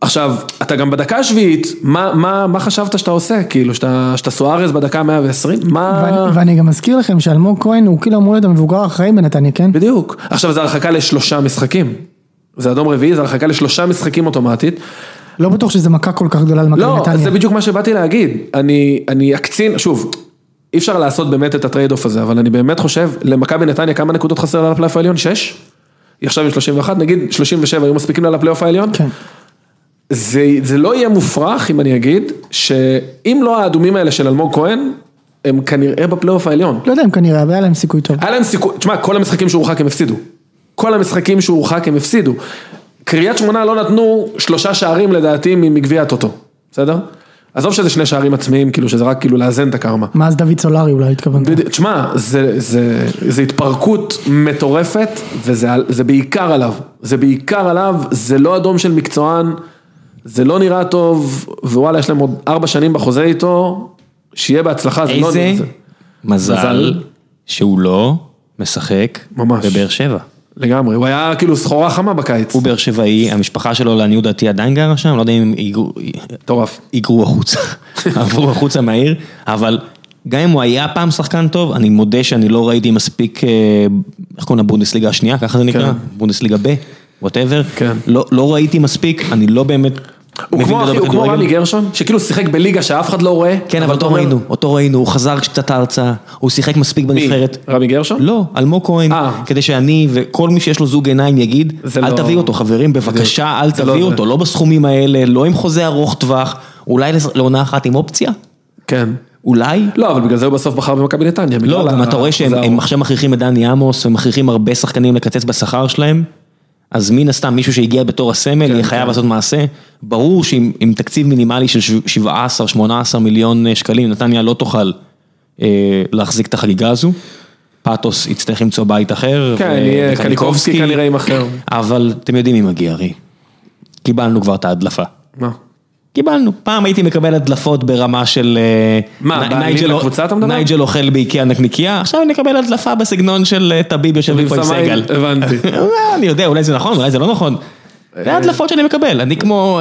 עכשיו, אתה גם בדקה השביעית, מה, מה, מה חשבת שאתה עושה? כאילו, שאתה, שאתה סוארז בדקה 120? מה... ואני- ואני גם מזכיר לכם שאלמוג כהן הוא כאילו אמור להיות המבוגר האחראי בנתניה, כן? בדיוק. עכשיו, זה הרחקה לשלושה משחקים. זה אדום רביעי, זה הרחקה לשלושה משחקים אוטומטית. לא בטוח שזה מכה כל כך גדולה למכבי לא, נתניה. זה בדיוק מה שבאתי להגיד. אני, אני אקצין, שוב, אי אפשר לעשות באמת את ה trade off הזה, אבל אני באמת חושב, למכבי נתניה כמה נקודות חסר לה לפלייאוף העליון? שש? היא עכשיו עם 31, נגיד 37 היו מספיקים לה לפלייאוף העליון? כן. זה, זה לא יהיה מופרך אם אני אגיד, שאם לא האדומים האלה של אלמוג כהן, הם כנראה בפלייאוף העליון. לא יודע אם כנראה, אבל היה להם סיכוי טוב. היה להם סיכוי, תשמע, כל המשחקים שהוא הורחק הם הפסידו. כל המשחקים שהוא הורחק הם הפסידו. קריית שמונה לא נתנו שלושה שערים לדעתי מגביע הטוטו, בסדר? עזוב שזה שני שערים עצמיים, כאילו שזה רק כאילו לאזן את הקרמה. מה אז דוד סולארי אולי התכוונת? בדיוק, תשמע, זה, זה, זה התפרקות מטורפת, וזה בעיקר עליו. זה בעיקר עליו, זה לא אדום של מקצוען, זה לא נראה טוב, ווואלה, יש להם עוד ארבע שנים בחוזה איתו, שיהיה בהצלחה, זה לא... איזה זה, מזל מזל. שהוא לא משחק ממש. בבאר שבע. לגמרי, הוא היה כאילו סחורה חמה בקיץ. הוא באר שבעי, המשפחה שלו לעניות דעתי עדיין גרה שם, לא יודע אם היגרו- מטורף. היגרו החוצה, עברו החוצה מהעיר, אבל גם אם הוא היה פעם שחקן טוב, אני מודה שאני לא ראיתי מספיק, אה, איך קוראים לבונדסליגה השנייה, ככה זה נקרא? כן. בונדסליגה ב', ווטאבר. כן. לא לא ראיתי מספיק, אני לא באמת הוא כמו. רמי גרשון, שכאילו שיחק בליגה שאף אחד לא רואה. כן, אבל אותו ראינו, אותו ראינו, הוא חזר קצת ארצה, הוא שיחק מספיק מי? בנבחרת. רמי גרשון? לא, אלמוג כהן, אה. כדי שאני וכל מי שיש לו זוג עיניים יגיד, אל לא- תביא אותו חברים, בבקשה אל לא תביא זה. אותו, לא בסכומים האלה, לא עם חוזה ארוך טווח, אולי לעונה אחת עם אופציה? כן. אולי? לא, אבל בגלל זה הוא בסוף בחר במכבי נתניה. לא, גם אתה רואה שהם הם. עכשיו מכריחים את דני עמוס, ומכריחים הרבה שחקנים לקצץ בשכר שלהם, אז מן הסתם מישהו שהגיע בתור הסמל כן, יהיה חייב כן. לעשות מעשה. ברור שעם עם תקציב מינימלי של 17-18 מיליון אה, שקלים, נתניה לא תוכל אה, להחזיק את החגיגה הזו. פאטוס יצטרך למצוא בית אחר. כן, קניקובסקי כנראה עם אחר. אבל אתם יודעים מי מגיע הרי. קיבלנו כבר את ההדלפה. מה? קיבלנו, פעם הייתי מקבל הדלפות ברמה של... אה, מה, בעלים נייג'ל- לקבוצה אתה מדבר? נייג'ל אוכל באיקאה נקניקייה, עכשיו אני אקבל הדלפה בסגנון של אה, טביב יושב פה עם סגל. הבנתי. אה, אני יודע, אולי זה נכון, אולי זה לא נכון. זה ההדלפות שאני מקבל, אני כמו...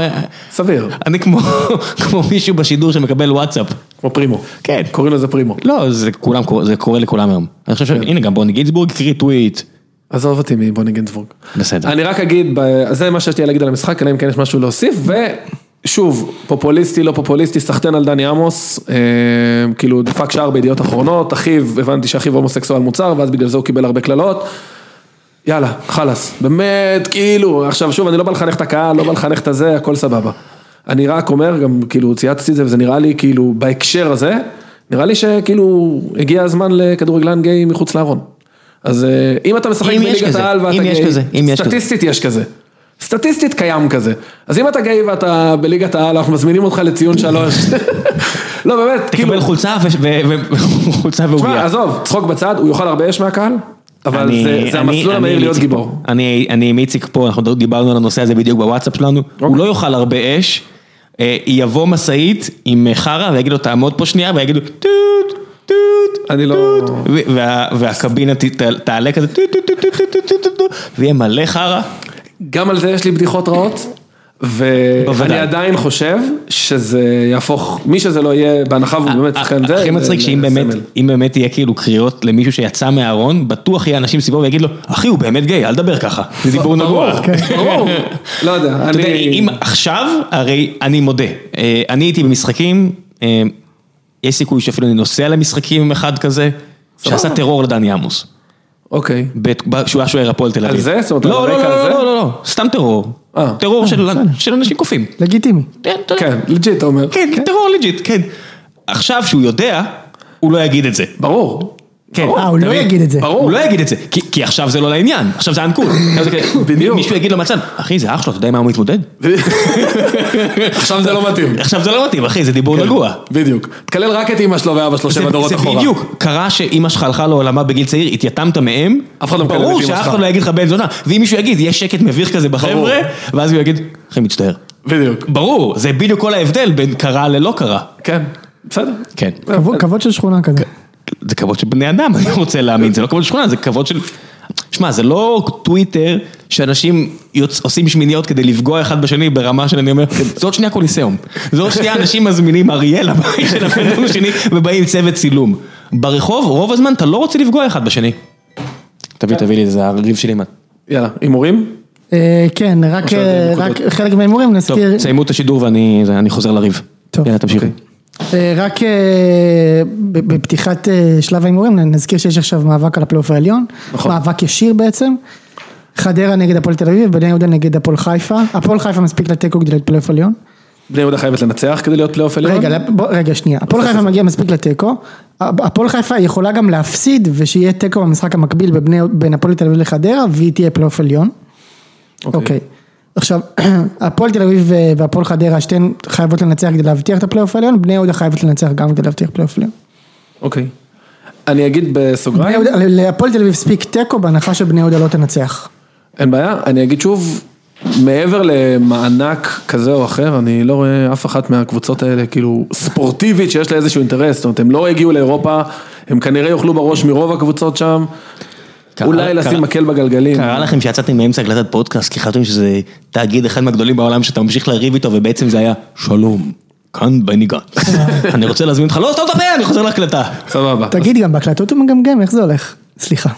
סביר, אני כמו כמו מישהו בשידור שמקבל וואטסאפ. כמו פרימו. כן. קוראים לזה פרימו. לא, זה כולם, קורה- זה קורה לכולם היום. אני חושב שהנה גם בוני גינסבורג הקריא טוויט. עזוב אותי מבוני גינזבורג. בסדר. אני רק אגיד, זה מה שיש לי להגיד על המשחק, אלא אם כן יש משהו להוסיף, ושוב, פופוליסטי, לא פופוליסטי, סחטיין על דני עמוס, אה, כאילו דפק שער בידיעות אחרונות, אחיו, הבנתי שאחיו הומוסקסואל מוצר, ואז בגלל זה הוא קיבל הרבה קללות. יאללה, חלאס, באמת, כאילו, עכשיו שוב, אני לא בא לחנך את הקהל, לא בא לחנך את הזה, הכל סבבה. אני רק אומר, גם כאילו צייצתי את זה, וזה נראה לי כאילו, בהקשר הזה, נראה לי שכאילו, הגיע הזמן לכדורגלן גיי מחוץ לארון. אז אה, אם אתה משחק בליגת העל ואתה גיי. סטטיסטית יש כזה. סטטיסטית קיים כזה. אז אם אתה גיי ואתה בליגת העל, אנחנו מזמינים אותך לציון שלוש. לא, באמת, כאילו, תקבל חולצה ו- ו- ו- חולצה תשמע, ועוגיה. עזוב, צחוק בצד, הוא יאכל הרבה אש מהקהל, אבל זה- המסלול המהיר להיות גיבור. אני אני עם איציק פה, אנחנו דיברנו על הנושא הזה בדיוק בוואטסאפ שלנו, הוא לא יאכל הרבה אש, אה, יבוא משאית עם חרא ויגיד לו תעמוד פה שנייה ויגידו טוט טוט אני לא- טוט", ו- וה- והקבינה תעלה כזה טוט טוט טוט טוט טוט טוט, ויהיה מלא חרא. גם על זה יש לי בדיחות רעות, ואני. עדיין חושב שזה יהפוך, מי שזה לא יהיה, בהנחה והוא באמת שחקן זה, הכי מצחיק שאם באמת. אם באמת יהיה כאילו קריאות למישהו שיצא מהארון, בטוח יהיה אנשים סביבו ויגיד לו, אחי הוא באמת גיי, אל תדבר ככה. זה דיבור נגוע. ברור, לא יודע, אתה יודע. אם עכשיו, הרי אני מודה, אה, אני הייתי במשחקים, אה, יש סיכוי שאפילו אני נוסע למשחקים עם אחד כזה, שעשה טרור לדני עמוס. אוקיי. שהוא היה שוער הפועל תל אביב. על זה? זאת אומרת, על לא, לא, הרקע לא, הזה? לא, לא, לא, סתם טרור. אה. טרור של- של אנשים קופים. לגיטימי. כן. כן, legit אתה אומר. כן, טרור legit, כן. עכשיו שהוא יודע, הוא לא יגיד את זה. ברור. כן. אה, הוא לא? יגיד את זה. ברור. הוא לא יגיד את זה, כי, כי עכשיו זה לא לעניין, עכשיו זה uncool. עכשיו זה כזה, בדיוק. מישהו יגיד לו מהצד, אחי זה אח שלו, אתה יודע עם מה הוא מתמודד? עכשיו זה לא מתאים. עכשיו זה לא מתאים, אחי, זה דיבור נגוע. בדיוק. תקלל רק את אמא שלו ואבא שלו שבע זה, דורות זה אחורה. בדיוק, קרה שאימא שלך הלכה לעולמה בגיל צעיר, התייתמת מהם, אף אחד לא מקלל את ברור שאף. אחד לא יגיד לך בן זונה, ואם מישהו יגיד, יש שקט מביך כזה בחבר'ה, ואז הוא יגיד, אחי מצטער. בדיוק. ברור, זה בדיוק כל ההבדל בין קרה ללא קרה. כן, בסדר. כן. כבוד- כבוד של שכונה כזה. זה כבוד של בני אדם, אני רוצה להאמין, זה לא כבוד של שכונה, זה כבוד של... שמע, זה לא טוויטר שאנשים יוצ... עושים שמיניות כדי לפגוע אחד בשני ברמה של אני אומר, זה עוד שנייה קוליסאום. זה עוד שנייה אנשים מזמינים אריאל לבית של הבן אדם השני ובאים צוות צילום. ברחוב, רוב הזמן אתה לא רוצה לפגוע אחד בשני. תביא, תביא לי, זה הריב שלי. יאללה, הימורים? אה, כן, רק אה? רק חלק מההימורים טוב, נזכיר. סיימו את השידור ואני חוזר לריב. טוב. יאללה, תמשיכו. אה, רק אה, בפתיחת אה, שלב ההימורים נזכיר שיש עכשיו מאבק על הפלייאוף העליון, נכון. מאבק ישיר בעצם, חדרה נגד הפועל תל אביב, בני יהודה נגד הפועל חיפה, הפועל חיפה מספיק לתיקו כדי להיות פלייאוף עליון, בני יהודה חייבת לנצח כדי להיות פלייאוף עליון? רגע, בוא- רגע שנייה, הפועל חיפה מגיע מספיק לתיקו, הפועל חיפה יכולה גם להפסיד ושיהיה תיקו במשחק המקביל בבני- בין הפועל תל אביב לחדרה והיא תהיה פלייאוף עליון, אוקיי, עכשיו הפועל תל אביב ו- והפועל חדרה שתיהן חייבות לנצח כדי להבטיח את הפלייאוף העליון, בני יהודה חייבת לנצח גם כדי להבטיח פלייאוף עליון. אוקיי. אני אגיד בסוגריים, להפועל תל אביב הספיק תיקו בהנחה שבני יהודה לא תנצח. אין בעיה, אני אגיד שוב, מעבר למענק כזה או אחר, אני לא רואה אף אחת מהקבוצות האלה, כאילו, ספורטיבית שיש לה איזשהו אינטרס, זאת אומרת, הם לא הגיעו לאירופה, הם כנראה יאכלו בראש מרוב הקבוצות שם, אולי קרה- לשים מקל בגלגלים. קרה לכם שיצאתם מאמצע הקלטת פודקאסט כי חשבתם שזה תאגיד אחד מהגדולים בעולם שאתה ממשיך לריב איתו ובעצם זה היה שלום, כאן בני גנץ. אני רוצה להזמין אותך, לא סתם תדבר, אני חוזר להקלטה. סבבה. תגיד גם בהקלטות הוא מגמגם, איך זה הולך? סליחה.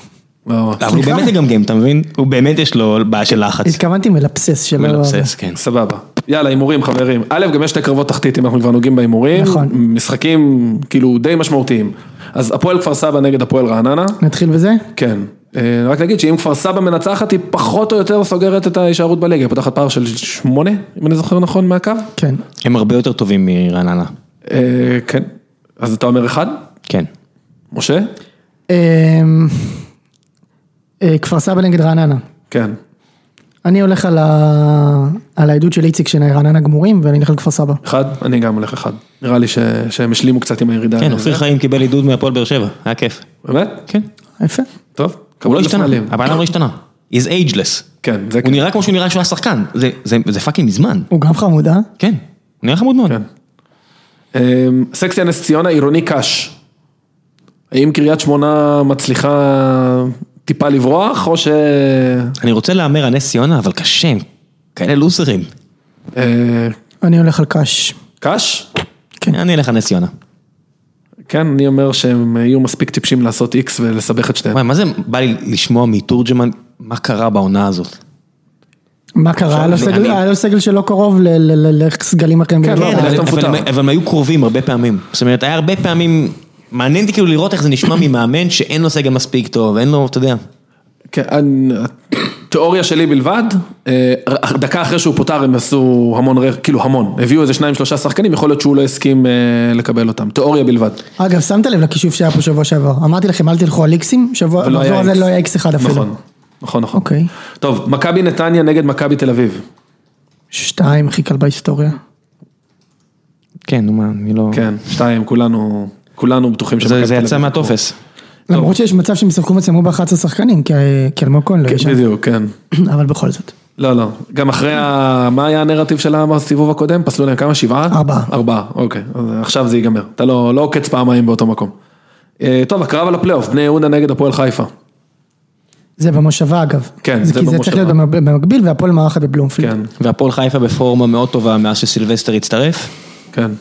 לא, אבל הוא באמת מגמגם, אתה מבין? הוא באמת יש לו בעיה של לחץ. התכוונתי מלבסס שלא... מלבסס, כן. סבבה. יאללה, הימורים חברים. א', גם יש שתי קרבות תחתית אם אנחנו כבר נוגעים בהימורים. נכון. משחקים כאילו די משמעותיים. אז הפועל כפר סבא נגד הפועל רעננה. נתחיל בזה? כן. אה, רק נגיד שאם כפר סבא מנצחת היא פחות או יותר סוגרת את ההישארות בליגה, פותחת פער של שמונה, אם אני זוכר נכון מהקו. כן. הם הרבה יותר טובים מרעננה. אה, כן. אז אתה אומר אחד? כן. משה? אה, כפר סבא נגד רעננה. כן. אני הולך על ה- על העדות של איציק שרעננה גמורים ואני אלך על כפר סבא. אחד? אני גם הולך אחד. נראה לי ש- שהם השלימו קצת עם הירידה. כן. אופיר חיים קיבל עידוד מהפועל באר שבע, היה כיף. באמת? כן. יפה. טוב. הוא לא השתנה. הבן אדם לא השתנה. He's ageless. כן, זה הוא כן. נראה כמו שהוא נראה כשהוא היה שחקן. זה- זה זה fucking מזמן. הוא גם חמוד, אה? כן. הוא נראה חמוד מאוד. כן. אמ, סקסיה נס ציונה, עירוני cash. האם קריית שמונה מצליחה טיפה לברוח, או ש... אני רוצה להמר על נס ציונה, אבל קשה, הם כאלה לוסרים. אה, אני הולך על קאש. קאש? כן. אני אלך על נס ציונה. כן, אני אומר שהם יהיו מספיק טיפשים לעשות איקס ולסבך את שניהם. וואי, מה זה בא לי לשמוע מתורג'מן, מה קרה בעונה הזאת? מה קרה? היה לו סגל- שלא קרוב ל- ל- ל- לסגלים אחרים. כן. לא, אבל. הם- אבל הם היו קרובים הרבה פעמים. זאת אומרת, היה הרבה פעמים, מעניין אותי כאילו לראות איך זה נשמע ממאמן שאין לו סגל מספיק טוב, אין לו, אתה יודע. כן, אני- תיאוריה שלי בלבד, אה, דקה אחרי שהוא פוטר הם עשו המון, כאילו המון, הביאו איזה שניים שלושה שחקנים, יכול להיות שהוא לא הסכים אה, לקבל אותם, תיאוריה בלבד. אגב, שמת לב לכישוף שהיה פה שבוע שעבר. אמרתי לכם, אל תלכו על איקסים, שבוע, הזה. לא היה איקס אחד אפילו. נכון, נכון, נכון. אוקיי. טוב, מכבי נתניה נגד מכבי תל אביב. שתיים, הכי קל בהיסטוריה. כן, נו מה, אני לא... כן, שתיים, כולנו, כולנו בטוחים זה שמכבי זה תל יצא אביב מהטופס. למרות שיש מצב שהם ישחקו מצלמו ב-11 שחקנים, כי- אלמוג כהן לא יהיה כן, שם. בדיוק, כן. אבל בכל זאת. לא, לא. גם אחרי ה... מה היה הנרטיב שלה בסיבוב הקודם? פסלו להם כמה? שבעה? ארבעה. ארבעה, אוקיי. אז עכשיו זה ייגמר. אתה לא לא עוקץ פעמיים באותו מקום. אה, טוב, הקרב על הפלייאוף, בני יהודה נגד הפועל חיפה. זה במושבה אגב. כן, זה זה כי זה צריך במושבה. להיות במקביל והפועל מארחת בבלומפילד. כן, והפועל חיפה בפורמה מאוד טובה מאז שסילבסטר הצטרף. כן.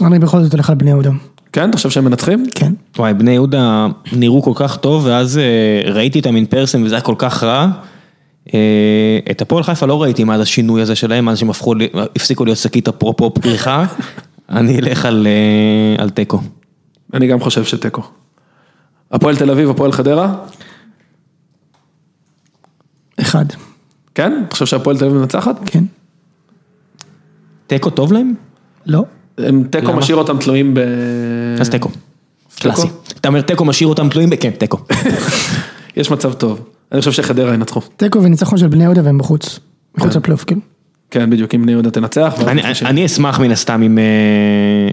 אני בכל זאת הולך על בני יהודה. כן, אתה חושב שהם מנצחים? כן. וואי, בני יהודה נראו כל כך טוב, ואז אה, ראיתי אותם אין פרסן וזה היה כל כך רע. אה, את הפועל חיפה לא ראיתי מאז השינוי הזה שלהם, מאז שהם הפכו, הפסיקו להיות שקית אפרופו פריחה. אני אלך על אה, על תיקו. אני גם חושב שתיקו. הפועל תל אביב, הפועל חדרה? אחד. כן? אתה חושב שהפועל תל אביב מנצחת? כן. תיקו טוב להם? לא. הם תיקו? משאיר אותם תלויים ב... אז תיקו. קלאסי. אתה אומר תיקו משאיר אותם תלויים? ב- כן, תיקו. יש מצב טוב. אני חושב שחדרה ינצחו. תיקו וניצחון של בני יהודה והם בחוץ. מחוץ לפלייאוף, כן. כן, בדיוק, אם בני יהודה תנצח. אני- אשמח מן הסתם אם אה,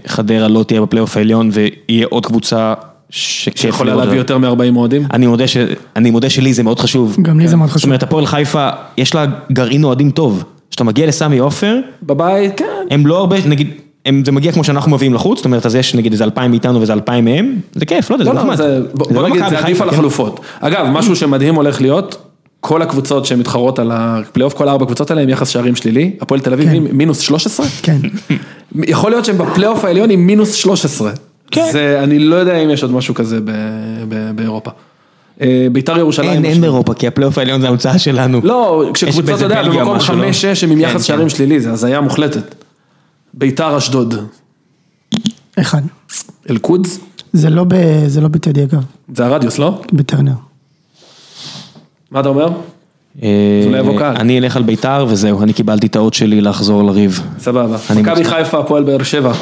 חדרה לא תהיה בפלייאוף העליון ויהיה עוד קבוצה שיכולה להביא. יותר מ-40 אוהדים. אני מודה ש... אני מודה שלי זה מאוד חשוב. גם לי זה מאוד זאת חשוב. אומרת, הפועל חיפה, יש לה גרעין אוהדים טוב. כשאתה מגיע לסמי עופר, בבית, כן. הם לא הרבה, נגיד, זה מגיע כמו שאנחנו מביאים לחוץ, זאת אומרת, אז יש נגיד איזה אלפיים מאיתנו ואיזה אלפיים מהם, זה כיף, לא יודע, זה לא, לא, נחמד. זה- בוא זה בוא לא נגיד, זה עדיף על כן? החלופות. אגב, משהו שמדהים הולך להיות, כל הקבוצות שמתחרות על הפלייאוף, כל הארבע קבוצות האלה עם יחס שערים שלילי, הפועל תל אביב עם מינוס 13? כן. יכול להיות שהם בפלייאוף העליון עם מינוס 13. כן. זה, אני לא יודע אם יש עוד משהו כזה ב- ב- באירופה. אה, ביתר ירושלים. אין, אין באירופה, כי הפלייאוף העליון זה המצאה שלנו. לא, כשקבוצה, אתה יודע, במקום משהו, לא? 5-6 הם עם כן, יחס כן. שערים שלילי, זה הזיה מוחלטת. ביתר אשדוד. אחד. אל-קודס? זה לא ב- זה לא בטדי אגב, זה הרדיוס, לא? בטרנר. מה אתה אומר? אה, קהל. אני אלך על ביתר וזהו, אני קיבלתי את האות שלי לחזור לריב. סבבה. מכבי. חיפה, הפועל באר שבע.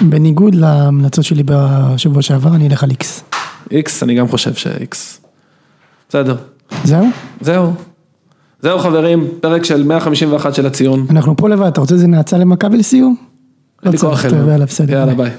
בניגוד להמלצות שלי בשבוע שעבר, אני אלך על איקס. איקס, אני גם חושב שאיקס. בסדר. זהו? זהו. זהו חברים, פרק של 151 של הציון. אנחנו פה לבד, אתה רוצה איזה נאצה למכבי לסיום? אין לי לא כוח אליהם. יאללה. יאללה ביי.